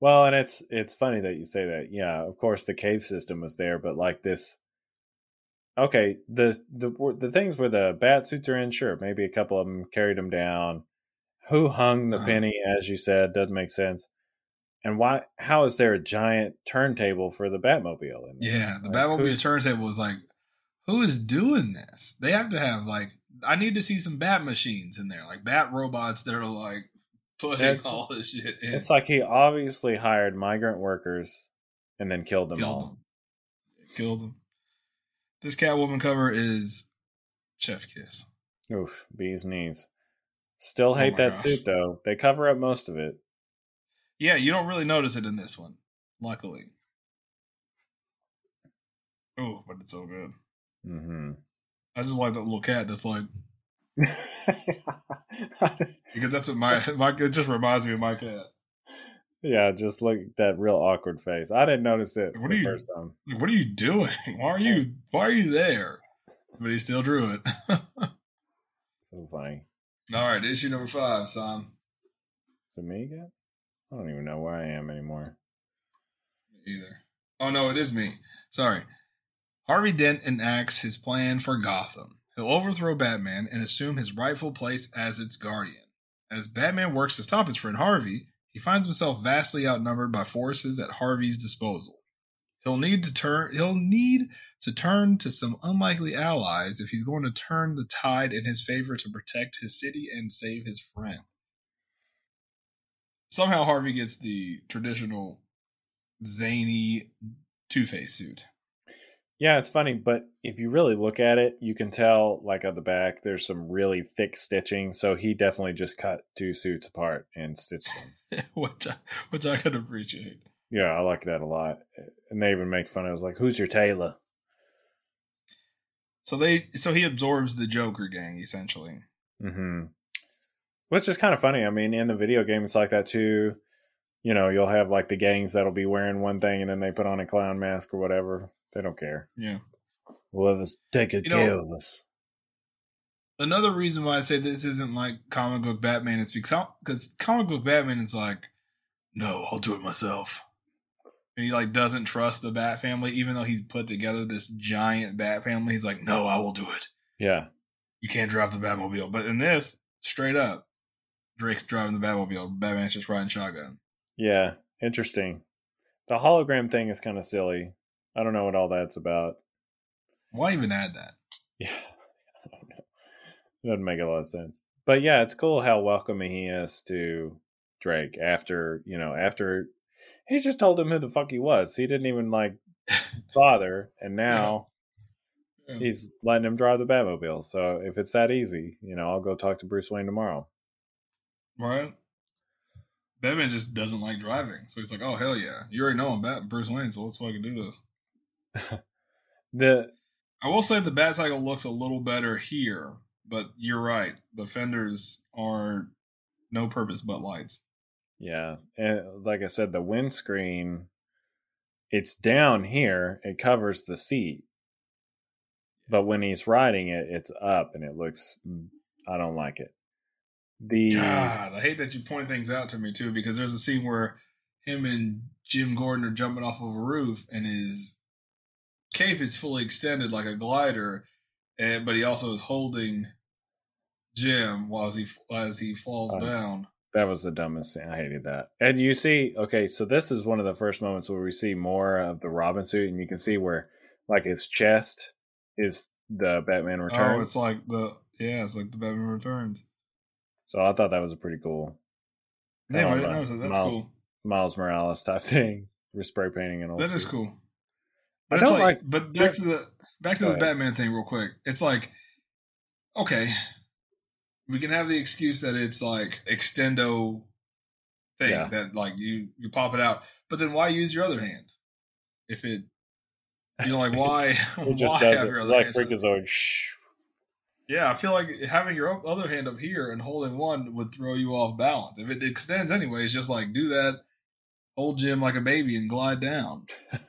Well, and it's it's funny that you say that. Yeah, of course the cave system was there, but like this. Okay, the the the things where the bat suits are in, sure, maybe a couple of them carried them down. Who hung the Uh-huh. penny, as you said, doesn't make sense. And why? How is there a giant turntable for the Batmobile? In there? Yeah, the Like, Batmobile who- turntable was like, who is doing this? They have to have like, I need to see some bat machines in there, like bat robots that are like putting It's- all this shit in. It's like he obviously hired migrant workers and then killed them killed all. them. Killed them. This Catwoman cover is Chef Kiss. Oof, bee's knees. Still Oh hate my that gosh. suit though. They cover up most of it. Yeah, you don't really notice it in this one, luckily. Oh, but it's so good. Mm-hmm. I just like that little cat that's like <laughs> because that's what my my it just reminds me of my cat. yeah, just look at that real awkward face. I didn't notice it What the are you- first time. What are you doing? <laughs> Why are you why are you there? But he still drew it. <laughs> So funny. All right, issue number five, Sam. Is it me again? I don't even know where I am anymore. Either. Oh no, it is me. Sorry. Harvey Dent enacts his plan for Gotham. He'll overthrow Batman and assume his rightful place as its guardian. As Batman works to stop his friend Harvey, he finds himself vastly outnumbered by forces at Harvey's disposal. He'll need to turn he'll need to turn to some unlikely allies if he's going to turn the tide in his favor to protect his city and save his friend. Somehow Harvey gets the traditional zany Two-Face suit. Yeah, it's funny, but if you really look at it, you can tell, like on the back, there's some really thick stitching. So he definitely just cut two suits apart and stitched them. <laughs> which I, which I can appreciate. yeah, I like that a lot. And they even make fun. I was like, "Who's your tailor?" So they so he absorbs the Joker gang essentially. Mm-hmm. Which is kind of funny. I mean, in the video game, it's like that too. You know, you'll have like the gangs that'll be wearing one thing and then they put on a clown mask or whatever. They don't care. Yeah. Whoever's taking You know- care of us. Another reason why I say this isn't like comic book Batman is because because comic book Batman is like, no, I'll do it myself. And he like doesn't trust the Bat family, even though he's put together this giant Bat family. He's like, no, I will do it. Yeah. You can't drive the Batmobile. But in this, straight up, Drake's driving the Batmobile. Batman's just riding shotgun. Yeah. Interesting. The hologram thing is kind of silly. I don't know what all that's about. Why even add that? <laughs> Yeah. I don't know. It doesn't make a lot of sense. But yeah, it's cool how welcoming he is to Drake after, you know, after he just told him who the fuck he was. He didn't even like <laughs> bother. And now Yeah. he's letting him drive the Batmobile. So if it's that easy, you know, I'll go talk to Bruce Wayne tomorrow. Right? Batman just doesn't like driving. So he's like, oh, hell yeah. You already know I'm Bat Bruce Wayne, so let's fucking do this. <laughs> The I will say the Bat Cycle looks a little better here, but you're right. The fenders are no purpose but lights. yeah, and like I said, the windscreen it's down here. It covers the seat. But when he's riding it, it's up and it looks mm, I don't like it. The God, I hate that you point things out to me too, because there's a scene where him and Jim Gordon are jumping off of a roof, and his cape is fully extended like a glider, and but he also is holding Jim while he as he falls Oh. down. That was the dumbest thing. I hated that. And you see, okay, so this is one of the first moments where we see more of the Robin suit, and you can see where, like, his chest is the Batman oh, Returns. Oh, it's like the yeah, it's like the Batman Returns. so I thought that was a pretty cool Damn, I didn't notice that. That's Miles, cool. Miles Morales type <laughs> thing. We're spray painting and all. That is cool. I But it's don't like, like- but back to the back to the ahead. Batman thing real quick. It's like, okay, we can have the excuse that it's like extendo thing Yeah. that like you you pop it out, but then why use your other hand if it you know like why <laughs> It <laughs> just why have it your other like hand? Freakazoid. Yeah, I feel like having your other hand up here and holding one would throw you off balance. If it extends anyway, it's just like do that, hold Jim like a baby and glide down. <laughs>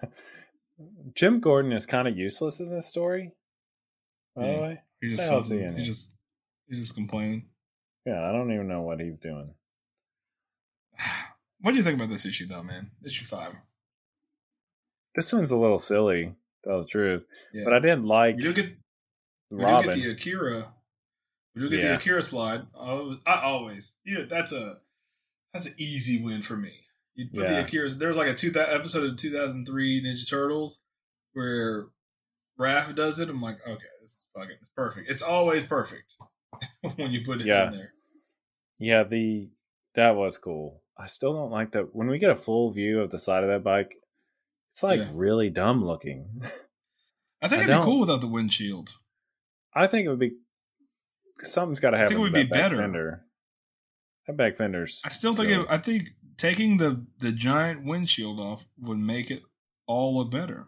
Jim Gordon is kind of useless in this story. By the way, He just feels, he just he's just complaining. yeah, I don't even know what he's doing. <sighs> What do you think about this issue though, man? Issue five. This one's a little silly, tell the truth. Yeah. But I didn't like do get we do get the Akira. We do get Yeah. the Akira slide. I, always- I always yeah, that's a that's an easy win for me. You put the Yeah. Akira. There was like a two episode of 2003 Ninja Turtles where Raph does it. I'm like, okay, this is fucking it's perfect. It's always perfect <laughs> when you put it Yeah. in there. Yeah, the that was cool. I still don't like that when we get a full view of the side of that bike. It's like Yeah. really dumb looking. <laughs> I think I it'd be cool without the windshield. I think it would be something's got to happen. I think it would be better. Fender. That back fender's. I still think silly. it, I think taking the the giant windshield off would make it all look better.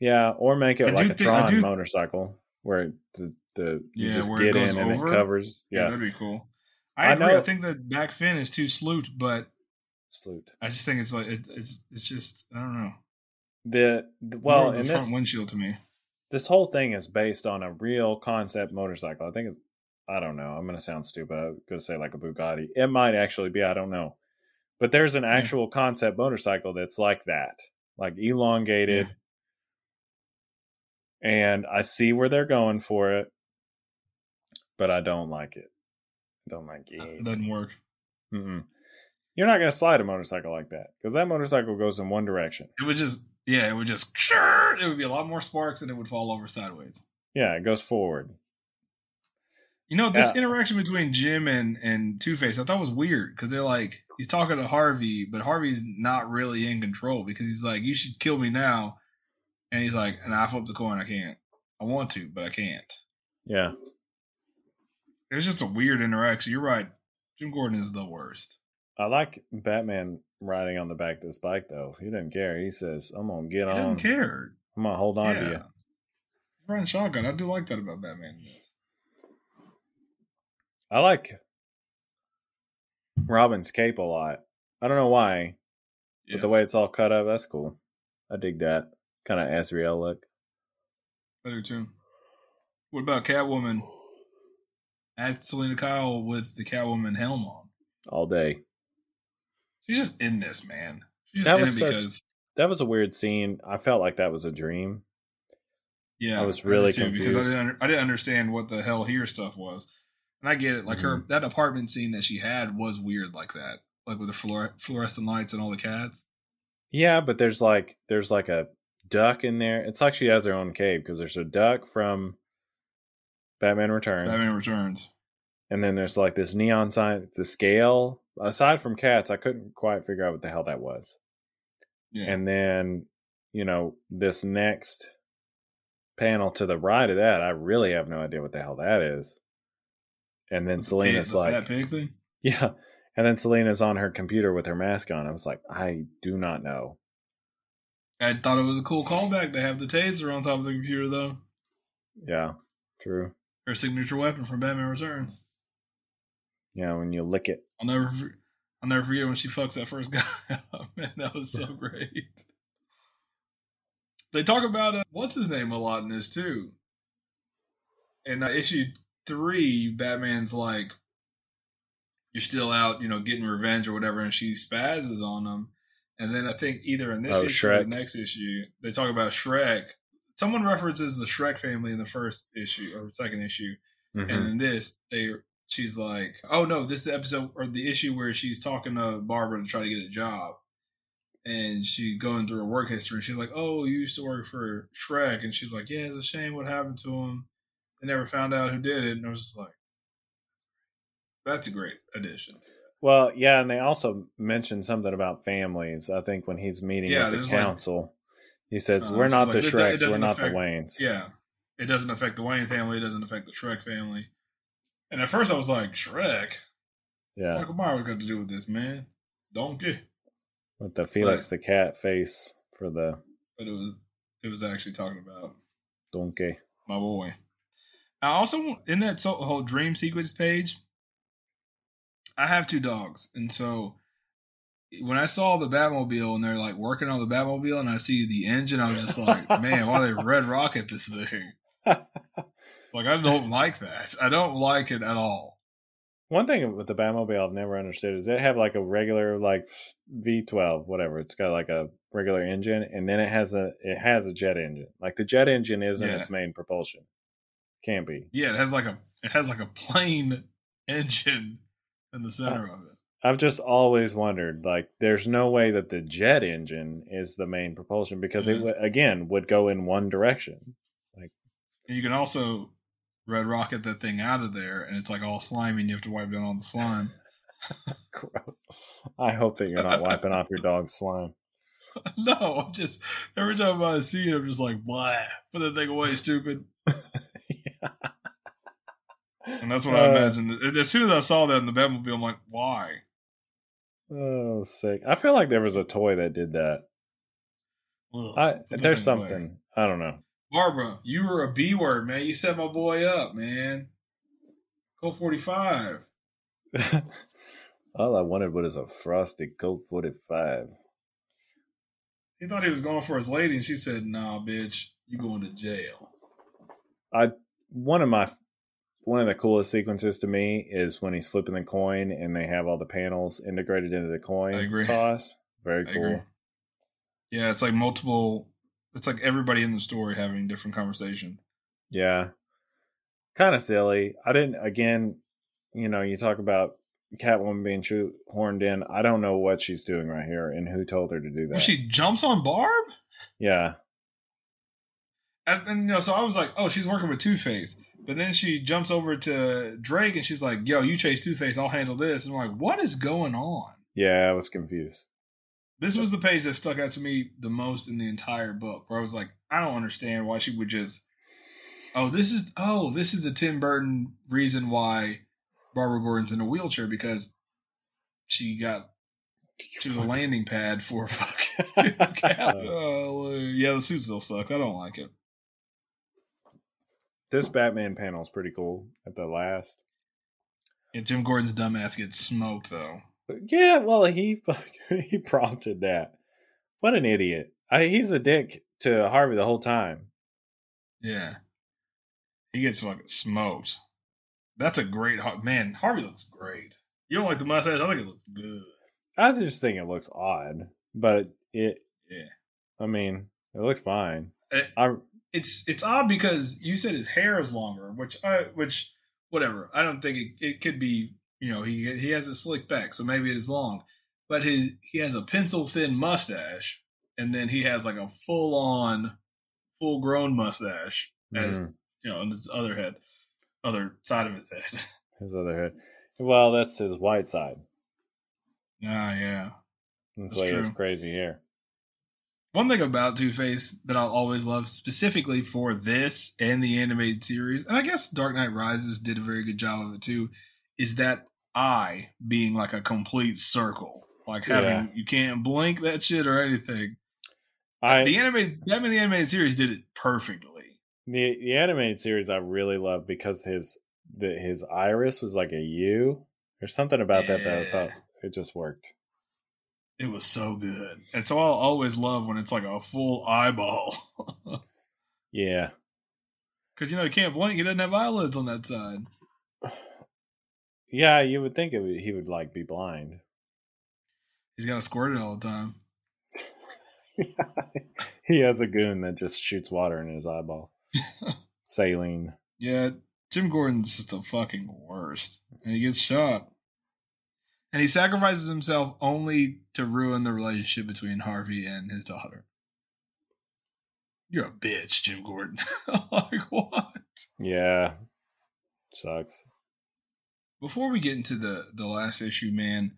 yeah, or make it I like a think- Tron do- motorcycle where the the you Yeah, just get in and over. it covers. Yeah, Yeah, that'd be cool. I I agree. know- I think the back fin is too sloot, but salute. I just think it's like it's it's, it's just I don't know. The, the well, the front this windshield to me. this whole thing is based on a real concept motorcycle. I think it's, I don't know. I'm going to sound stupid. I'm going to say like a Bugatti. It might actually be. I don't know. But there's an actual concept motorcycle that's like that, like elongated. And I see where they're going for it, but I don't like it. Don't like It it. doesn't work. Mm-mm. You're not going to slide a motorcycle like that because that motorcycle goes in one direction. It would just yeah, it would just <laughs> it would be a lot more sparks and it would fall over sideways. Yeah, it goes forward. You know, this Yeah. interaction between Jim and and Two Face, I thought was weird because they're like he's talking to Harvey, but Harvey's not really in control because he's like, "You should kill me now," and he's like, "And I flip the coin, I can't. I want to, but I can't." Yeah. It was just a weird interaction. You're right. Jim Gordon is the worst. I like Batman riding on the back of this bike though. He doesn't care. He says, "I'm gonna get on He on. doesn't care. I'm gonna hold on yeah. to you." Running shotgun. I do like that about Batman. in this. I like Robin's cape a lot. I don't know why, Yeah. but the way it's all cut up, that's cool. I dig that kind of Azrael look. I do too. What about Catwoman? As Selina Kyle with the Catwoman helm on. all day. She's just in this, man. She's That was such- because That was a weird scene. I felt like that was a dream. yeah, I was really too, because I didn't I didn't understand what the hell here stuff was, and I get it. Like her Mm-hmm. that apartment scene that she had was weird, like that, like with the fluor- fluorescent lights and all the cats. Yeah, but there's like there's like a duck in there. It's like she has her own cave because there's a duck from Batman Returns. Batman Returns. And then there's like this neon sign, the scale. Aside from cats, I couldn't quite figure out what the hell that was. Yeah, And then, you know, this next panel to the right of that, I really have no idea what the hell that is. And then Selina's the like, fat pig thing. yeah. And then Selina's on her computer with her mask on. I was like, I do not know. I thought it was a cool callback to have the taser on top of the computer, though. Yeah, true. Her signature weapon from Batman Returns. Yeah, when you lick it. I'll never, I'll never forget when she fucks that first <laughs> guy. up. Man, that was so <laughs> great. They talk about uh, what's his name a lot in this too. In uh, issue three, Batman's like, "You're still out, you know, getting revenge or whatever," and she spazzes on him. And then I think either in this Oh, issue or the next issue, they talk about Shreck. Someone references the Shreck family in the first issue or second issue, Mhm. and in this, they she's like, "Oh no, this episode or the issue where she's talking to Barbara to try to get a job." And she going through her work history, and she's like, "Oh, you used to work for Shreck," and she's like, "Yeah, it's a shame what happened to him. They never found out who did it." And I was just like, "That's a great addition." Well, yeah, and they also mentioned something about families. I think when he's meeting Yeah, with the like- council, he says, Uh, "We're not like, the "It do- it Shrecks. We're doesn't affect- the Waynes." Yeah, it doesn't affect the Wayne family. It doesn't affect the Shreck family. And at first, I was like, "Shrek? yeah. Michael Myers got to do with this, man? Donkey." With the Felix the cat face for the But it was it was actually talking about donkey. my boy. I also in that so- whole dream sequence page, I have two dogs, and so when I saw the Batmobile and they're like working on the Batmobile, and I see the engine, I was just like, <laughs> man, why they red rocket this thing? <laughs> like I don't like that. I don't like it at all. One thing with the Batmobile I've never understood is it have like a regular like V12 whatever. It's got like a regular engine and then it has a it has a jet engine. Like the jet engine isn't Yeah. its main propulsion. Can't be. Yeah, it has like a it has like a plane <laughs> engine in the center of it. I've just always wondered like there's no way that the jet engine is the main propulsion because it Mhm. would again would go in one direction. And you can also red rocket that thing out of there, and it's like all slimy, and you have to wipe down all the slime. <laughs> <laughs> Gross. I hope that you're not wiping off your dog's slime. no, I'm just every time I see it, I'm just like, blah, put that thing away, stupid. <laughs> And that's what I Uh, imagined. As soon as I saw that in the Batmobile, I'm like, why? Oh, sick. I feel like there was a toy that did that. Ugh, I, there's thing away. something. I don't know. Barbara, you were a B word, man. You set my boy up, man. Colt 45. <laughs> All I wanted was a frosty Colt 45. He thought he was going for his lady, and she said, nah, bitch, you going to jail. One of my one of the coolest sequences to me is when he's flipping the coin and they have all the panels integrated into the coin I agree. toss. Very I cool. agree. Yeah, it's like multiple. It's like everybody in the story having different conversation. Yeah. Kind of silly. I didn't again, you know, you talk about Catwoman being shoe horned in. I don't know what she's doing right here and who told her to do that. She jumps on Barb, yeah. And, you know, so I was like, "Oh, she's working with Two Face." But then she jumps over to Drake, and she's like, "Yo, you chase Two Face, I'll handle this." And I'm like, "What is going on?" Yeah, I was confused. This was the page that stuck out to me the most in the entire book, where I was like, "I don't understand why she would just." Oh, this is oh, this is the Tim Burton reason why Barbara Gordon's in a wheelchair because she got to the landing pad for fucking. <laughs> <laughs> Oh, yeah, the suit still sucks. I don't like it. This Batman panel is pretty cool at the last. Yeah, Jim Gordon's dumbass gets smoked though. Yeah, well, he <laughs> he prompted that. What an idiot! I, he's a dick to Harvey the whole time. Yeah, he gets fucking smoked. That's a great man. Harvey looks great. You don't like the mustache? I think it looks good. I just think it looks odd, but it. Yeah. I mean, it looks fine. Eh, I It's it's odd because you said his hair is longer, which I which whatever. I don't think it, it could be. You know, he he has a slick back, so maybe it is long. But his he has a pencil thin mustache, and then he has like a full on, full grown mustache as Mhm. you know on his other head, other side of his head. <laughs> his other head. Well, that's his white side. Ah, yeah. That's That's why he has crazy hair. One thing about Two Face that I'll always love, specifically for this and the animated series, and I guess Dark Knight Rises did a very good job of it too, is that eye being like a complete circle. Like having Yeah. you can't blink that shit or anything. I the animated Batman the animated series did it perfectly. the the animated series I really love because his the his iris was like a U. There's something about that that I thought it just worked. It was so good. And so I'll always love when it's like a full eyeball. <laughs> Yeah. Because you know he can't blink, he doesn't have eyelids on that side. Yeah, you would think it would, he would like be blind. He's got to squirt it all the time. <laughs> he has a goon that just shoots water in his eyeball. <laughs> Saline. Yeah, Jim Gordon's just the fucking worst. And he gets shot. And he sacrifices himself only to ruin the relationship between Harvey and his daughter. You're a bitch, Jim Gordon. <laughs> like, what? Yeah. Sucks. Before we get into the, the last issue, man,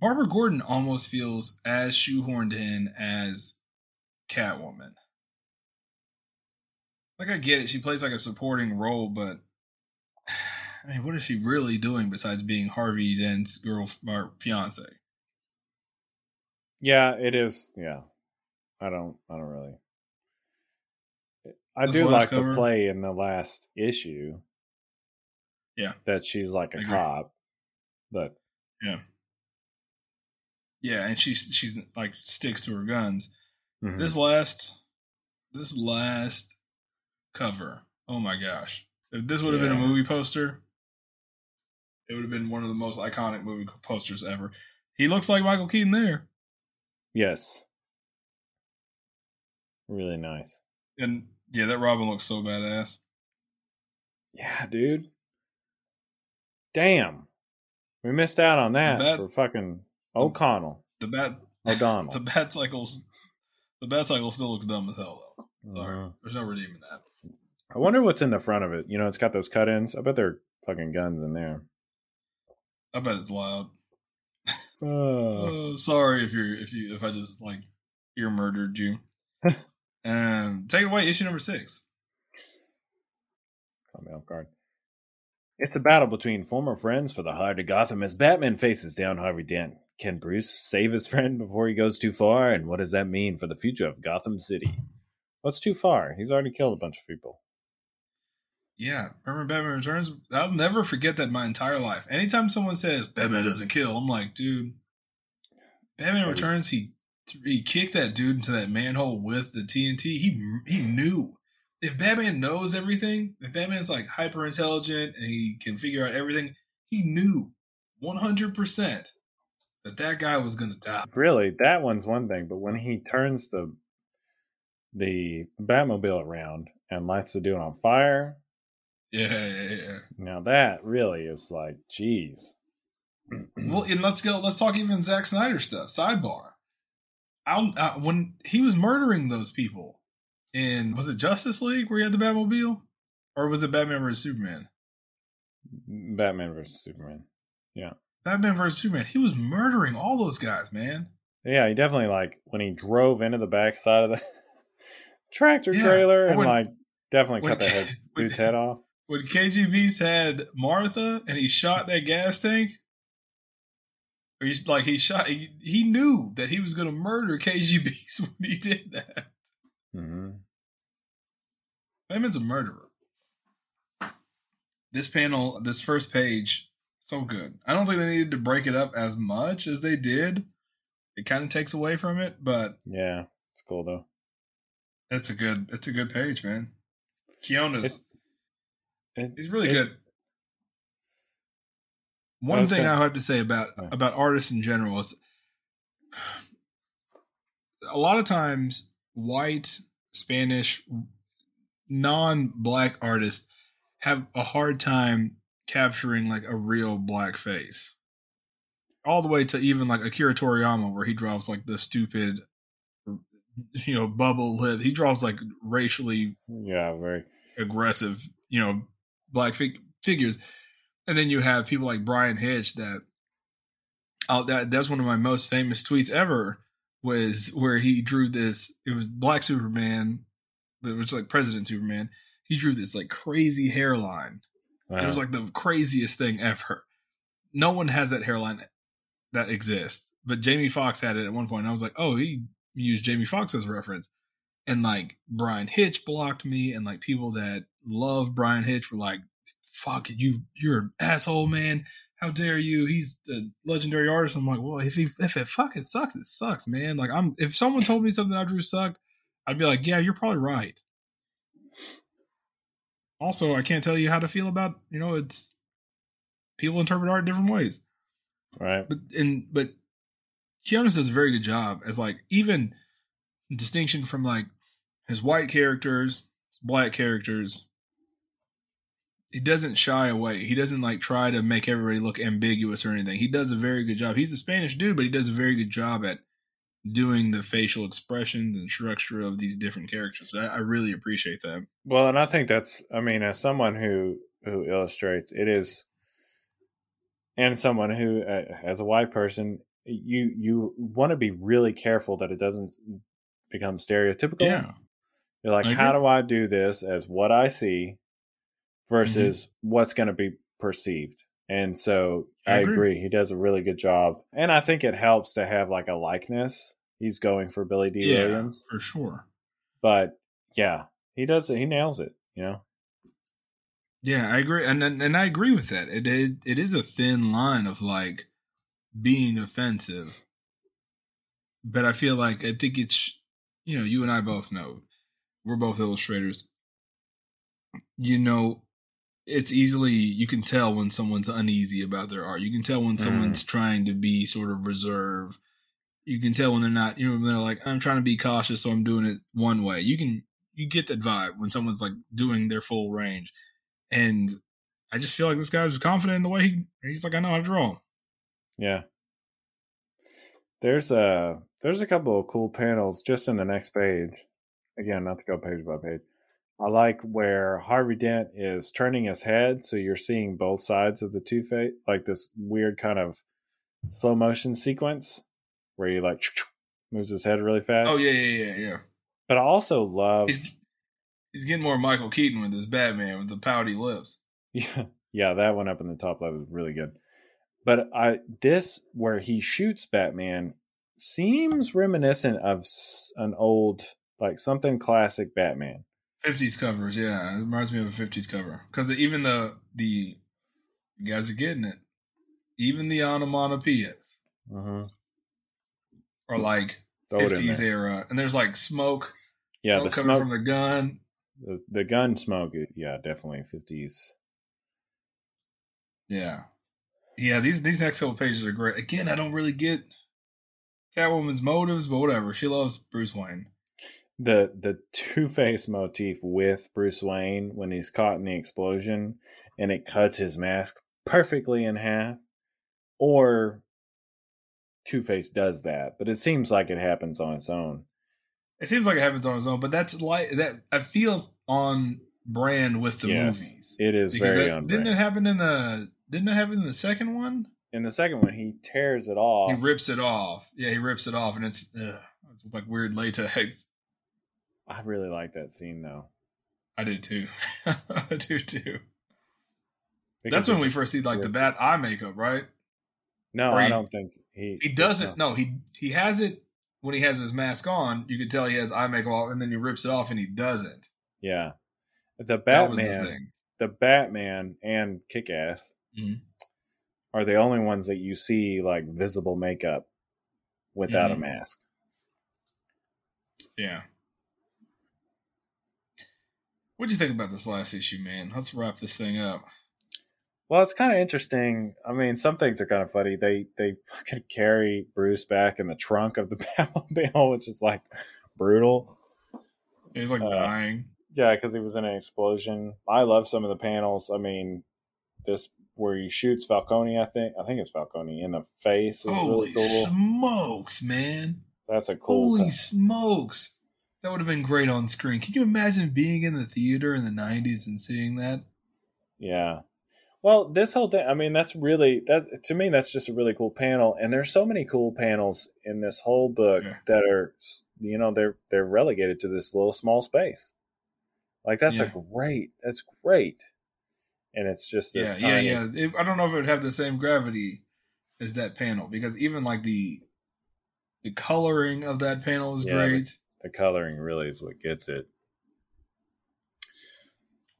Barbara Gordon almost feels as shoehorned in as Catwoman. Like, I get it. She plays like a supporting role, but I mean, what is she really doing besides being Harvey Dent's girl or fiance? Yeah, it is. Yeah. I don't I don't really I This do like cover? the play in the last issue. Yeah. That she's like a cop. But Yeah, yeah, and she's she's like sticks to her guns. mhm. This last this last cover. Oh my gosh. If this would have been a movie poster, it would have been one of the most iconic movie posters ever. He looks like Michael Keaton there. Yes. Really nice. And yeah, that Robin looks so badass. Yeah, dude. Damn. We missed out on that bat- for fucking O'Connell. The bat O'Donnell. <laughs> the bat cycles the bat cycle still looks dumb as hell though. Sorry. Mhm. There's no redeeming that. I wonder what's in the front of it. You know, it's got those cut ins. I bet there are fucking guns in there. I bet it's loud. Oh. Sorry if you're if you if I just like ear murdered you. <laughs> um, take it away, issue number six. Caught me off guard. It's a battle between former friends for the heart of Gotham as Batman faces down Harvey Dent. Can Bruce save his friend before he goes too far? And what does that mean for the future of Gotham City? What's too far? He's already killed a bunch of people. Yeah, remember Batman Returns? I'll never forget that my entire life. Anytime someone says Batman doesn't kill, I'm like, dude, Batman was- Returns. He he kicked that dude into that manhole with the TNT. He he knew if Batman knows everything, if Batman's like hyper intelligent and he can figure out everything, he knew 100 percent that that guy was gonna die. Really, that one's one thing, but when he turns the the Batmobile around and lights the dude on fire, Yeah, yeah, yeah. now that really is like, geez. <clears throat> Well, and let's go. Let's talk even Zack Snyder stuff. Sidebar. I'll, uh, when he was murdering those people in was it Justice League where he had the Batmobile, or was it Batman vs Superman? Batman versus Superman. Yeah. Batman vs Superman. He was murdering all those guys, man. Yeah, he definitely like when he drove into the backside of the <laughs> tractor Yeah, trailer and when- like definitely when- cut the <laughs> head, dude's head off. When KGBeast had Martha and he shot that gas tank, or he, like he shot, he, he knew that he was going to murder KGBeast <laughs> when he did that. hmm Batman's a murderer. This panel, this first page, so good. I don't think they needed to break it up as much as they did. It kind of takes away from it, but Yeah, it's cool though. it's a good, it's a good page, man. Quinones, It- he's really it- good. One was thing gonna- I have to say about Yeah. about artists in general is <sighs> a lot of times white, Spanish, non-black artists have a hard time capturing like a real black face. All the way to even like Akira Toriyama, where he draws like the stupid, you know, bubble lip. He draws like racially Yeah, very. aggressive, you know, black fig- figures. And then you have people like Bryan Hitch that oh that that's one of my most famous tweets ever was where he drew this it was Black Superman, but it was like President Superman. He drew this like crazy hairline. Uh, It was like the craziest thing ever. No one has that hairline that exists. But Jamie Foxx had it at one point. And I was like, oh, he used Jamie Foxx as a reference. And like Bryan Hitch blocked me, and like people that love Bryan Hitch were like, fuck it, you you're an asshole, man. How dare you? He's the legendary artist. I'm like, well, if he if it fucking sucks, it sucks, man. Like I'm if someone told me something I drew sucked, I'd be like, yeah, you're probably right. Also, I can't tell you how to feel about, you know, it's people interpret art different ways. right. But and but Quinones does a very good job as like even distinction from like his white characters, black characters. He doesn't shy away. He doesn't like try to make everybody look ambiguous or anything. He does a very good job. He's a Spanish dude, but he does a very good job at doing the facial expressions and structure of these different characters. I, I really appreciate that. Well, and I think that's. I mean, as someone who who illustrates, it is, and someone who, uh, as a white person, you you want to be really careful that it doesn't become stereotypical. Yeah. You're like, how do I do this as what I see mm-hmm. versus what's going to be perceived? And so I I, agree. agree. He does a really good job. And I think it helps to have like a likeness. He's going for Billy Dee. Yeah. Williams. For sure. But yeah, He does it. He nails it. You know. Yeah, I agree, and and, and I agree with that. It, it it is a thin line of like being offensive, but I feel like I think it's you know you and I both know we're both illustrators. You know, it's easily you can tell when someone's uneasy about their art. You can tell when mm. someone's trying to be sort of reserved. You can tell when they're not. You know, when they're like, "I'm trying to be cautious, so I'm doing it one way." You can you get that vibe when someone's like doing their full range, and I just feel like this guy was confident in the way he. He's like, "I know how to draw." Yeah. There's a there's a couple of cool panels just in the next page. Again, not to go page by page. I like where Harvey Dent is turning his head, so you're seeing both sides of the Two Face, like this weird kind of slow motion sequence where he like <tsk> moves his head really oh, fast. Oh yeah, yeah, yeah, yeah. But I also love, He's he's getting more Michael Keaton with his Batman with the pouty lips. <laughs> yeah, yeah, that one up in the top left is really good. But I this where he shoots Batman seems reminiscent of an old like something classic Batman. 50s covers, yeah. It reminds me of a 50s cover. Because even the, the, you guys are getting it. Even the onomatopoeias Mm-hmm. are like Throw 50s era. And there's like smoke, Yeah, smoke the coming smoke from the gun. the, the gun smoke. Yeah, definitely fifties. Yeah. Yeah, these, these next couple pages are great. Again, I don't really get Catwoman's motives, but whatever. She loves Bruce Wayne. The the Two Face motif with Bruce Wayne when he's caught in the explosion and it cuts his mask perfectly in half, or Two Face does that, but it seems like it happens on its own. It seems like it happens on its own, but that's like that. It feels on brand with the yes, movies. it is Because very that- on didn't it happen in the didn't it happen in the second one? In the second one, he tears it off. He rips it off. Yeah, he rips it off, and it's ugh, it's like weird latex. I really like that scene though. I do too. <laughs> I do too. Because That's when we first see like the bad eye makeup, right? No, or I don't think he. He doesn't. not- No, he he has it when he has his mask on. You can tell he has eye makeup off, and then he rips it off, and he doesn't. Yeah, the was the Batman, the Batman, and Kick Ass Mhm. are the only ones that you see like visible makeup without a Mhm. mask. Yeah. What'd you think about this last issue, man? Let's wrap this thing up. Well, it's kind of interesting. I mean, some things are kind of funny. They they <laughs> fucking carry Bruce back in the trunk of the <laughs> Batmobile, which is like brutal. He's like Uh, dying. Yeah, because he was in an explosion. I love some of the panels. I mean, this where he shoots Falcone. I think I think it's Falcone in the face. Is Holy really cool. smokes, man! That's a cool. Holy thing. smokes! That would have been great on screen. Can you imagine being in the theater in the '90s and seeing that? Yeah. Well, this whole thing, I mean, that's really that to me that's just a really cool panel and there's so many cool panels in this whole book Yeah. that are you know, they're they're relegated to this little small space. Like that's a great that's great. And it's just this yeah, tiny yeah, yeah. It- I don't know if it would have the same gravity as that panel because even like the the coloring of that panel is Yeah, great. The coloring really is what gets it.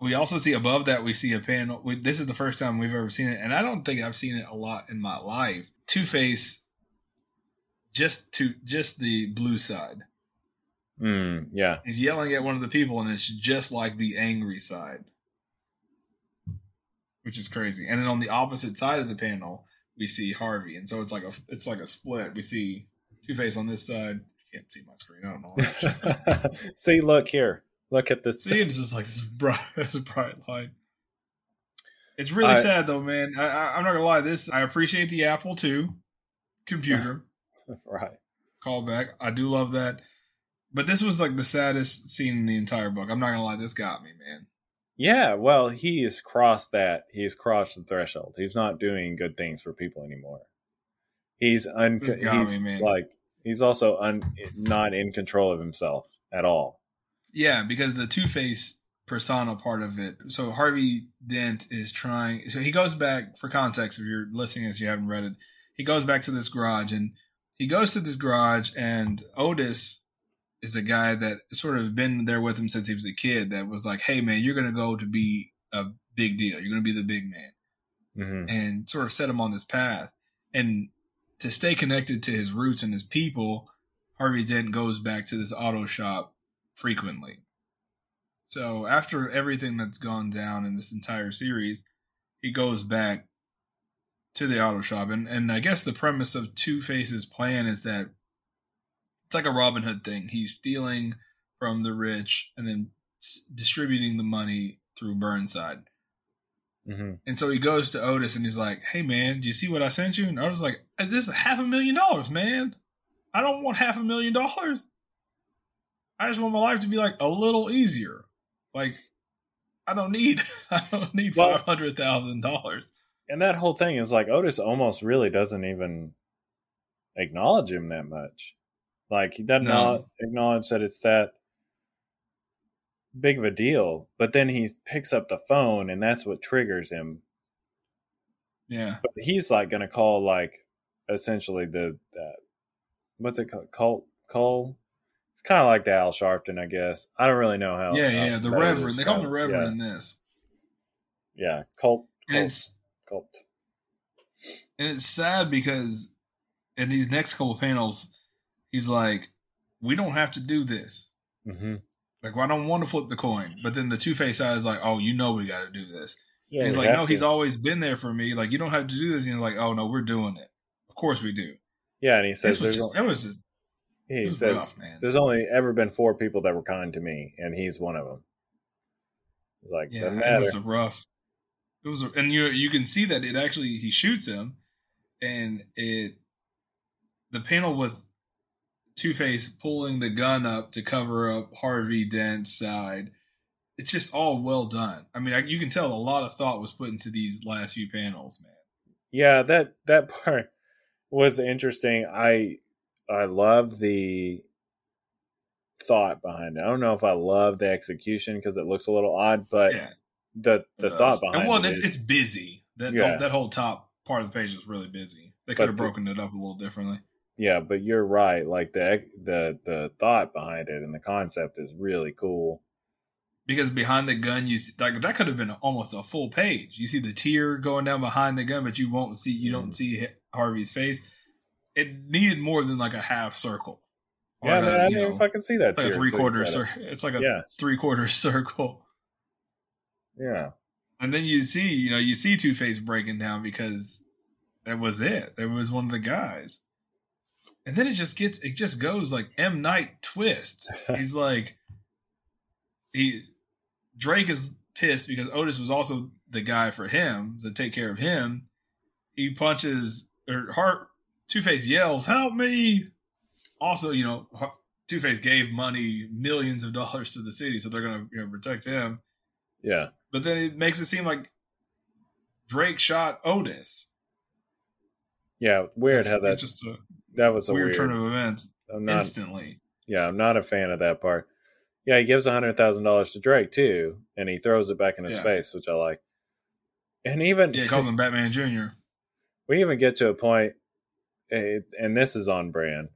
We also see above that we see a panel. We, this is the first time we've ever seen it, and I don't think I've seen it a lot in my life. Two Face, just to just the blue side. Mm, yeah. He's yelling at one of the people, and it's just like the angry side, which is crazy. And then on the opposite side of the panel, we see Harvey, and so it's like a it's like a split. We see Two Face on this side. Can't see my screen. I don't know. <laughs> See, look here. Look at this. See, it's just like this bright, <laughs> this bright light. It's really I- sad though, man. I, I'm not gonna lie. This I appreciate the Apple II computer <laughs> right. callback. I do love that, but this was like the saddest scene in the entire book. I'm not gonna lie. This got me, man. Yeah, well, he has crossed that. He has crossed the threshold. He's not doing good things for people anymore. He's un- he's me, man. like he's also un- not in control of himself at all. Yeah, because the Two Face persona part of it. So Harvey Dent is trying. So he goes back for context. If you're listening, as you haven't read it, he goes back to this garage, and he goes to this garage, and Otis is the guy that sort of been there with him since he was a kid. That was like, "Hey, man, you're gonna go to be a big deal. You're gonna be the big man," hmm and sort of set him on this path. And to stay connected to his roots and his people, Harvey Dent goes back to this auto shop frequently. So after everything that's gone down in this entire series, he goes back to the auto shop. And, and I guess the premise of Two Face's plan is that it's like a Robin Hood thing. He's stealing from the rich and then distributing the money through Burnside. Hmm And so he goes to Otis and he's like, Hey man, do you see what I sent you? And Otis is like, This is half a million dollars, man. I don't want half a million dollars. I just want my life to be like a little easier. Like, I don't need <laughs> I don't need Well- five hundred thousand dollars. And that whole thing is like Otis almost really doesn't even acknowledge him that much. Like he doesn't No. not acknowledge that it's that big of a deal. But then he picks up the phone, and that's what triggers him. Yeah. But he's like going to call like essentially the uh, what's it called? Cult call. It's kind of like the Al Sharpton, I guess. I don't really know how. Yeah, how yeah. The Reverend. They call him the. Reverend in this. Yeah, yeah. Cult, And it's cult. and it's sad because in these next couple panels, he's like, We don't have to do this. hmm Like, well, I don't want to flip the coin. But then the two face side is like, oh, you know, we got to do this. Yeah, And he's like, no, to. he's always been there for me. Like, you don't have to do this. And he's like, oh, no, we're doing it. Of course we do. Yeah, and he says This was just, that was just, He was says rough, there's only ever been four people that were kind to me, and he's one of them. Like Yeah, it was a rough. It was, a, and you you can see that it actually he shoots him, and it, the panel with Two Face pulling the gun up to cover up Harvey Dent's side. It's just all well done. I mean, I, you can tell a lot of thought was put into these last few panels, man. yeah, that that <laughs> part was interesting. I I love the thought behind it. I don't know if I love the execution because it looks a little odd, but yeah, the the thought behind and well, it it's busy. That Yeah. that whole top part of the page is really busy. They But could have the- broken it up a little differently. Yeah, but you're right. Like the the the thought behind it and the concept is really cool. because behind the gun you see like that could have been almost a full page you see the tear going down behind the gun but you won't see you don't Mhm. see harvey's face it needed more than like a half circle Yeah, man, I didn't know, fucking see that. it's like a three quarter circle it's like a Yeah, three quarter <laughs> circle yeah. and then you see you know you see two face breaking down because that was it it was one of the guys and then it just gets it just goes like m night twist <laughs> he's like he Drake is pissed because Otis was also the guy for him to take care of him. He punches or Heart Two Face yells, "Help me!" Also, you know, Two Face gave money, millions of dollars to the city, so they're gonna you know protect him. Yeah. But then it makes it seem like Drake shot Otis. Yeah, weird how that just a that was a weird, weird. turn of events I'm not. instantly. Yeah, I'm not a fan of that part. Yeah, he gives a hundred thousand dollars to Drake too, and he throws it back in his Yeah. face, which I like. And even Yeah, he calls him <laughs> Batman Junior. we even get to a eh, and this is on brand,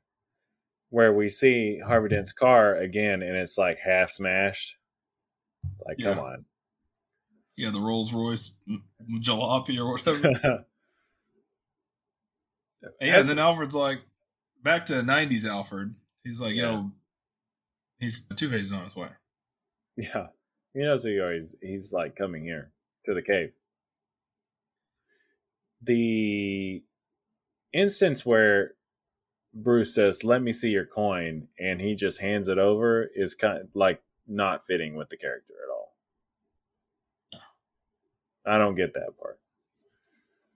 where we see Harvey Dent's car again, and it's like half smashed. Like, Yeah. come on. Yeah, the Rolls Royce jalopy or whatever. <laughs> Yeah, and then Alfred's like, back to '90s Alfred. He's like, Yeah. yo, he's Two Face is on his way. yeah, he knows who you are. He's, he's like coming here to the cave. The instance where Bruce says, "Let me see your coin," and he just hands it over is kind of like not fitting with the character at all. I don't get that part.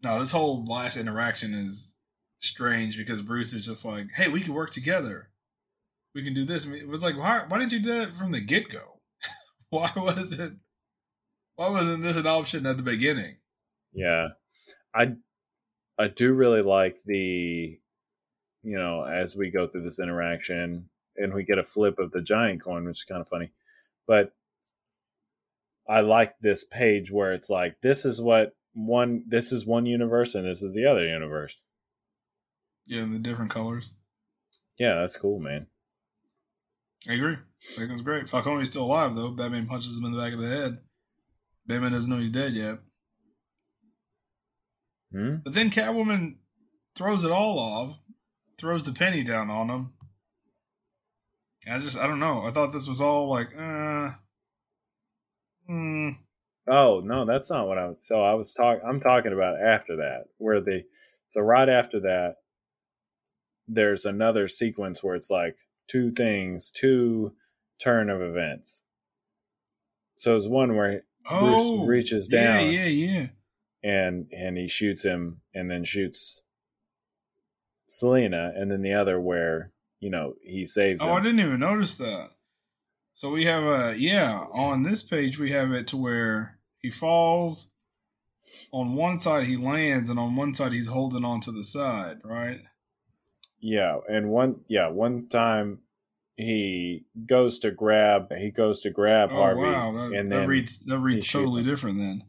No, this whole last interaction is strange because Bruce is just like, hey, we can work together. We can do this. It was like, why, why didn't you do that from the get go? <laughs> why was it? Why wasn't this an option at the beginning? Yeah. I I do really like the you know, as we go through this interaction and we get a flip of the giant coin, which is kind of funny. But I like this page where it's like this is what one this is one universe and this is the other universe. Yeah, the different colors. Yeah, that's cool, man. I agree. I think it was great. Falcone's still alive though. Batman punches him in the back of the head. Batman doesn't know he's dead yet. Hmm? But then Catwoman throws it all off, throws the penny down on him. I just, I don't know. I thought this was all like, uh, hmm. Oh no, that's not what I was. So I was talking. I'm talking about after that, where the so right after that, there's another sequence where it's like two things, two turn of events. So it's one where Oh, Bruce reaches yeah, down yeah, yeah. and and he shoots him, and then shoots Selina, and then the other where you know he saves Oh, him. I didn't even notice that. So we have a yeah on this page we have it to where he falls. On one side he lands, and on one side he's holding on to the side, right? Yeah, and one yeah, one time he goes to grab he goes to grab Oh Harvey wow, that, and that reads that reads totally different then.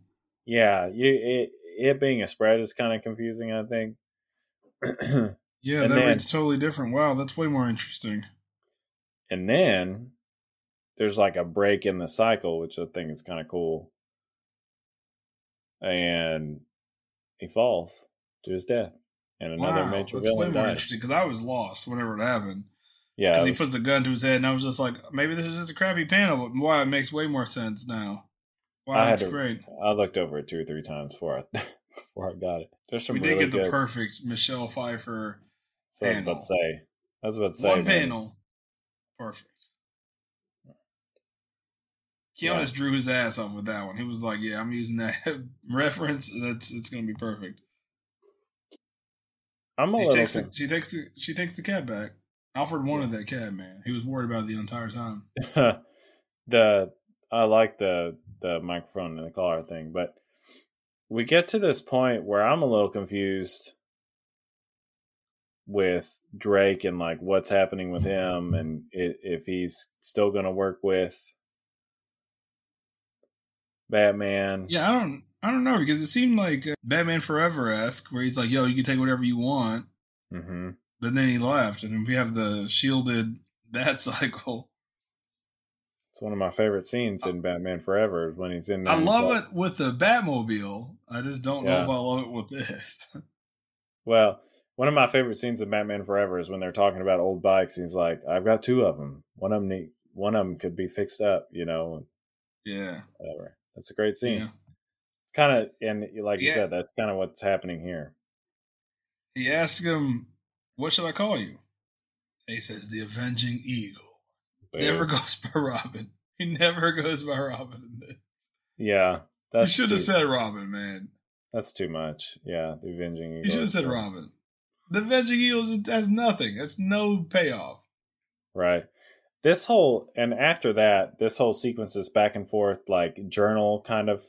yeah, you it it being a spread is kind of confusing, I think. <clears throat> Yeah, And that then- reads totally different. Wow, that's way more interesting. and then there's like a break in the cycle, which I think is kind of cool. And he falls to his death. And another wow, major that's way more dies. interesting because I was lost whenever it happened. Yeah, Because he puts the gun to his head, and I was just like, maybe this is just a crappy panel, but wow, it makes way more sense now. Wow, that's to- great. I looked over it two or three times before I <laughs> before I got it. There's some We did really get the perfect Michelle Pfeiffer so I was about panel. to say. I was about to say one man, panel. Perfect. Quinones drew his ass off with that one. He was like, "Yeah, I'm using that <laughs> reference. That's it's gonna be perfect." I'm a She little. takes the she takes the she takes the cat back. Alfred wanted that cat, man. He was worried about it the entire time. <laughs> the I like the the microphone and the collar thing, but we get to this point where I'm a little confused with Drake and like what's happening with him and i if he's still going to work with Batman. Yeah, I don't I don't know because it seemed like uh, Batman Forever esque, where he's like, "Yo, you can take whatever you want," hmm but then he left, and we have the shielded <laughs> Bat Cycle. It's one of my favorite scenes in Batman Forever is when he's in there. I love like- it with the Batmobile. I just don't know if I love it with this. <laughs> Well, one of my favorite scenes in Batman Forever is when they're talking about old bikes. He's like, "I've got two of them. One of them, need, one of them could be fixed up, you know, yeah, whatever." That's a great scene. yeah. Kind of, and like you said, that's kind of what's happening here. He asks him, "What should I call you?" And he says, "The Avenging Eagle." Never goes <laughs> by Robin. He never goes by Robin in this. Yeah, You should have said Robin, man. that's too much. Yeah, the Avenging. Eagle you should have said Robin. The Avenging Eagle just has nothing. That's no payoff. Right. This whole and after that, this whole sequence is back and forth like journal kind of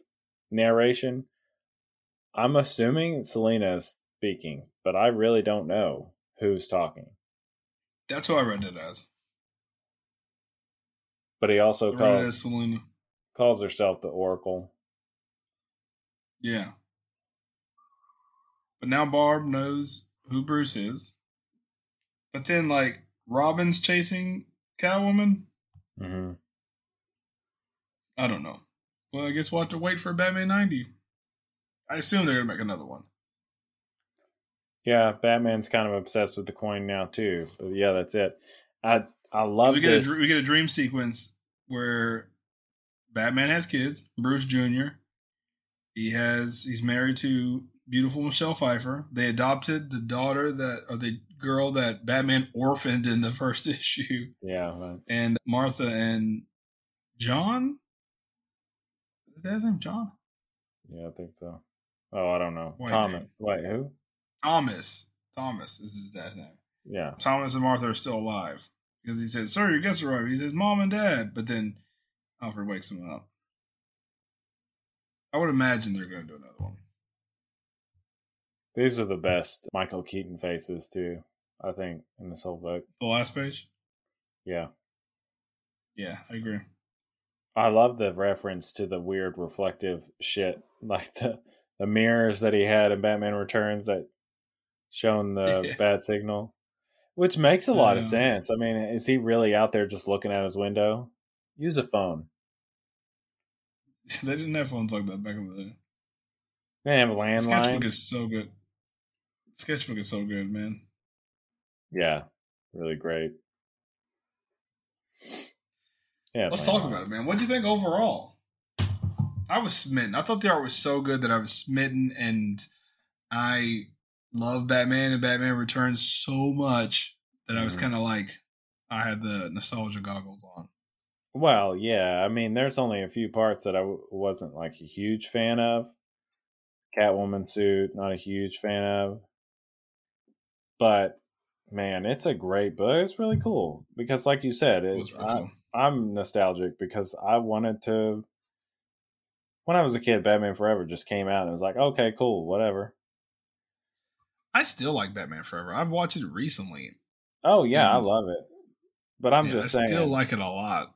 narration. I'm assuming Selina is speaking, but I really don't know who's talking. That's what I read it as. But he also I read it as calls Selina. calls herself the Oracle. Yeah. But now Barb knows who Bruce is. But then, like, Robin's chasing Catwoman? Mm-hmm. I don't know. Well, I guess we'll have to wait for Batman 90. I assume they're going to make another one. Yeah, Batman's kind of obsessed with the coin now too. But yeah, that's it. I I love we get, this. dr- we get a dream sequence where Batman has kids, Bruce Jr. He has he's married to beautiful Michelle Pfeiffer. They adopted the daughter that or the girl that Batman orphaned in the <laughs> first issue. yeah, right. And Martha and John? That his name? John? yeah, I think so. Oh, I don't know. Wait, Thomas. man. Wait, who? Thomas. Thomas is his dad's name. Yeah, Thomas and Martha are still alive. Because he says, Sir, your guests arrived. He says, Mom and Dad. But then Alfred wakes him up. I would imagine they're going to do another one. these are the best Michael Keaton faces too. I think in this whole book. The last page? Yeah. Yeah, I agree. I love the reference to the weird reflective shit, <laughs> like the the mirrors that he had in Batman Returns that shown the <laughs> Yeah. bad signal. Which makes a lot of sense. I mean, is he really out there just looking out his window? Use a phone. <laughs> they didn't have phones like that back in the day. They have a Sketchbook is so good. Sketchbook is so good, man. Yeah, really great. Yeah, Let's talk about it, man. What'd you think overall? I was smitten. I thought the art was so good that I was smitten, and I love Batman and Batman Returns so much that I was Mhm. kind of like, I had the nostalgia goggles on. Well, yeah. I mean, there's only a few parts that I w- wasn't like a huge fan of. Catwoman suit, not a huge fan of. But man, it's a great book. It's really cool because, like you said, It it, was really I, cool. I'm nostalgic because I wanted to. When I was a kid, Batman Forever just came out and it was like, okay, cool, whatever. I still like Batman Forever. I've watched it recently. Oh yeah, I love it. But I'm Yeah, just I saying, still like it a lot.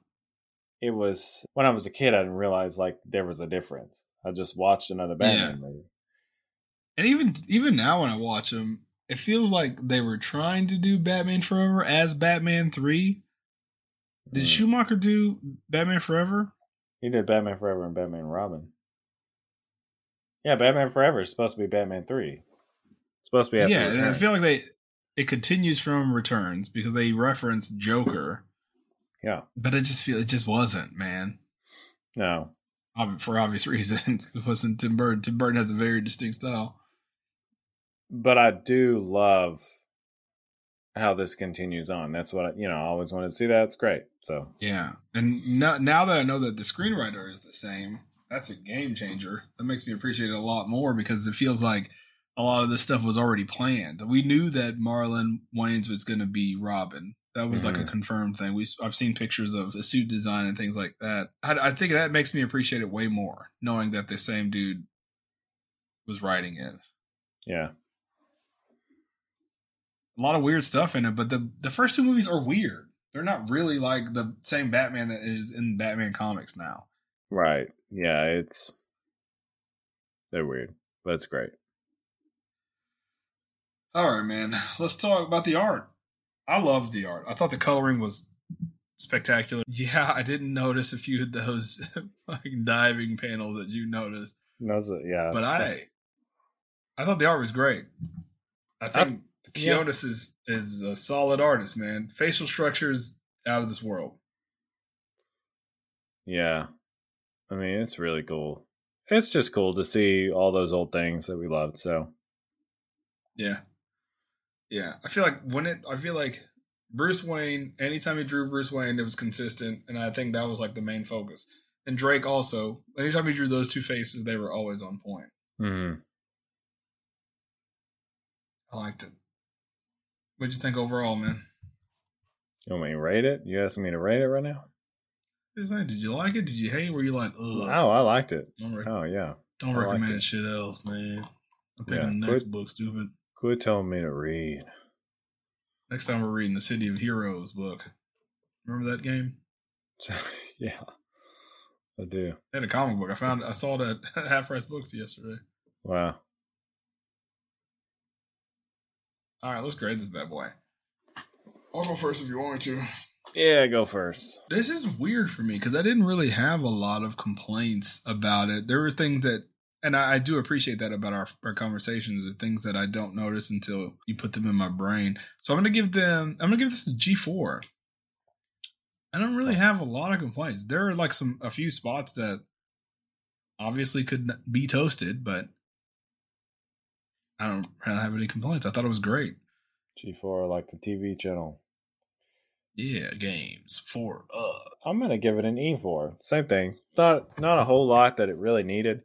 it was when I was a kid. I didn't realize like there was a difference. I just watched another Batman movie. And even even now when I watch them, it feels like they were trying to do Batman Forever as Batman Three. Did Mm. Schumacher do Batman Forever? He did Batman Forever and Batman Robin. Yeah, Batman Forever is supposed to be Batman Three. It's supposed to be after yeah, and I feel like they it continues from Returns because they reference Joker, yeah. but I just feel it just wasn't man. No. For obvious <laughs> reasons, it wasn't Tim Burton. Tim Burton has a very distinct style. But I do love how this continues on. That's what I, you know. I always wanted to see that. It's great. So Yeah, and now now that I know that the screenwriter is the same, that's a game changer. That makes me appreciate it a lot more because it feels like a lot of this stuff was already planned. We knew that Marlon Wayans was going to be Robin. That was like a Mhm. confirmed thing. We I've seen pictures of the suit design and things like that. I, I think that makes me appreciate it way more, knowing that the same dude was writing it. yeah, A lot of weird stuff in it, but the the first two movies are weird. They're not really like the same Batman that is in Batman comics now. right. Yeah, it's they're weird, but it's great. All right, man. Let's talk about the art. I love the art. I thought the coloring was spectacular. <laughs> Yeah, I didn't notice a few of those <laughs> fucking diving panels that you noticed, Those are- yeah, but I, I thought the art was great. I think yeah. Quinones is is a solid artist, man. Facial structures out of this world. Yeah. I mean, it's really cool. It's just cool to see all those old things that we loved. So, Yeah, yeah. I feel like when it, I feel like Bruce Wayne. Anytime he drew Bruce Wayne, it was consistent, and I think that was like the main focus. And Drake also. Anytime he drew those two faces, they were always on point. mhm. I liked it. What'd you think overall, man? you want me to rate it? You asking me to rate it right now? Just did you like it? Did you hate? it? Were you like, ugh? Oh, I liked it. Don't, Oh, yeah. don't I recommend it. shit else, man. I'm Yeah, picking the next quit- book, stupid. Quit telling me to read. Next time we're reading the City of Heroes book. Remember that game? <laughs> yeah, I do. They had a comic book. I found. I saw it at <laughs> Half Price Books yesterday. Wow. All right, let's grade this bad boy. I'll go first if you want me to. Yeah, go first. This is weird for me because I didn't really have a lot of complaints about it. There were things that, and I, I do appreciate that about our, our conversations, are things that I don't notice until you put them in my brain. So I'm gonna give them. I'm gonna give this a G four. I don't really oh. have a lot of complaints. There are like some a few spots that obviously could be toasted, but I don't really have any complaints. I thought it was great. G4, like the TV channel. Yeah, games for uh I'm gonna give it an E4. Same thing. Not not a whole lot that it really needed.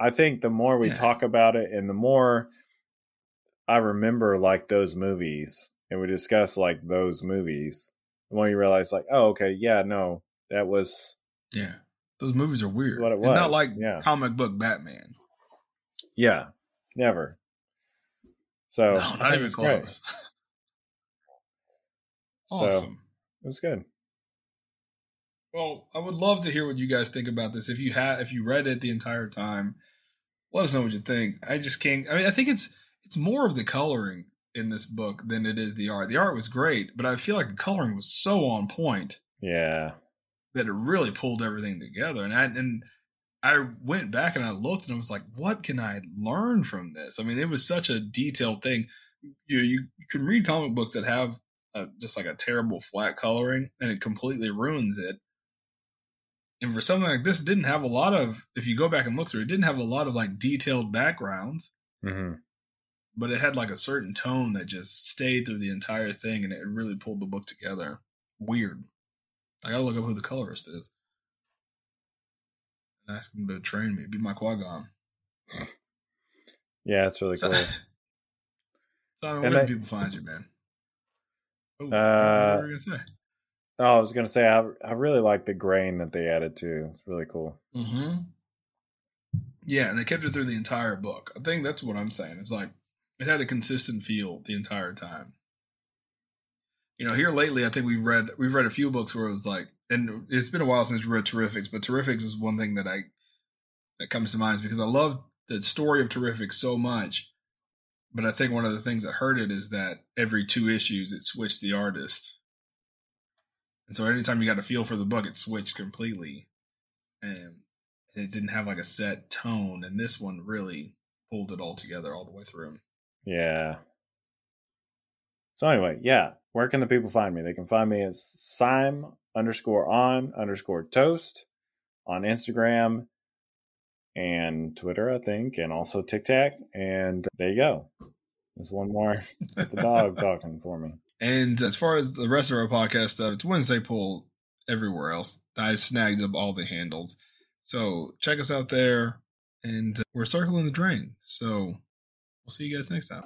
I think the more we Yeah. talk about it, and the more I remember like those movies, and we discuss like those movies, the more you realize like, oh, okay, yeah, no, that was Yeah. Those movies are weird. what it It's not like yeah. comic book Batman. yeah, never. So no, not even close. <laughs> So awesome. it was good. Well, I would love to hear what you guys think about this. If you have, if you read it the entire time, let us know what you think. I just can't. I mean, I think it's it's more of the coloring in this book than it is the art. The art was great, but I feel like the coloring was so on point Yeah. that it really pulled everything together. And I and I went back and I looked and I was like, what can I learn from this? I mean, it was such a detailed thing. You know, you can read comic books that have uh, just like a terrible flat coloring and it completely ruins it. And for something like this, it didn't have a lot of. If you go back and look through, it didn't have a lot of like detailed backgrounds hmm but it had like a certain tone that just stayed through the entire thing and it really pulled the book together. Weird. I gotta look up who the colorist is. And ask him to train me. Be my Qui-Gon. Yeah, it's really So, cool. <laughs> so I mean, And where I- do people find you, man? Oh, Uh, what were you gonna say? Oh, I was gonna say I I really like the grain that they added too. It's really cool. Mm-hmm. Yeah, and they kept it through the entire book. I think that's what I'm saying. It's like it had a consistent feel the entire time. You know, here lately, I think we've read we've read a few books where it was like, and it's been a while since we read Terrifics, but Terrifics is one thing that I that comes to mind because I love the story of Terrifics so much. But I think one of the things that hurt it is that every two issues it switched the artist. And so anytime you got a feel for the book, it switched completely. And it didn't have like a set tone. And this one really pulled it all together all the way through. Yeah. So anyway, yeah. Where can the people find me? They can find me as Sime underscore on underscore toast on Instagram and Twitter, I think, and also TikTok. And there you go. There's one more with the dog <laughs> talking for me. And as far as the rest of our podcast stuff, it's Wednesday Pull everywhere else. I snagged up all the handles. So check us out there. And we're circling the drain. So we'll see you guys next time.